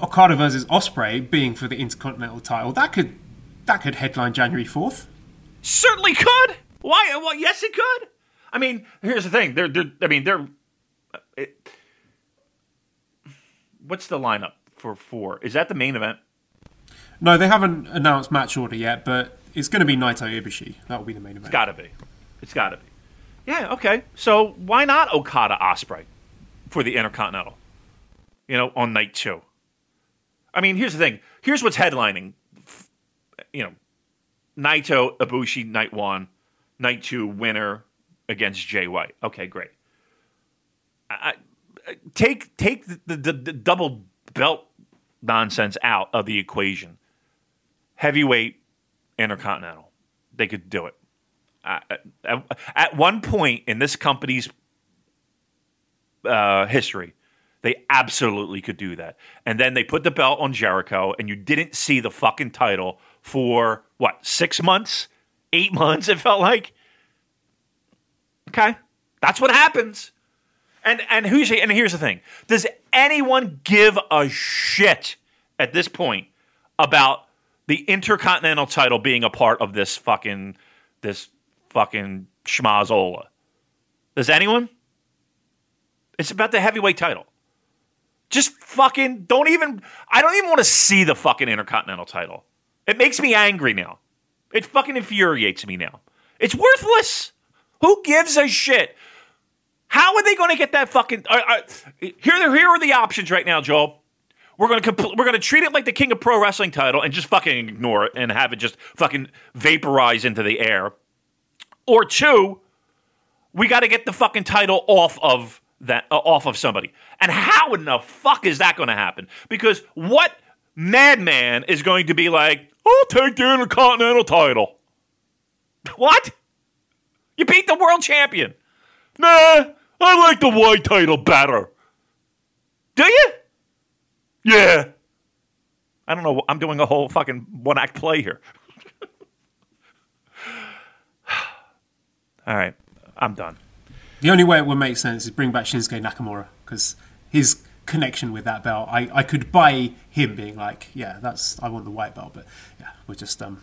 Speaker 1: Okada versus Ospreay being for the Intercontinental title, that could that could headline January fourth.
Speaker 2: Certainly could. Why? Well, yes, it could. I mean, here's the thing. They're, they're I mean, they're. It, what's the lineup for four? Is that the main event?
Speaker 1: No, they haven't announced match order yet, but it's going to be Naito Ibushi. That will be the main event.
Speaker 2: It's Got to be. It's got to be. Yeah. Okay. So why not Okada Ospreay for the Intercontinental? You know, on night two. I mean, here's the thing. Here's what's headlining. You know, Naito Ibushi night one, night two winner against Jay White. Okay, great. I, I, take take the, the, the double belt nonsense out of the equation. Heavyweight Intercontinental, they could do it. At, at one point in this company's uh, history, they absolutely could do that. And then they put the belt on Jericho, and you didn't see the fucking title for what six months, eight months? It felt like. Okay, that's what happens. And and who's and here's the thing: Does anyone give a shit at this point about the Intercontinental title being a part of this fucking this fucking schmazola? Does anyone? It's about the heavyweight title. Just fucking don't even. I don't even want to see the fucking Intercontinental title. It makes me angry now. It fucking infuriates me now. It's worthless. Who gives a shit? How are they going to get that fucking? Uh, uh, here, here are the options right now, Joel. We're to compl- we're going to treat it like the King of Pro Wrestling title and just fucking ignore it and have it just fucking vaporize into the air. Or two, we got to get the fucking title off of that uh, off of somebody. And how in the fuck is that going to happen? Because what madman is going to be like, "I'll take the Intercontinental title"? What? You beat the world champion. Nah, I like the white title better. Do you? Yeah. I don't know. I'm doing a whole fucking one act play here. All right. I'm done.
Speaker 1: The only way it would make sense is bring back Shinsuke Nakamura because his connection with that belt, I, I could buy him being like, yeah, that's I want the white belt, but yeah, we're just um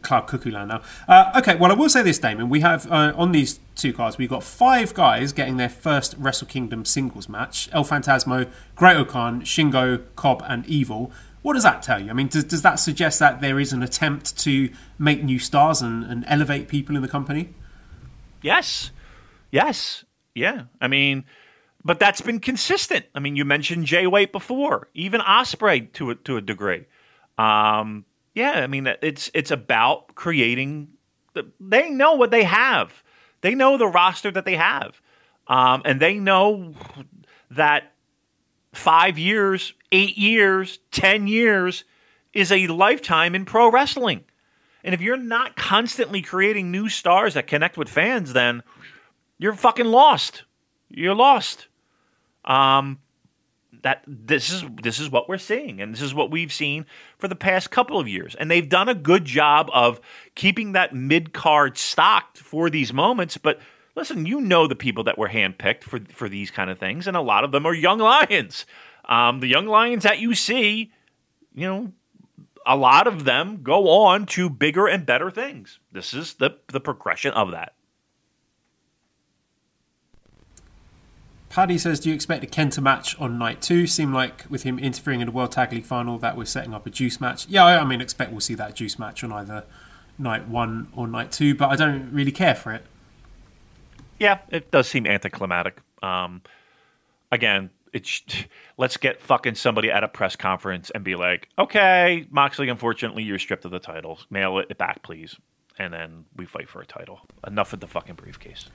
Speaker 1: Cloud Cuckoo Land now. Uh, okay, well I will say this, Damon, we have uh, on these two cards we've got five guys getting their first Wrestle Kingdom singles match: El Phantasmo, Great O-Khan, Shingo, Cobb, and Evil. What does that tell you? I mean, does, does that suggest that there is an attempt to make new stars and, and elevate people in the company?
Speaker 2: Yes. Yes. Yeah. I mean, but that's been consistent. I mean, you mentioned Jay White before, even Ospreay to a, to a degree. Um, Yeah, I mean it's it's about creating. They know what they have. They know the roster that they have, um, and they know that five years, eight years, ten years is a lifetime in pro wrestling. And if you're not constantly creating new stars that connect with fans, then you're fucking lost. You're lost. Um, that this is this is what we're seeing, and this is what we've seen for the past couple of years. And they've done a good job of keeping that mid card stocked for these moments. But listen, you know the people that were handpicked for for these kind of things, and a lot of them are young lions. Um, the young lions that you see, you know, a lot of them go on to bigger and better things. This is the the progression of that.
Speaker 1: Paddy says, "Do you expect a Kenta match on night two? Seem like with him interfering in the World Tag League final, that we're setting up a juice match. Yeah, I mean, expect we'll see that juice match on either night one or night two, but I don't really care for it.
Speaker 2: Yeah, it does seem anticlimactic. Um, again, it's let's get fucking somebody at a press conference and be like, okay, Moxley, unfortunately, you're stripped of the title. Mail it back, please, and then we fight for a title. Enough with the fucking briefcase."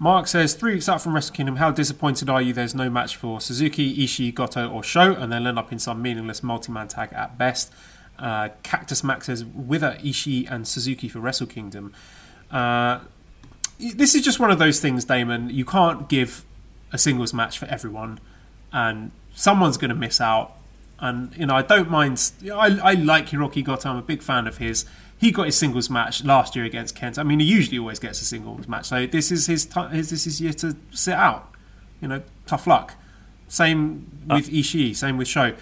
Speaker 1: Mark says, three weeks out from Wrestle Kingdom, how disappointed are you there's no match for Suzuki, Ishii, Goto, or Sho, and they'll end up in some meaningless multi man tag at best? Uh, Cactus Max says, wither Ishii and Suzuki for Wrestle Kingdom. Uh, this is just one of those things, Damon. You can't give a singles match for everyone, and someone's going to miss out. And, you know, I don't mind. I, I like Hiroki Goto, I'm a big fan of his he got his singles match last year against Kent. I mean, he usually always gets a singles match. So this is his, t- his this is year to sit out. You know, tough luck. Same with uh. Ishii. Same with Sho.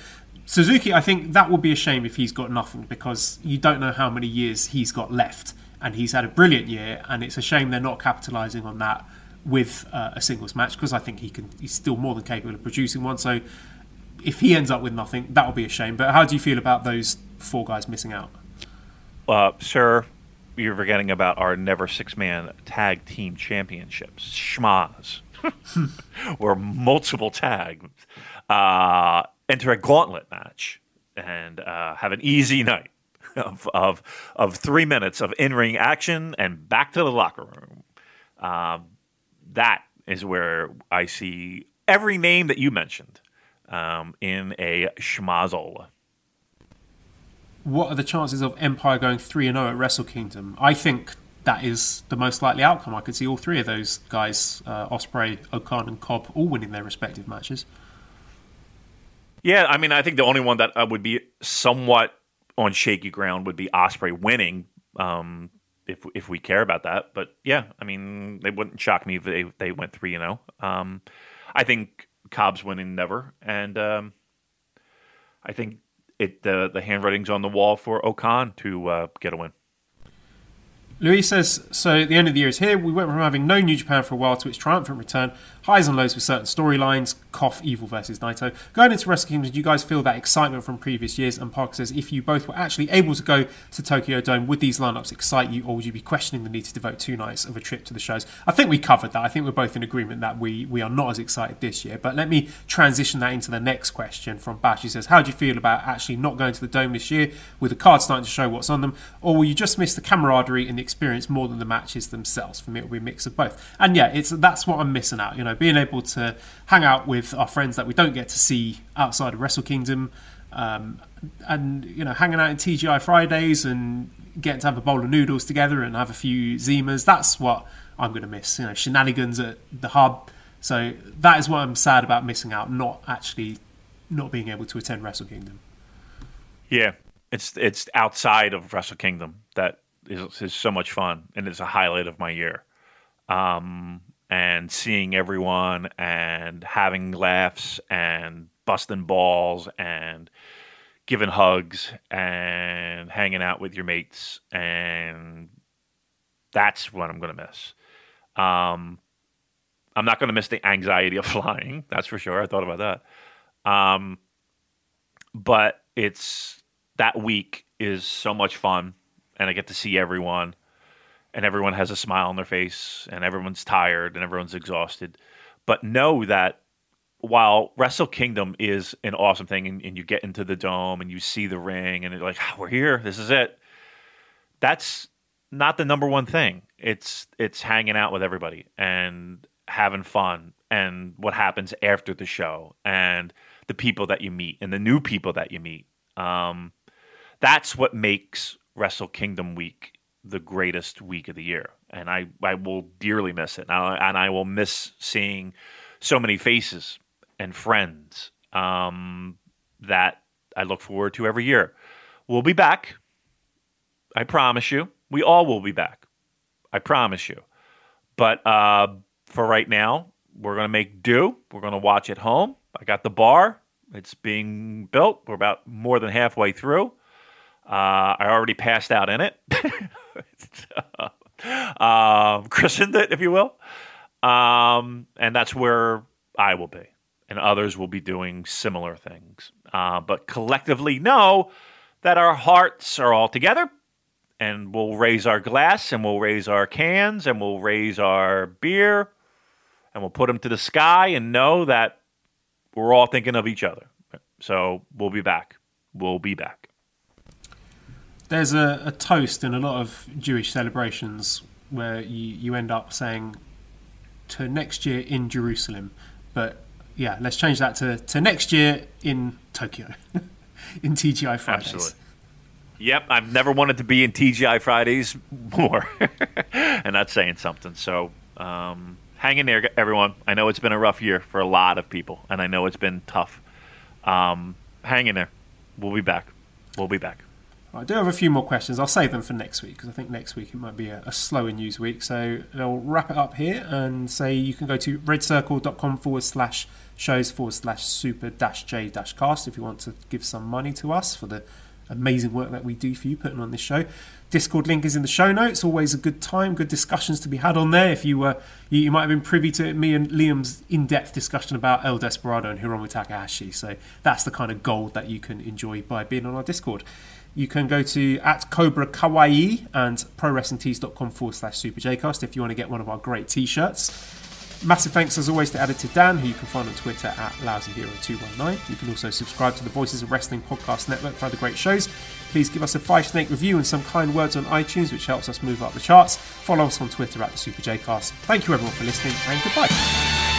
Speaker 1: Suzuki, I think that would be a shame if he's got nothing because you don't know how many years he's got left, and he's had a brilliant year, and it's a shame they're not capitalising on that with uh, a singles match because I think he can. He's still more than capable of producing one. So if he ends up with nothing, that will be a shame. But how do you feel about those four guys missing out?
Speaker 2: uh, sir, you're forgetting about our never six man tag team championships, schmaz, or multiple tags. Uh, enter a gauntlet match and uh, have an easy night of, of, of three minutes of in ring action and back to the locker room. Um, that is where I see every name that you mentioned um, in a schmazola
Speaker 1: what are the chances of Empire going 3 0 at Wrestle Kingdom? I think that is the most likely outcome. I could see all three of those guys, uh, Ospreay, O-Khan, and Cobb, all winning their respective matches.
Speaker 2: Yeah, I mean, I think the only one that uh, would be somewhat on shaky ground would be Ospreay winning, um, if if we care about that. But yeah, I mean, it wouldn't shock me if they they went three and zero. Oh. Um, I think Cobb's winning never, and um, I think it the the handwriting's on the wall for O-Khan to uh, get a win.
Speaker 1: Louis says, so the end of the year is here. We went from having no New Japan for a while to its triumphant return. Highs and lows with certain storylines. Cough, Evil versus Naito. Going into Wrestle Kingdom, did you guys feel that excitement from previous years? And Parker says, if you both were actually able to go to Tokyo Dome, would these lineups excite you, or would you be questioning the need to devote two nights of a trip to the shows? I think we covered that. I think we're both in agreement that we, we are not as excited this year. But let me transition that into the next question from Bash. He says, how do you feel about actually not going to the Dome this year with the cards starting to show what's on them? Or will you just miss the camaraderie and the experience more than the matches themselves? For me, it will be a mix of both. And yeah, it's that's what I'm missing out. You know, being able to hang out with our friends that we don't get to see outside of Wrestle Kingdom, um, and you know, hanging out in TGI Fridays and getting to have a bowl of noodles together and have a few Zimas. That's what I'm going to miss. You know, shenanigans at the hub. So that is what I'm sad about missing out, not actually not being able to attend Wrestle Kingdom.
Speaker 2: Yeah, it's it's outside of Wrestle Kingdom that is, is so much fun and it's a highlight of my year. Um, and seeing everyone and having laughs and busting balls and giving hugs and hanging out with your mates and that's what I'm going to miss. Um, I'm not going to miss the anxiety of flying. That's for sure. I thought about that. Um, but it's that week is so much fun, and I get to see everyone and everyone has a smile on their face and everyone's tired and everyone's exhausted. But know that while Wrestle Kingdom is an awesome thing, and, and you get into the dome and you see the ring, and you're like, "Ah, we're here, this is it. That's not the number one thing. It's it's hanging out with everybody and having fun, and what happens after the show, and the people that you meet, and the new people that you meet. Um, that's what makes Wrestle Kingdom week the greatest week of the year, and I I will dearly miss it, and I, and I will miss seeing so many faces and friends um, that I look forward to every year. We'll be back. I promise you. We all will be back. I promise you. But uh, for right now, we're going to make do. We're going to watch at home. I got the bar. It's being built. We're about more than halfway through. Uh, I already passed out in it. um, christened it, if you will. Um, and that's where I will be. And others will be doing similar things. Uh, but collectively know that our hearts are all together and we'll raise our glass and we'll raise our cans and we'll raise our beer and we'll put them to the sky and know that we're all thinking of each other. So we'll be back. We'll be back.
Speaker 1: There's a, a toast in a lot of Jewish celebrations where you, you end up saying to next year in Jerusalem. But yeah, let's change that to, to next year in Tokyo, in TGI Fridays.
Speaker 2: Absolutely. Yep, I've never wanted to be in TGI Fridays more, and that's saying something. So, um, hang in there, everyone. I know it's been a rough year for a lot of people, and I know it's been tough. Um, hang in there. We'll be back. We'll be back.
Speaker 1: I do have a few more questions. I'll save them for next week because I think next week it might be a, a slower news week. So I'll wrap it up here and say you can go to redcircle.com forward slash shows forward slash super dash j dash cast if you want to give some money to us for the amazing work that we do for you putting on this show. Discord link is in the show notes. Always a good time, good discussions to be had on there. If you were, you, you might have been privy to me and Liam's in-depth discussion about El Desperado and Hiromu Takahashi. So that's the kind of gold that you can enjoy by being on our Discord. You can go to at Cobra Kawaii and prowrestlingtees.com forward slash Super Jcast if you want to get one of our great t-shirts. Massive thanks as always to Editor Dan, who you can find on Twitter at LousyHero219. You can also subscribe to the Voices of Wrestling podcast network for other great shows. Please give us a five snake review and some kind words on iTunes, which helps us move up the charts. Follow us on Twitter at the Super Jcast. Thank you everyone for listening, and goodbye.